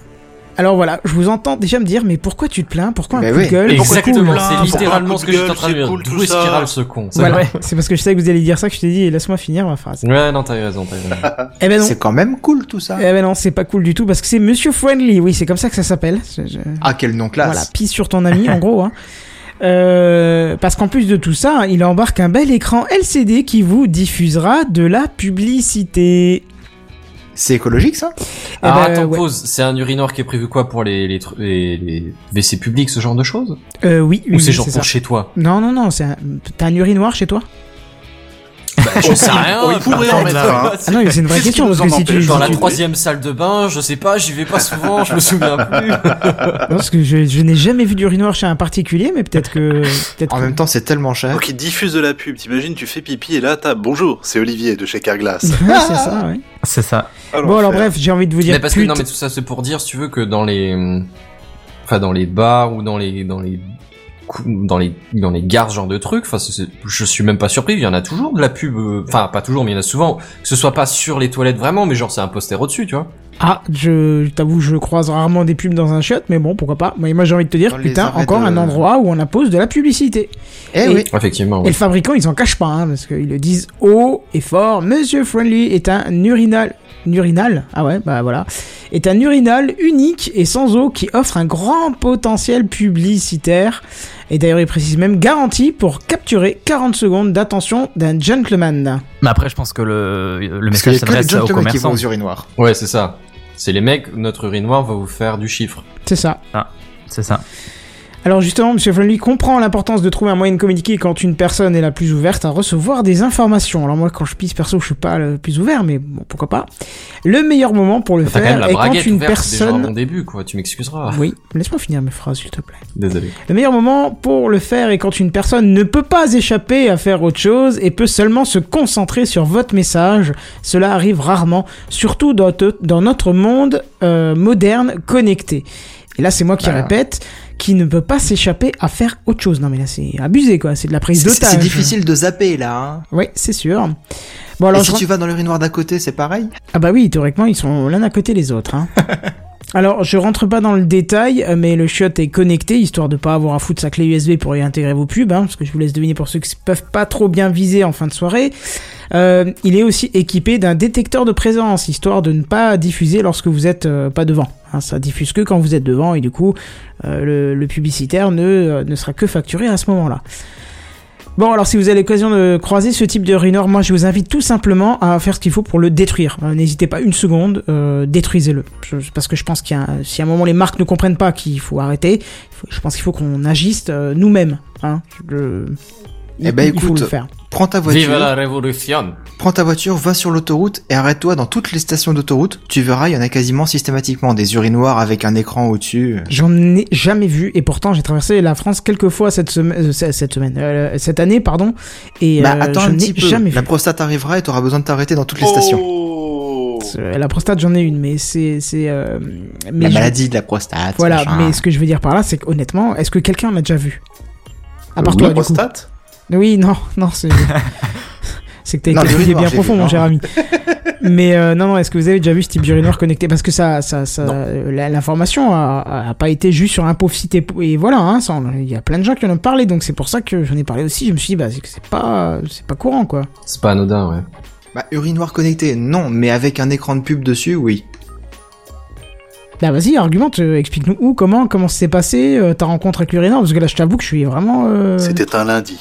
Alors voilà, je vous entends déjà me dire mais pourquoi tu te plains? Pourquoi un Bah coup oui. de gueule? Pourquoi Exactement, cool c'est littéralement ce que j'étais en train de c'est dire. cool, tout D'où est-ce ça qu'il râle ce con? C'est Voilà, vrai. c'est parce que je savais que vous alliez dire ça que je t'ai dit laisse-moi finir ma phrase. Ouais, non, t'as raison, t'as raison. Eh ben. C'est quand même cool tout ça. Eh ben non, c'est pas cool du tout parce que c'est Monsieur Friendly. Oui, c'est comme ça que ça s'appelle. Je- Ah, quel nom classe. Voilà, pisse sur ton ami en gros. Hein. Euh, parce qu'en plus de tout ça, il embarque un bel écran LCD qui vous diffusera de la publicité. C'est écologique ça? Eh Alors ben, attends, ouais. pause. C'est un urinoir qui est prévu quoi pour les, les, tru- les, les WC publics, ce genre de choses? Euh, oui, oui, Ou c'est oui, genre pour ça. chez toi? Non, non, non, c'est un... t'as un urinoir chez toi? J'en sais rien. Oh, il pourrait en mettre un. Ah non, mais c'est une vraie question parce que si tu, Dans la troisième salle de bain, je sais pas, j'y vais pas souvent, je me souviens plus. Non, parce que je, je n'ai jamais vu d'urinoir chez un particulier, mais peut-être que. En que- même temps, c'est tellement cher. Donc il diffuse de la pub. T'imagines, tu fais pipi et là t'as bonjour, c'est Olivier de chez Carglass. Ouais, c'est ça. Ouais. C'est ça. Bon alors bref, j'ai envie de vous dire. mais parce que non, mais tout ça c'est pour dire, si tu veux, que dans les, enfin dans les bars ou dans les, dans les, dans les, dans les gares, genre de trucs. Enfin, je suis même pas surpris. Il y en a toujours de la pub. euh, Enfin, pas toujours, mais il y en a souvent. Que ce soit pas sur les toilettes vraiment, mais genre c'est un poster au-dessus, tu vois. Ah, je t'avoue, je croise rarement des pubs dans un shot, mais bon, pourquoi pas. Mais moi, j'ai envie de te dire, Dans putain, encore de- un endroit où on impose de la publicité. Eh Et- oui. Effectivement. Et oui. le fabricant, ils s'en cachent pas, hein, parce qu'ils le disent haut et fort. Monsieur Friendly est un urinal. Urinal Ah ouais, bah voilà. Est un urinal unique et sans eau qui offre un grand potentiel publicitaire. Et d'ailleurs, il précise même garantie pour capturer 40 secondes d'attention d'un gentleman. Mais après, je pense que le, le message s'adresse aux gentlemen qui vont commerçants. aux urinoirs. Ouais, c'est ça. C'est les mecs, notre urinoir va vous faire du chiffre. C'est ça. C'est ça. Alors justement, M. Flynn comprend l'importance de trouver un moyen de communiquer quand une personne est la plus ouverte à recevoir des informations. Alors moi, quand je pisse perso, je suis pas le plus ouvert, mais bon, pourquoi pas. Le meilleur moment pour le T'as quand même faire la est quand une ouverte, c'est déjà un personne... début, quoi. Tu m'excuseras. Oui, laisse-moi finir mes phrases, s'il te plaît. Désolé. Le meilleur moment pour le faire est quand une personne ne peut pas échapper à faire autre chose et peut seulement se concentrer sur votre message. Cela arrive rarement, surtout dans, notre monde euh, moderne connecté. Et là, c'est moi qui répète, qui ne peut pas s'échapper à faire autre chose. Non mais là, c'est abusé, quoi. C'est de la prise d'otage. c'est difficile de zapper là. Hein. Oui, c'est sûr. Bon alors, Et je si tu vas dans l'urinoir d'à côté, c'est pareil? Ah bah oui, théoriquement, ils sont l'un à côté des autres. Hein. Alors, je rentre pas dans le détail, mais le chiotte est connecté, histoire de pas avoir à foutre sa clé USB pour y intégrer vos pubs, hein, parce que je vous laisse deviner pour ceux qui peuvent pas trop bien viser en fin de soirée. Euh, il est aussi équipé d'un détecteur de présence, histoire de ne pas diffuser lorsque vous êtes euh, pas devant. Hein, ça diffuse que quand vous êtes devant, et du coup, euh, le, publicitaire ne, euh, ne sera que facturé à ce moment-là. Bon, alors si vous avez l'occasion de croiser ce type de urinoir, moi je vous invite tout simplement à faire ce qu'il faut pour le détruire. Euh, N'hésitez pas une seconde, détruisez-le. Parce que je pense qu'il y a, si à un moment les marques ne comprennent pas qu'il faut arrêter, je pense qu'il faut qu'on agisse nous-mêmes. Hein. Eh ben, il faut écoute, le faire. Prends ta voiture, Vive la révolution prends ta voiture, va sur l'autoroute et arrête-toi dans toutes les stations d'autoroute. Tu verras, il y en a quasiment systématiquement des urinoirs avec un écran au-dessus. J'en ai jamais vu et pourtant j'ai traversé la France quelques fois cette semaine, cette semaine, euh, cette année pardon. Et bah euh, attends je un petit peu, jamais la prostate arrivera et t'auras besoin de t'arrêter dans toutes les stations. Oh Euh, La prostate j'en ai une, mais c'est c'est. euh, la je- maladie de la prostate. Voilà, machin. mais ce que je veux dire par là, c'est qu'honnêtement, est-ce que quelqu'un l'a déjà vu? À part La toi, du coup. Oui, non, non, c'est. c'est que t'as été fouillé bien profond, vu, mon cher ami. Mais euh, non, non, est-ce que vous avez déjà vu ce type d'urinoir connecté? Parce que ça, ça, euh, l'information a, a pas été juste sur un pauvre site et, et voilà. Hein, ça, il y a plein de gens qui en ont parlé, donc c'est pour ça que j'en ai parlé aussi. Je me suis dit, bah, c'est que c'est pas, c'est pas courant, quoi. C'est pas anodin, ouais. Bah, urinoir connecté, non, mais avec un écran de pub dessus, oui. Bah vas-y, argumente, euh, explique-nous où, comment, comment s'est passé, euh, ta rencontre avec l'urinoir, parce que là, je t'avoue que je suis vraiment. euh, C'était un lundi.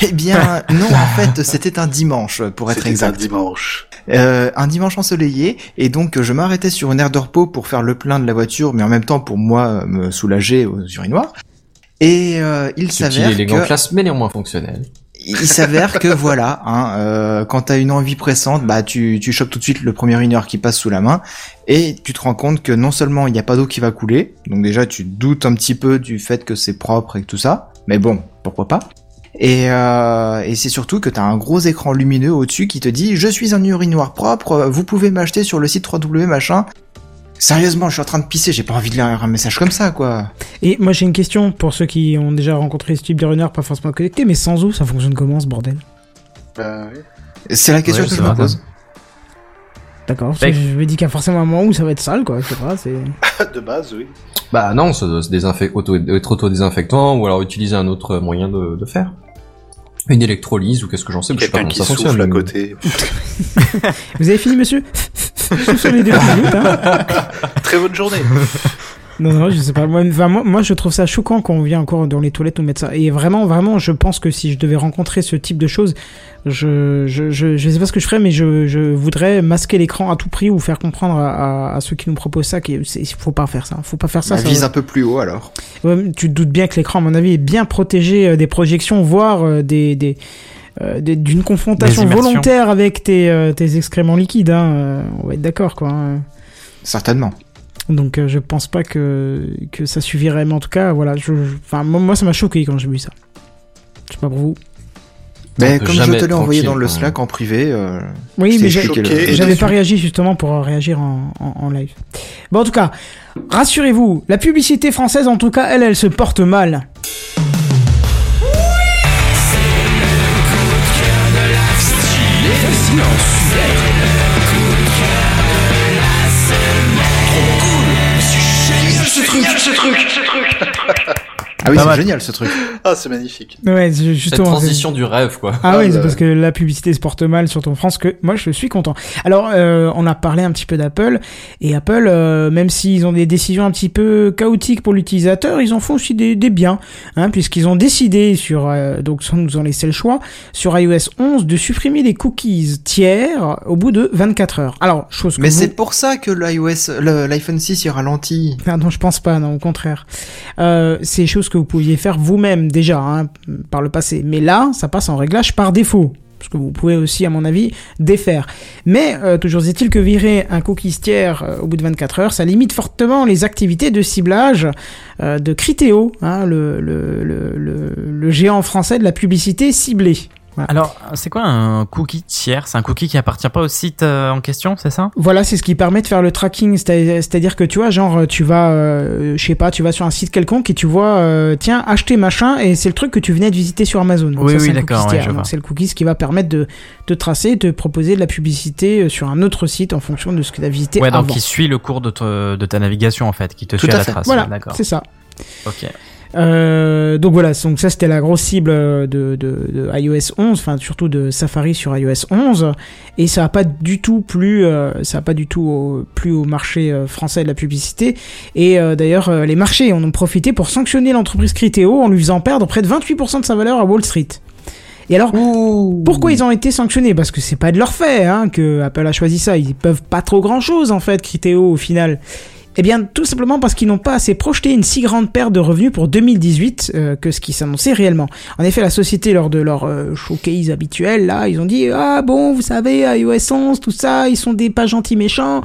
Eh bien, non, en fait, c'était un dimanche, pour être C'était un exact. dimanche. Euh, un dimanche ensoleillé, et donc je m'arrêtais sur une aire de repos pour faire le plein de la voiture, mais en même temps pour moi me soulager aux urinoirs. Et euh, il s'avère élégant, que classe, mais néanmoins fonctionnel. il s'avère que voilà, hein, euh, quand t'as une envie pressante, bah tu tu chopes tout de suite le premier urinoir qui passe sous la main, et tu te rends compte que non seulement il n'y a pas d'eau qui va couler, donc déjà tu doutes un petit peu du fait que c'est propre et tout ça, mais bon, pourquoi pas. Et, euh, et c'est surtout que t'as un gros écran lumineux au-dessus qui te dit je suis un urinoir propre, vous pouvez m'acheter sur le site 3W machin. Sérieusement, je suis en train de pisser, j'ai pas envie de lire un message comme ça quoi. Et moi j'ai une question pour ceux qui ont déjà rencontré ce type d'urinoir, pas forcément connecté, mais sans eau, ça fonctionne comment ce bordel? Bah oui. C'est la question Ouais, que je me pose. D'accord, je me dis qu'il y a forcément un moment où ça va être sale, quoi, je sais pas, c'est... De base, oui. Bah non, ça doit se auto- être auto-désinfectant, ou alors utiliser un autre moyen de, de faire. Une électrolyse, ou qu'est-ce que j'en sais, je sais pas Quelqu'un comment qui ça souffle fonctionne. à côté. Vous avez fini, monsieur Sur les deux minutes, hein Très bonne journée. Non, non, je sais pas. Moi, enfin, moi, moi, je trouve ça choquant quand on vient encore dans les toilettes nous mettre ça. Et vraiment, vraiment, je pense que si je devais rencontrer ce type de choses, je, je, je, je sais pas ce que je ferais, mais je, je voudrais masquer l'écran à tout prix ou faire comprendre à, à, à ceux qui nous proposent ça qu'il faut pas faire ça. Faut pas faire ça. Bah, ça vise va- un peu plus haut alors. Ouais, tu te doutes bien que l'écran, à mon avis, est bien protégé euh, des projections, voire euh, des, des, euh, des- d'une confrontation volontaire avec tes, euh, tes excréments liquides. Hein, on va être d'accord, quoi. hein. Certainement. Donc euh, je pense pas que, que ça suffirait, mais en tout cas, voilà, je, je- enfin, moi, moi, ça m'a choqué quand j'ai vu ça. Je sais pas pour vous. Mais comme je te l'ai envoyé dans le Slack en privé, euh, Oui, je mais j'avais pas réagi justement pour euh, réagir en, en, en live. Bon, en tout cas, rassurez-vous, la publicité française, en tout cas, elle, elle se porte mal. Ah oui, c'est génial ce truc. Ah, c'est magnifique. Ouais, c'est Cette justement. c'est- transition du rêve, quoi. Ah Ah, oui, bah c'est ouais. parce que la publicité se porte mal, surtout en France, que moi je suis content. Alors, euh, on a parlé un petit peu d'Apple, et Apple, euh, même s'ils ont des décisions un petit peu chaotiques pour l'utilisateur, ils en font aussi des, des biens, hein, puisqu'ils ont décidé sur, euh, donc sans nous en laisser le choix, sur iOS 11 de supprimer les cookies tiers au bout de 24 heures. Alors, chose que Mais vous- c'est pour ça que l'iOS, l'iPhone 6 il ralentit. Ah non, je pense pas, non, au contraire. Euh, c'est des choses que vous pouviez faire vous-même déjà, hein, par le passé. Mais là, ça passe en réglage par défaut. Parce que vous pouvez aussi, à mon avis, défaire. Mais euh, toujours est-il que virer un cookie tiers euh, au bout de 24 heures, ça limite fortement les activités de ciblage euh, de Criteo, hein, le, le géant français de la publicité ciblée. Alors, c'est quoi un cookie tiers? C'est un cookie qui appartient pas au site euh, en question, c'est ça? Voilà, c'est ce qui permet de faire le tracking, c'est- c'est-à-dire que tu vois, genre tu vas, euh, je sais pas, tu vas sur un site quelconque et tu vois, euh, tiens, acheter machin, et c'est le truc que tu venais de visiter sur Amazon. Donc Oui, ça, oui, d'accord, ouais, c'est le cookie qui va permettre de, de tracer, de proposer de la publicité euh, sur un autre site en fonction de ce que tu as visité Ouais, donc avant. qui suit le cours de, te- de ta navigation en fait, qui te Tout suit à à la fait. trace. Voilà, ouais, d'accord. c'est ça. Ok. Euh, donc voilà, donc ça c'était la grosse cible de, de, de iOS 11, enfin surtout de Safari sur iOS 11, et ça a pas du tout plu, euh, ça a pas du tout au, plu au marché euh, français de la publicité, et euh, d'ailleurs euh, les marchés en ont profité pour sanctionner l'entreprise Criteo en lui faisant perdre près de 28% de sa valeur à Wall Street. Et alors, pourquoi ils ont été sanctionnés? Parce que c'est pas de leur fait hein, que Apple a choisi ça. Ils peuvent pas trop grand chose en fait, Criteo au final. Eh bien, tout simplement parce qu'ils n'ont pas assez projeté une si grande perte de revenus pour 2018 euh, que ce qui s'annonçait réellement. En effet, la société, lors de leur euh, showcase habituel, là, ils ont dit Ah bon, vous savez, iOS 11, tout ça, ils sont des pas gentils méchants.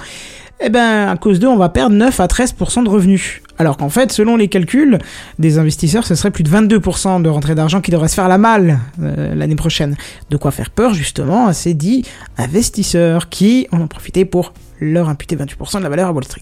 Eh ben, à cause d'eux, on va perdre 9 à 13% de revenus. Alors qu'en fait, selon les calculs des investisseurs, ce serait plus de 22% de rentrée d'argent qui devrait se faire la malle euh, l'année prochaine. De quoi faire peur, justement, à ces dits investisseurs qui en ont profité pour leur imputer 28% de la valeur à Wall Street.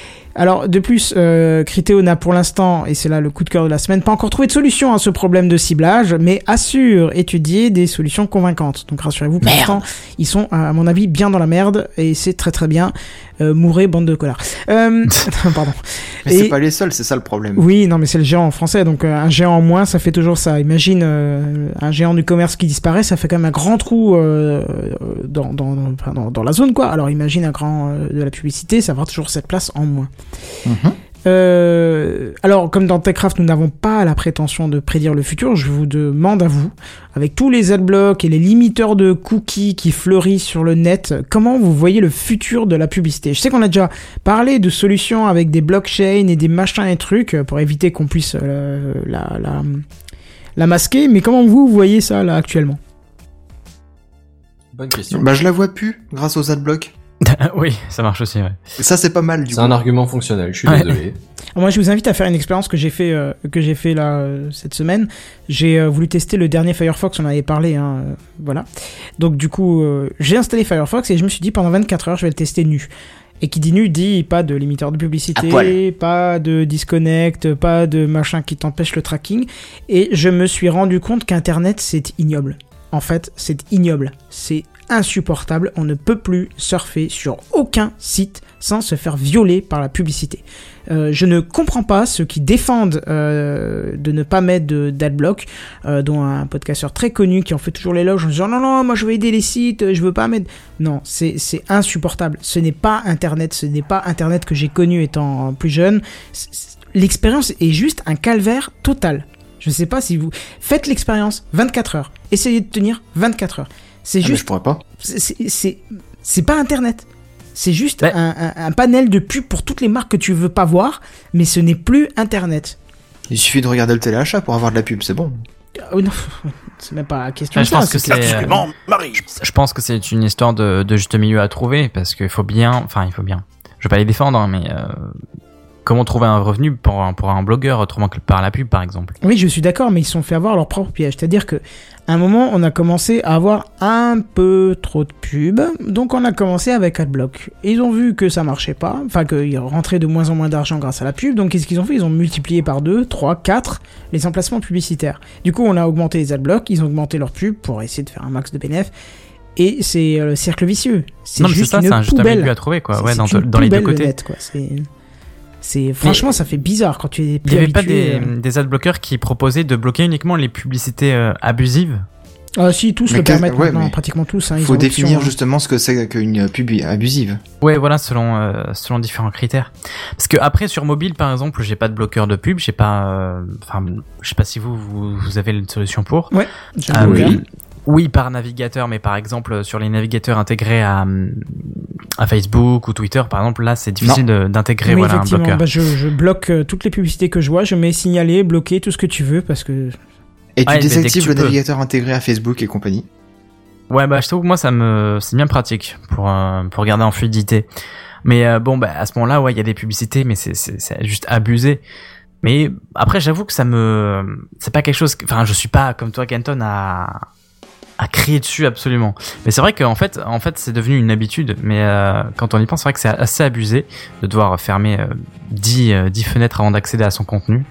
Alors, de plus, euh, Criteo n'a pour l'instant, et c'est là le coup de cœur de la semaine, pas encore trouvé de solution à ce problème de ciblage, mais assure étudier des solutions convaincantes. Donc rassurez-vous, pour l'instant, ils sont, à mon avis, bien dans la merde, et c'est très très bien. Euh, mourrez, bande de connards. Euh, pardon. Mais Et- c'est pas les seuls, c'est ça le problème. Oui, non, mais c'est le géant en français, donc euh, un géant en moins, ça fait toujours ça. Imagine euh, un géant du commerce qui disparaît, ça fait quand même un grand trou euh, dans, dans, dans, dans- la zone, quoi. Alors imagine un grand euh, de la publicité, ça va toujours cette place en moins. Euh, alors, comme dans TechCraft, nous n'avons pas la prétention de prédire le futur, je vous demande à vous, avec tous les adblocks et les limiteurs de cookies qui fleurissent sur le net, comment vous voyez le futur de la publicité? Je sais qu'on a déjà parlé de solutions avec des blockchains et des machins et trucs euh, pour éviter qu'on puisse euh, la, la, la masquer, mais comment vous voyez ça là actuellement? Bonne question. Bah je la vois plus grâce aux adblocks. oui, ça marche aussi, ouais. Ça c'est pas mal du C'est un argument fonctionnel, je suis Ouais. désolé. Moi, je vous invite à faire une expérience que j'ai fait euh, que j'ai fait là euh, cette semaine. J'ai euh, voulu tester le dernier Firefox, on en avait parlé, hein, euh, voilà. Donc du coup, euh, j'ai installé Firefox et je me suis dit pendant 24 heures, je vais le tester nu. Et qui dit nu dit pas de limiteur de publicité, pas de disconnect, pas de machin qui t'empêche le tracking. Et je me suis rendu compte qu'Internet c'est ignoble. En fait, c'est ignoble. C'est insupportable. On ne peut plus surfer sur aucun site sans se faire violer par la publicité. Euh, je ne comprends pas ceux qui défendent euh, de ne pas mettre d'adblock, euh, dont un podcasteur très connu qui en fait toujours l'éloge en disant non non moi je veux aider les sites, je veux pas mettre. Non, c'est insupportable. Ce n'est pas Internet, ce n'est pas Internet que j'ai connu étant plus jeune. L'expérience est juste un calvaire total. Je sais pas si vous faites l'expérience 24 heures, essayez de tenir 24 heures. C'est Ah, mais juste je pourrais pas. c'est- pas internet c'est juste Ouais. un, un- un panel de pubs pour toutes les marques que tu veux pas voir mais ce n'est plus internet Il suffit de regarder le téléachat pour avoir de la pub, c'est bon. Oh non c'est même pas la question je ça, pense que c'est Marie. Je pense que c'est une histoire de, de juste milieu à trouver parce qu'il faut bien, enfin il faut bien. Je vais pas les défendre, hein, mais euh, comment trouver un revenu pour un, pour un blogueur autrement que par la pub, par exemple? Oui, je suis d'accord, mais ils se sont fait avoir leur propre piège. C'est-à-dire que, à un moment, on a commencé à avoir un peu trop de pubs, donc on a commencé avec AdBlock. Ils ont vu que ça marchait pas, enfin qu'ils rentraient de moins en moins d'argent grâce à la pub, donc qu'est-ce qu'ils ont fait? Ils ont multiplié par 2, 3, 4 les emplacements publicitaires. Du coup, on a augmenté les AdBlock, ils ont augmenté leurs pubs pour essayer de faire un max de bénéfices. Et c'est euh, le cercle vicieux. C'est juste ça, une c'est un juste poubelle. milieu à trouver, quoi. Ouais, dans, les deux côtés. net, quoi. C'est- C'est franchement, ça fait bizarre quand tu es Il n'y avait pas des, euh. des adblockers qui proposaient de bloquer uniquement les publicités euh, abusives Ah si, tous Mais le permettent ouais, maintenant, pratiquement tous. Hein, ils faut définir hein. justement ce que c'est qu'une pub abusive. Ouais, voilà, selon euh, selon différents critères. Parce que après sur mobile, par exemple, j'ai pas de bloqueur de pub, j'ai pas, euh, enfin, je sais pas si vous, vous vous avez une solution pour. J'ai Ah un bloqueur. Oui, par navigateur, mais par exemple sur les navigateurs intégrés à hum, à Facebook ou Twitter, par exemple, là c'est difficile de- d'intégrer Oui, voilà un effectivement. bloqueur. Bah, je, je bloque euh, toutes les publicités que je vois, je mets signaler, bloquer, tout ce que tu veux, parce que Et tu Ouais, désactives tu le peux. navigateur intégré à Facebook et compagnie. Ouais, bah je trouve que moi ça me c'est bien pratique pour euh, pour regarder en fluidité. Mais euh, bon, bah à ce moment-là, ouais, il y a des publicités, mais c'est c'est c'est juste abusé. Mais après, j'avoue que ça me c'est pas quelque chose. que- Enfin, je suis pas comme toi, Kenton, à à crier dessus absolument. Mais c'est vrai qu'en fait, en fait, c'est devenu une habitude. Mais euh, quand on y pense, c'est vrai que c'est assez abusé de devoir fermer euh, 10, euh, 10 fenêtres avant d'accéder à son contenu.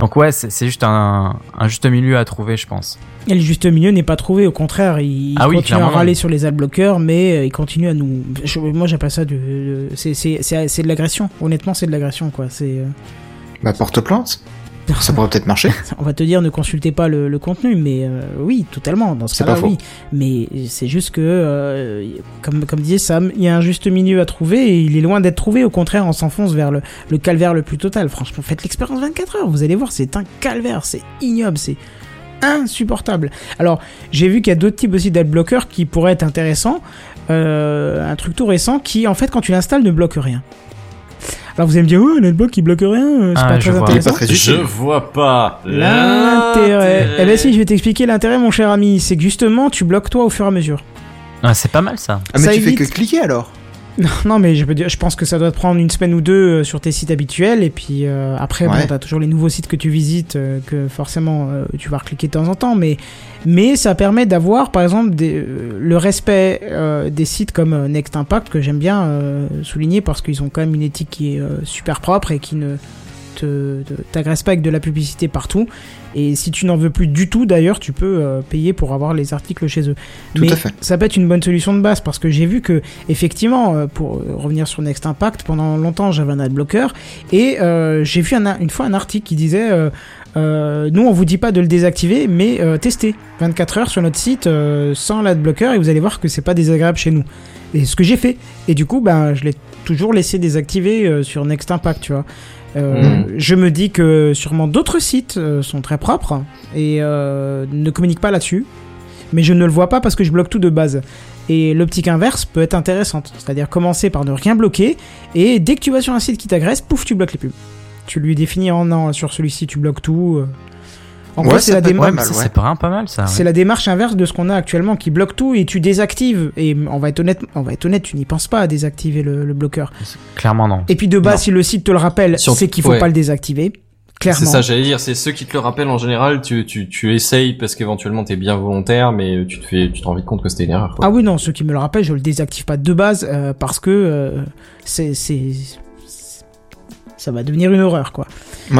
Donc ouais, c'est c'est juste un, un juste milieu à trouver, je pense. Et le juste milieu n'est pas trouvé, au contraire, il Ah oui, continue à râler sur les adblockers, mais euh, il continue à nous. je- moi, j'appelle ça du. de- c'est- C'est c'est- c'est de l'agression. Honnêtement, c'est de l'agression, quoi. C'est. Bah porte plainte. Ça pourrait peut-être marcher. On va te dire, ne consultez pas le, le contenu, mais euh, oui, totalement. Dans ce cas-là, oui. Mais c'est juste que, euh, comme, comme disait Sam, il y a un juste milieu à trouver et il est loin d'être trouvé. Au contraire, on s'enfonce vers le, le calvaire le plus total. Franchement, faites l'expérience 24 heures. Vous allez voir, c'est un calvaire. C'est ignoble. C'est insupportable. Alors, j'ai vu qu'il y a d'autres types aussi d'adblockers qui pourraient être intéressants. Euh, un truc tout récent qui, en fait, quand tu l'installes, ne bloque rien. Alors vous allez me dire, oh, l'adblock il bloque rien, euh, c'est Ah, pas je très vois. Intéressant. pas très Je vois pas L'intérêt. Eh ben si, je vais t'expliquer l'intérêt, mon cher ami. C'est que justement, tu bloques toi au fur et à mesure. Ah, c'est pas mal ça. Ah mais Ça tu fais que cliquer alors. Non, non, mais je, peux dire, je pense que ça doit te prendre une semaine ou deux euh, sur tes sites habituels. Et puis euh, après, bon, t'as toujours les nouveaux sites que tu visites, euh, que forcément euh, tu vas recliquer de temps en temps. Mais, mais ça permet d'avoir, par exemple, des, euh, le respect euh, des sites comme Next Impact, que j'aime bien euh, souligner parce qu'ils ont quand même une éthique qui est euh, super propre et qui ne te- t'agresse pas avec de la publicité partout. Et si tu n'en veux plus du tout, d'ailleurs, tu peux euh, payer pour avoir les articles chez eux. Tout Mais à fait. ça peut être une bonne solution de base parce que j'ai vu que effectivement, euh, pour euh, revenir sur Next Impact, pendant longtemps j'avais un adblocker et euh, j'ai vu un- une fois un article qui disait euh, euh, nous on vous dit pas de le désactiver, mais euh, testez 24 heures sur notre site euh, sans l'adblocker et vous allez voir que c'est pas désagréable chez nous. Et ce que j'ai fait. Et du coup, ben je l'ai toujours laissé désactiver sur Next Impact, tu vois. Euh, Je me dis que sûrement d'autres sites euh, sont très propres et euh, ne communiquent pas là-dessus, mais je ne le vois pas parce que je bloque tout de base. Et l'optique inverse peut être intéressante, c'est-à-dire commencer par ne rien bloquer et dès que tu vas sur un site qui t'agresse, pouf, tu bloques les pubs. Tu lui définis en non, sur celui-ci tu bloques tout. En Ouais, gros, c'est la, peut être déma- pas Ouais, mais mal, ça, ouais. c'est vraiment pas mal ça. ouais. c'est la démarche inverse de ce qu'on a actuellement qui bloque tout et tu désactives. Et on va être honnête, on va être honnête, tu n'y penses pas à désactiver le, le bloqueur. Clairement non. Et puis de base, Non. si le site te le rappelle, c'est qu'il faut ouais. pas le désactiver. Clairement. C'est ça, j'allais dire, c'est ceux qui te le rappellent en général, tu, tu, tu essayes parce qu'éventuellement t'es bien volontaire, mais tu te fais, tu te rends vite compte que c'était une erreur, quoi. Ah oui, non, ceux qui me le rappellent, je le désactive pas de base euh, parce que euh, c'est, c'est, ça va devenir une horreur, quoi.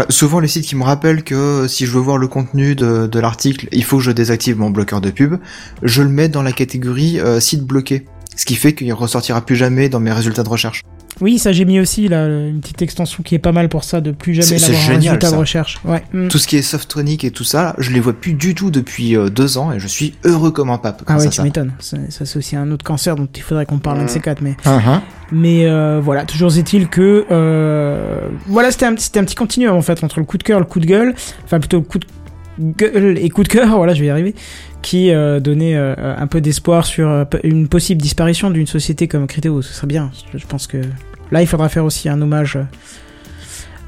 Souvent les sites qui me rappellent que si je veux voir le contenu de, de l'article, il faut que je désactive mon bloqueur de pub, je le mets dans la catégorie euh, site bloqué. Ce qui fait qu'il ressortira plus jamais dans mes résultats de recherche. Oui, ça j'ai mis aussi là une petite extension qui est pas mal pour ça, de plus jamais l'avoir en résultat de ça. recherche. Ouais. mm. Tout ce qui est Softronic et tout ça, je les vois plus du tout depuis euh, deux ans et je suis heureux comme un pape. Ah ouais, tu m'étonnes. Ça, ça, c'est aussi un autre cancer dont il faudrait qu'on parle un de ces quatre, mais Uh-huh. Mais euh, voilà, toujours est-il que euh, voilà, c'était un, un petit continuum en fait entre le coup de cœur, le coup de gueule, enfin plutôt le coup de gueule et coup de cœur, voilà, je vais y arriver, qui euh, donnait euh, un peu d'espoir sur euh, une possible disparition d'une société comme Criteo. Ce serait bien. Je, pense que là, il faudra faire aussi un hommage euh,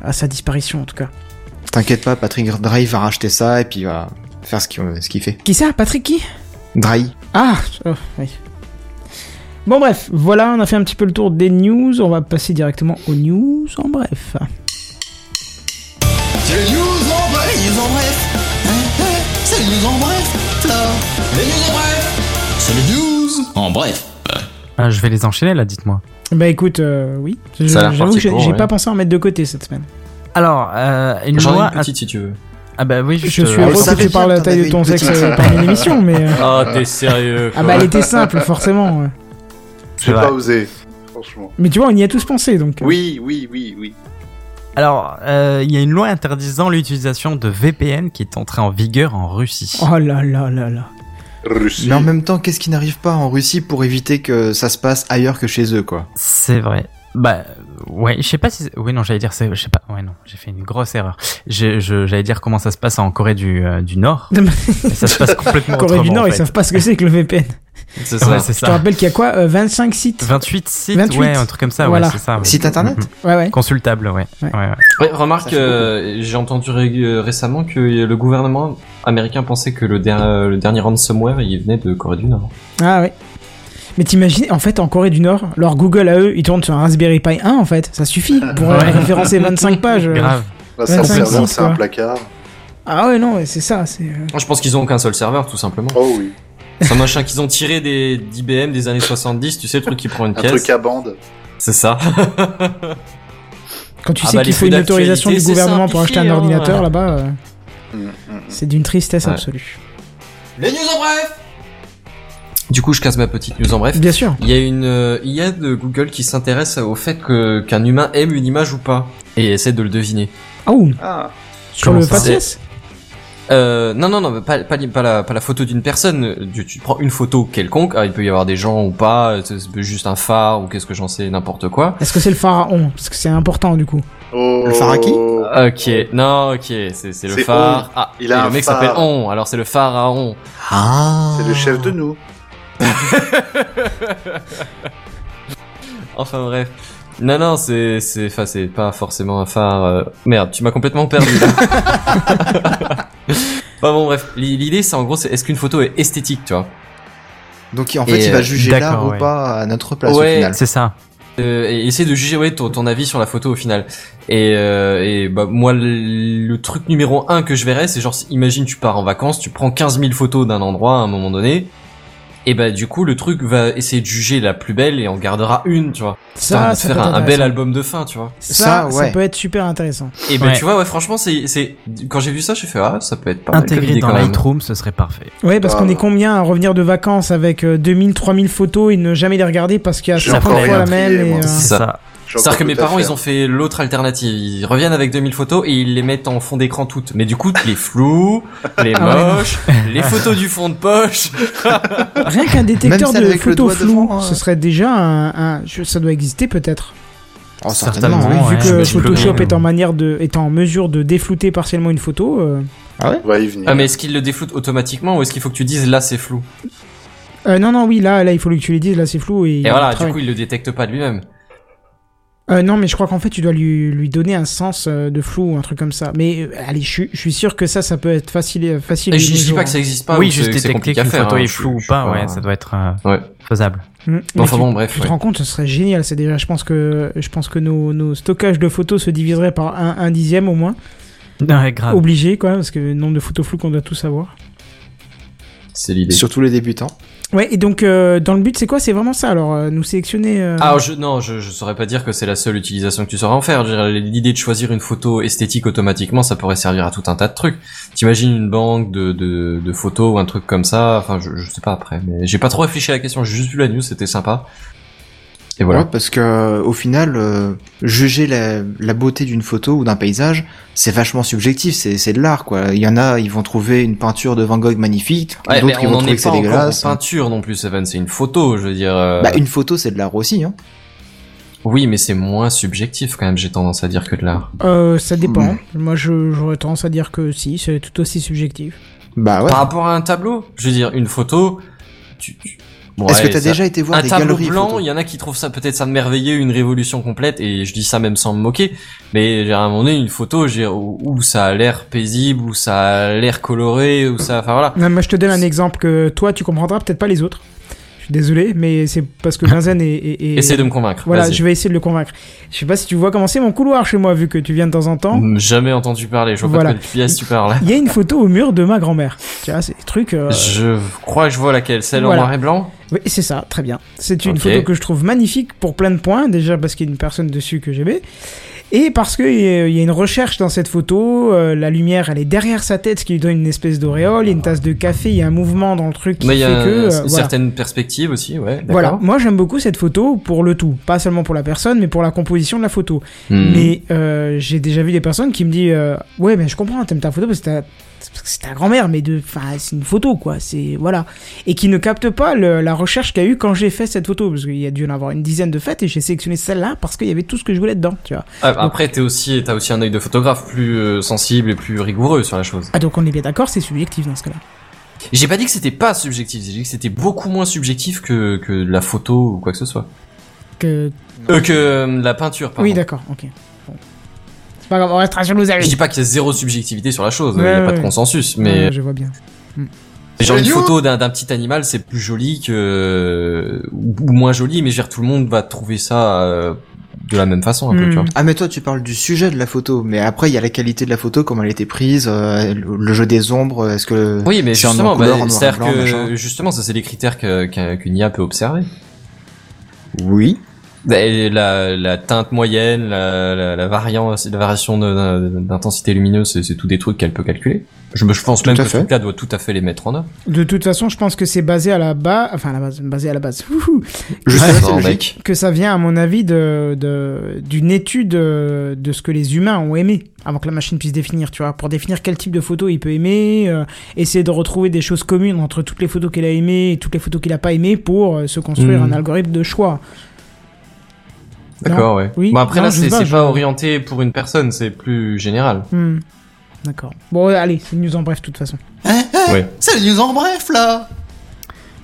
à sa disparition en tout cas. T'inquiète pas, Patrick Dry va racheter ça et puis il va faire ce qu'il fait. Qui ça, Patrick qui? Dry. Ah, oh, oui. Bon bref, voilà, on a fait un petit peu le tour des news. On va passer directement aux news en bref. C'est les news en bref, les news en bref. C'est les news en bref, là. Les news en bref. C'est les news en bref. Ah, je vais les enchaîner là, dites-moi. Bah écoute, euh, oui. J'avoue que j'ai ouais. pas pensé en mettre de côté cette semaine. Alors, euh, une J'en loi. une petite si tu veux. Ah bah oui, Je suis heureux que tu parles de la taille de ton sexe parmi l'émission, mais. euh, Ah, t'es sérieux, Ah bah elle était simple, forcément. ouais. J'ai pas osé, franchement. Mais tu vois, on y a tous pensé donc. euh. Oui, oui, oui, oui. Alors, euh, il y a une loi interdisant l'utilisation de VPN qui est entrée en vigueur en Russie. Oh là là là là. Russie. Mais en même temps, qu'est-ce qui n'arrive pas en Russie pour éviter que ça se passe ailleurs que chez eux, quoi? C'est vrai. Bah ouais, je sais pas si. Oui non, j'allais dire c'est. Je sais pas. Ouais non, j'ai fait une grosse erreur. Je- je- J'allais dire comment ça se passe en Corée du, euh, du Nord. Ça se passe complètement Corée autrement. du Nord, en ils savent pas ce que c'est que le VPN. C'est Ouais, ça. c'est Je te rappelle qu'il y a quoi euh, 25 sites? 28 sites, 28. ouais, un truc comme ça, Voilà. ouais, c'est ça. ouais. Site internet? Mhm. Ouais, ouais. Consultable, ouais. Ouais. ouais, ouais. Ouais, remarque, euh, j'ai entendu ré- euh, récemment que le gouvernement américain pensait que le, der- euh, le dernier ransomware il venait de Corée du Nord. Ah ouais. Mais t'imagines, en fait, en Corée du Nord, leur Google à eux, ils tournent sur un Raspberry Pi 1, en fait. Ça suffit pour Ouais. référencer 25 pages. Grave. Bah, ça 25 serveur, sites, c'est un placard. Ah ouais, non, c'est ça. C'est. Je pense qu'ils ont qu'un seul serveur, tout simplement. Oh oui. C'est un machin qu'ils ont tiré des d'IBM des années 70, tu sais, le truc qui prend une Un pièce. truc à bande. C'est ça. Quand tu Ah sais bah, qu'il les faut une autorisation du gouvernement pour acheter un hein. ordinateur là-bas, euh, Mm, mm. c'est d'une tristesse Ouais. absolue. Les news en bref Du coup, je casse ma petite news en bref. Bien sûr. Il y a une euh, IA de Google qui s'intéresse au fait que qu'un humain aime une image ou pas et essaie de le deviner. Oh, Ah. sur Comment le faciès Euh, non, non, non, pas, pas, pas, la, pas la photo d'une personne. Tu, tu prends une photo quelconque, ah, il peut y avoir des gens ou pas, c'est c'est juste un phare ou qu'est-ce que j'en sais, n'importe quoi. Est-ce que c'est le pharaon Parce que c'est important du coup. Oh. Le phare à qui? Ok, non, ok, c'est le phare. Ah, Il a et un le mec s'appelle On, alors c'est le pharaon. Ah C'est le chef de nous. Enfin bref. Non, non, c'est, c'est, enfin, c'est pas forcément un phare. euh, Merde, tu m'as complètement perdu là. Enfin bon, bref. L'i- L'idée, c'est en gros, c'est est-ce qu'une photo est esthétique, tu vois? Donc en fait, Et, il va juger d'accord, l'art ou pas à notre place Ouais. au final. C'est ça. euh, et essayer de juger ouais ton, ton avis sur la photo au final. Et, euh, et bah moi le, le truc numéro un que je verrais c'est genre imagine tu pars en vacances, tu prends 15 000 photos d'un endroit à un moment donné. Et bah du coup le truc va essayer de juger la plus belle et en gardera une, tu vois. Ça, ça faire un, un bel album de fin, tu vois. Ça, Ça, ça ouais. peut être super intéressant. Et ben Ouais. tu vois ouais franchement c'est c'est quand j'ai vu ça j'ai fait ah ça peut être pas mal Intégré idée dans. Lightroom, ce serait parfait. Ouais, parce Ah. qu'on est combien à revenir de vacances avec euh, 2000, 3000 photos et ne jamais les regarder parce qu'il y a J'ai 50 encore fois la même. euh, C'est ça. C'est-à-dire que mes parents, ils ont fait l'autre alternative. Ils reviennent avec 2000 photos et ils les mettent en fond d'écran toutes. Mais du coup, les flous, les Ah moches, les photos du fond de poche. Rien qu'un détecteur de le photos floues, hein. ce serait déjà un, ça doit exister peut-être. Oh, Certainement, certainement, oui. ouais. Vu que Photoshop est en manière de, est en mesure de déflouter partiellement une photo. euh, Ah ouais? On va y venir. Ah, mais est-ce qu'il le défloute automatiquement ou est-ce qu'il faut que tu dises là c'est flou? Euh, non, non, oui, là, là, il faut que tu lui dises, là, c'est flou et. Et voilà, du coup, il le détecte pas de lui-même. Euh, non, mais je crois qu'en fait, tu dois lui, lui donner un sens euh, de flou ou un truc comme ça. Mais euh, allez, je, suis- je suis sûr que ça, ça peut être facile, facile. Et je je dis pas que ça hein. existe pas. oui, ou juste détecter compliqué à qu'une faire. photo hein, est floue ou pas, ouais, ça doit être euh, Ouais. faisable. Mm. Mais Enfin tu- bon, bref. Tu te rends compte, ce serait génial. C'est déjà, je pense que, je pense que nos, nos stockages de photos se diviseraient par un, un dixième au moins. Ouais, grave. Obligé, quoi, parce que le nombre de photos floues qu'on doit tous avoir. C'est l'idée. Surtout les débutants. Ouais, et donc, euh, dans le but, c'est quoi? C'est vraiment ça, alors, euh, nous sélectionner. euh, Ah, je, non, je, saurais pas dire que c'est la seule utilisation que tu saurais en faire. L'idée de choisir une photo esthétique automatiquement, ça pourrait servir à tout un tas de trucs. T'imagines une banque de, de, de photos ou un truc comme ça. Enfin, je, je sais pas après, mais j'ai pas trop réfléchi à la question. J'ai juste vu la news, c'était sympa. Et voilà. Ouais, parce que au final, euh, juger la, la beauté d'une photo ou d'un paysage, c'est vachement subjectif. C'est c'est de l'art, quoi. Il y en a, ils vont trouver une peinture de Van Gogh magnifique, Ouais, d'autres ils vont en trouver est que c'est pas encore en dégueulasse. peinture non plus, Seven. C'est une photo, je veux dire. euh, Bah, une photo, c'est de l'art aussi, hein. Oui, mais c'est moins subjectif quand même. J'ai tendance à dire que de l'art. euh, ça dépend. Hmm. Moi, je- j'aurais tendance à dire que si, c'est tout aussi subjectif. Bah ouais. Par rapport à un tableau, je veux dire, une photo. Tu, tu- Bon, Est-ce que t'as ça- déjà été voir un des tableau galeries blanc, il y en a qui trouvent ça peut-être ça merveilleux, une révolution complète, et je dis ça même sans me moquer. Mais j'ai à un moment donné une photo, où, où ça a l'air paisible, où ça a l'air coloré, où ça, enfin voilà. Non, moi, je te donne un exemple que toi, tu comprendras, peut-être pas les autres. Désolé, mais c'est parce que Benzen est. est- est- Essaye de me convaincre. Voilà, je vais essayer de le convaincre. Je sais pas si tu vois comment c'est mon couloir chez moi, vu que tu viens de temps en temps. Jamais entendu parler. Je vois Voilà. pas de quelle pièce tu parles. Il y a une photo au mur de ma grand-mère. Tu vois, c'est des trucs. euh, Je crois que je vois laquelle, celle Voilà. en noir et blanc? Oui, c'est ça, très bien. C'est une photo que je trouve magnifique pour plein de points. Déjà parce qu'il y a une personne dessus que j'aimais. Et parce que euh, il y a une recherche dans cette photo, euh, la lumière elle est derrière sa tête, ce qui lui donne une espèce d'auréole, il y a une tasse de café, il y a un mouvement dans le truc qui Mais il y fait a que... euh, une voilà. certaine perspective aussi, ouais. Voilà, moi j'aime beaucoup cette photo pour le tout, pas seulement pour la personne, mais pour la composition de la photo. Hmm. Mais euh, j'ai déjà vu des personnes qui me disent euh, ouais mais je comprends t'aimes ta photo parce que t'as- c'est ta grand-mère mais de enfin c'est une photo quoi c'est voilà et qui ne captent pas le- la recherche qu'il y a eu quand j'ai fait cette photo parce qu'il y a dû en avoir une dizaine de fêtes et j'ai sélectionné celle-là parce qu'il y avait tout ce que je voulais dedans tu vois Ah, Après, t'es aussi, t'as aussi un œil de photographe plus euh, sensible et plus rigoureux sur la chose. ah donc on est bien d'accord c'est subjectif dans ce cas-là J'ai pas dit que c'était pas subjectif, j'ai dit que c'était beaucoup moins subjectif que, que la photo ou quoi que ce soit. que Euh, que euh, la peinture, pardon. oui d'accord ok pas grave on restera sur nos Je dis pas qu'il y a zéro subjectivité sur la chose, il Ouais, y a pas de consensus, mais Ouais, je vois bien genre une Idiot. photo d'un petit animal, c'est plus joli que ou, ou moins joli, mais je veux dire tout le monde va trouver ça euh, de la même façon un peu, Hmm. tu vois. Ah mais toi tu parles du sujet de la photo, mais après il y a la qualité de la photo, comment elle a été prise, euh, le le jeu des ombres, est-ce que Oui, mais justement, bah, c'est-à-dire que machin. justement, ça c'est les critères qu'une IA peut observer. Oui. Et la, la teinte moyenne, la, la, la, variant, la variation d'intensité lumineuse, c'est- c'est tout des trucs qu'elle peut calculer. Je, me, je pense Tout même que fait. truc-là doit tout à fait les mettre en œuvre. de toute façon je pense que c'est basé à la base enfin à la base basé à la base. Je sais, logique. que ça vient, à mon avis, de de- d'une étude euh, de ce que les humains ont aimé avant que la machine puisse définir, tu vois, pour définir quel type de photo il peut aimer, euh, essayer de retrouver des choses communes entre toutes les photos qu'il a aimées et toutes les photos qu'il a pas aimées pour euh, se construire Mhm. un algorithme de choix. D'accord, ouais. Oui, Bon, après non, là, c'est pas, je- pas orienté pour une personne, c'est plus général. Hmm. D'accord. Bon, ouais, allez, c'est une news en bref, de toute façon. Hein, hein, Ouais. C'est les news en bref, là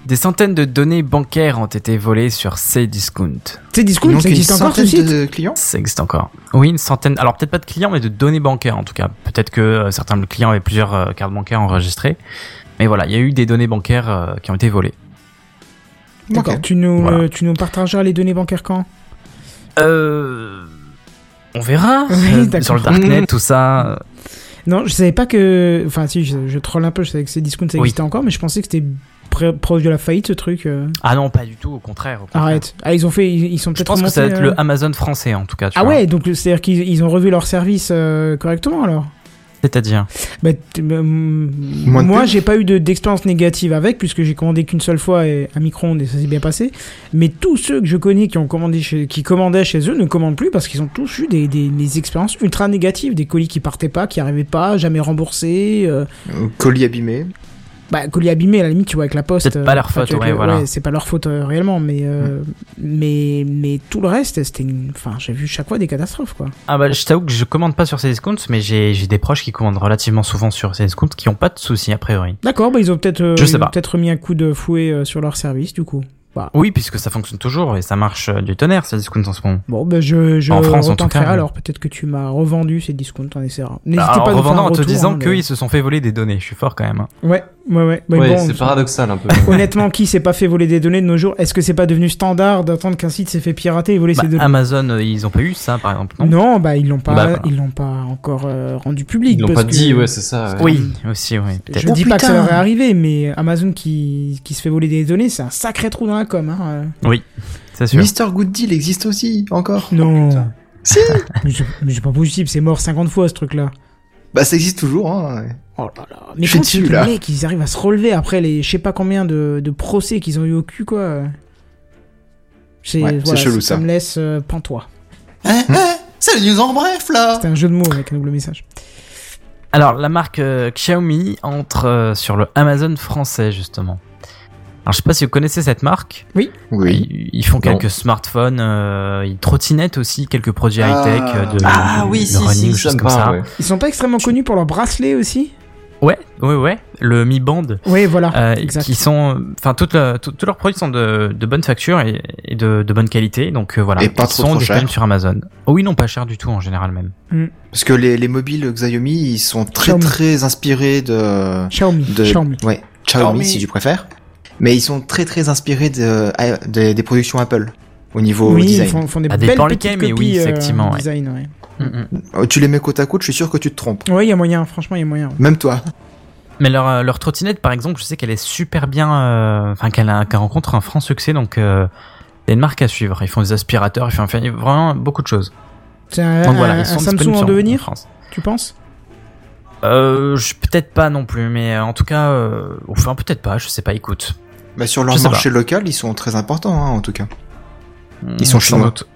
Des centaines de données bancaires ont été volées sur Cdiscount. C'est Discount, Donc ça une existe encore ce site de clients? Ça existe encore. Oui, une centaine. Alors peut-être pas de clients, mais de données bancaires en tout cas. Peut-être que euh, certains clients avaient plusieurs euh, cartes bancaires enregistrées. Mais voilà, il y a eu des données bancaires euh, qui ont été volées. D'accord. Tu, nous, Voilà. euh, tu nous partageras les données bancaires quand? Euh... On verra. Oui, Euh, sur le darknet, tout ça. euh, Non, je savais pas que. Enfin, si, je, je troll un peu, je savais que ces discounts ça Oui. existait encore, mais je pensais que c'était proche de la faillite ce truc. euh. Ah non, pas du tout, au contraire. au contraire. Arrête. Ah, ils ont fait. Ils, ils sont Je peut-être pense que ça va être euh, le Amazon français en tout cas. Tu Ah vois. ouais, donc c'est-à-dire qu'ils ils ont revu leur service euh, correctement alors? C'est-à-dire. bah, euh, Moi, j'ai pas eu de- d'expérience négative avec, puisque j'ai commandé qu'une seule fois et- un micro-ondes et ça s'est bien passé. Mais tous ceux que je connais qui ont commandé chez, qui commandaient chez eux ne commandent plus parce qu'ils ont tous eu des, des, des expériences ultra négatives, des colis qui partaient pas, qui arrivaient pas, jamais remboursés. euh, Euh, Colis abîmé. Bah, colis abîmés à la limite, tu vois, avec la poste. Peut-être pas leur enfin, faute, ouais, voilà. c'est pas leur faute euh, réellement, mais, euh, mais, mais tout le reste, c'était une. Enfin, j'ai vu chaque fois des catastrophes, quoi. Ah bah je t'avoue que je commande pas sur Cdiscount, mais j'ai j'ai des proches qui commandent relativement souvent sur Cdiscount qui ont pas de soucis a priori. D'accord, bah, ils ont peut-être euh, peut-être mis un coup de fouet euh, sur leur service, du coup. Bah, Oui, puisque ça fonctionne toujours et ça marche euh, du tonnerre Cdiscount en ce moment. Bon, ben je, je En France, en tout cas, alors. Peut-être que tu m'as revendu ces discounts, on essaiera. N'hésitez Alors, pas un revendant en te disant hein, qu'ils se sont fait voler des données, je suis fort quand même. hein. Ouais, ouais, ouais. Mais ouais, bon, c'est paradoxal un peu. Honnêtement, qui s'est pas fait voler des données de nos jours? Est-ce que c'est pas devenu standard d'attendre qu'un site s'est fait pirater et voler Bah, ses données? Amazon, euh, ils ont pas eu ça par exemple, non, Non, bah ils l'ont pas, Bah, voilà. ils l'ont pas encore euh, rendu public. Ils l'ont pas que- dit, ouais, c'est ça. ouais. Oui, aussi, oui. peut-être. Je Oh, dis pas que ça leur est arrivé, mais Amazon qui, qui se fait voler des données, c'est un sacré trou dans la com. Hein. euh. Oui, c'est sûr. Mister Good Deal existe aussi, encore? Non, Si mais c'est mais c'est pas possible, c'est mort 50 fois ce truc-là. Bah ça existe toujours, hein. Oh là là. Mais Je suis quand dessus, les là. mecs, ils arrivent à se relever après les je sais pas combien de, de procès qu'ils ont eu au cul, quoi. C'est Ouais, c'est voilà, chelou, ça. ça. me laisse euh, pantois. Hein, hein, C'est les news en bref, là C'était un jeu de mots avec un double message. Alors, la marque euh, Xiaomi entre euh, sur le Amazon français, justement. Alors, je sais pas si vous connaissez cette marque. Oui. Ils, ils font Non. quelques smartphones, euh, ils trottinettent aussi quelques produits Ah. high-tech euh, de, Ah de- oui, de si, running, si, choses ça ouais. Ils sont pas extrêmement connus pour leurs bracelets aussi? Ouais, ouais, ouais. Le Mi Band, Oui, voilà. euh, exact. qui sont, enfin, toutes le- tout- tous leurs produits sont de, de bonne facture et, et de, de bonne qualité. Donc euh, voilà, Et pas ils trop, sont trop disponibles cher. sur Amazon. Oh oui, non, pas cher du tout en général même. Parce que les, les mobiles Xiaomi, ils sont très Xiaomi. très inspirés de... Xiaomi. de Xiaomi. Ouais, Xiaomi, Xiaomi. si tu préfères. Mais ils sont très très inspirés de, de- des productions Apple au niveau Oui, design. ils font, font des Ah, belles dépend petites lesquels, mais copies oui, euh, effectivement, ouais. design, ouais. Oh, Tu les mets côte à côte, je suis sûr que tu te trompes. Ouais, il y a moyen, franchement, il y a moyen. Même toi. Mais leur, euh, leur trottinette, par exemple, je sais qu'elle est super bien, euh, enfin qu'elle a- qu'elle rencontre un franc succès, donc euh, c'est une marque à suivre. Ils font des aspirateurs, ils font, enfin, vraiment beaucoup de choses. C'est un, Donc voilà, un- ils sont un Samsung en devenir, France. tu penses? Euh, je- peut-être pas non plus, mais euh, en tout cas, euh, enfin peut-être pas, je sais pas. Écoute, Bah, sur leur Je marché local, ils sont très importants, hein, en tout cas. Ils sont sans chinois. doute.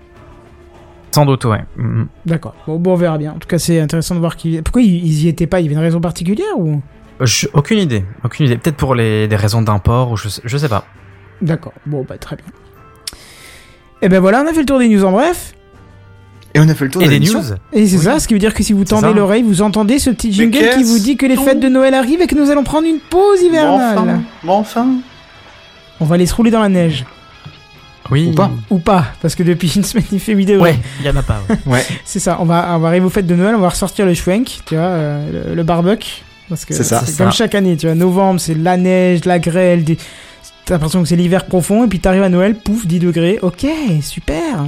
Sans doute, ouais. Hmm. D'accord. Bon, bon, on verra bien. En tout cas, c'est intéressant de voir qu'ils. Pourquoi ils, y étaient pas? Il y avait une raison particulière ou? Je- aucune idée, aucune idée. Peut-être pour les des raisons d'import ou je sais, je sais pas. D'accord. Bon, bah très bien. Et ben voilà, on a fait le tour des news en bref. Et on a fait le tour Et des news. Et c'est ça, ce qui veut dire que si vous tendez l'oreille, vous entendez ce petit jingle qui vous dit que les fêtes de Noël arrivent et que nous allons prendre une pause Mais hivernale. enfin, mais enfin. On va aller se rouler dans la neige. Oui. Ou pas. Ou pas, parce que depuis une semaine il fait vidéo. Ouais, il y en a pas. ouais. Ouais, C'est ça, on va, on va arriver aux fêtes de Noël, on va ressortir le schwenk, tu vois, euh, le, le barbecue. Parce que C'est ça. c'est comme ça. chaque année, tu vois. Novembre, c'est la neige, la grêle, des... t'as l'impression que c'est l'hiver profond, et puis t'arrives à Noël, pouf, 10 degrés, ok, super.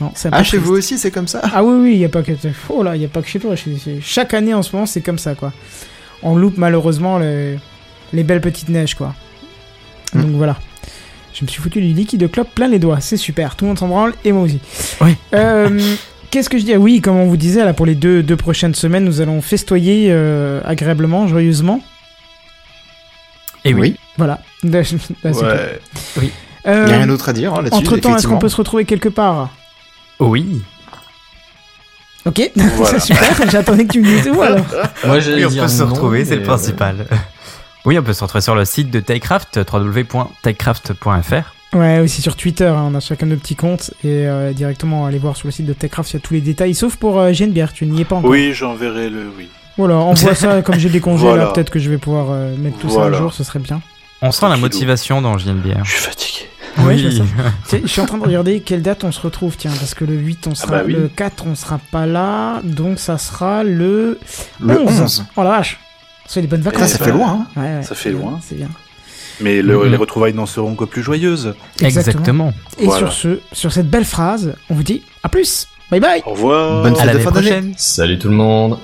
Non, Ah, chez vous aussi, c'est comme ça? Ah oui, oui, il y a pas que. Oh là, il y a pas que chez toi. Chaque année en ce moment, c'est comme ça, quoi. On loupe malheureusement les, les belles petites neiges, quoi. Mm. Donc voilà. Je me suis foutu du liquide de clope plein les doigts. C'est super. Tout le monde s'en branle et moi aussi. Oui. Euh, Qu'est-ce que je dis? Ah Oui, comme on vous disait, là, pour les deux, deux prochaines semaines, nous allons festoyer euh, agréablement, joyeusement. Et oui. Oui. Voilà. Là, c'est tout. Ouais. Il n'y Euh, a rien d'autre à dire hein, là-dessus. entre temps, est-ce qu'on peut se retrouver quelque part? Oui. Ok, Voilà. c'est super. J'attendais que tu me dises où alors. Moi, j'allais Oui, on peut se retrouver, c'est le euh, principal. Oui, on peut se retrouver sur le site de Techcraft, www.techcraft.fr. Ouais, aussi sur Twitter, hein, on a chacun nos petits comptes et euh, directement aller voir sur le site de Techcraft, il y a tous les détails, sauf pour euh, Genebière, tu n'y es pas encore. Oui, j'enverrai le oui. Voilà, on voit ça comme j'ai des congés Voilà. là, peut-être que je vais pouvoir euh, mettre tout ça à jour, ce serait bien. On sent la motivation dans JNBR. Je suis fatigué. Ouais, je suis en train de regarder quelle date on se retrouve, tiens, parce que le 8 on sera, bah oui. le 4 on sera pas là, donc ça sera le, Le 11. Oh la vache, c'est des bonnes Ça, vacances. ça Eh fait loin. Hein. Ouais, ouais, ça fait c'est bien, loin. C'est bien. Mais le- Mhm. les retrouvailles n'en seront que plus joyeuses. Exactement. Et Voilà. sur ce, sur cette belle phrase, on vous dit à plus. Bye bye. Au revoir. Bonne À fête de l'année fin d'année. prochaine. Salut tout le monde.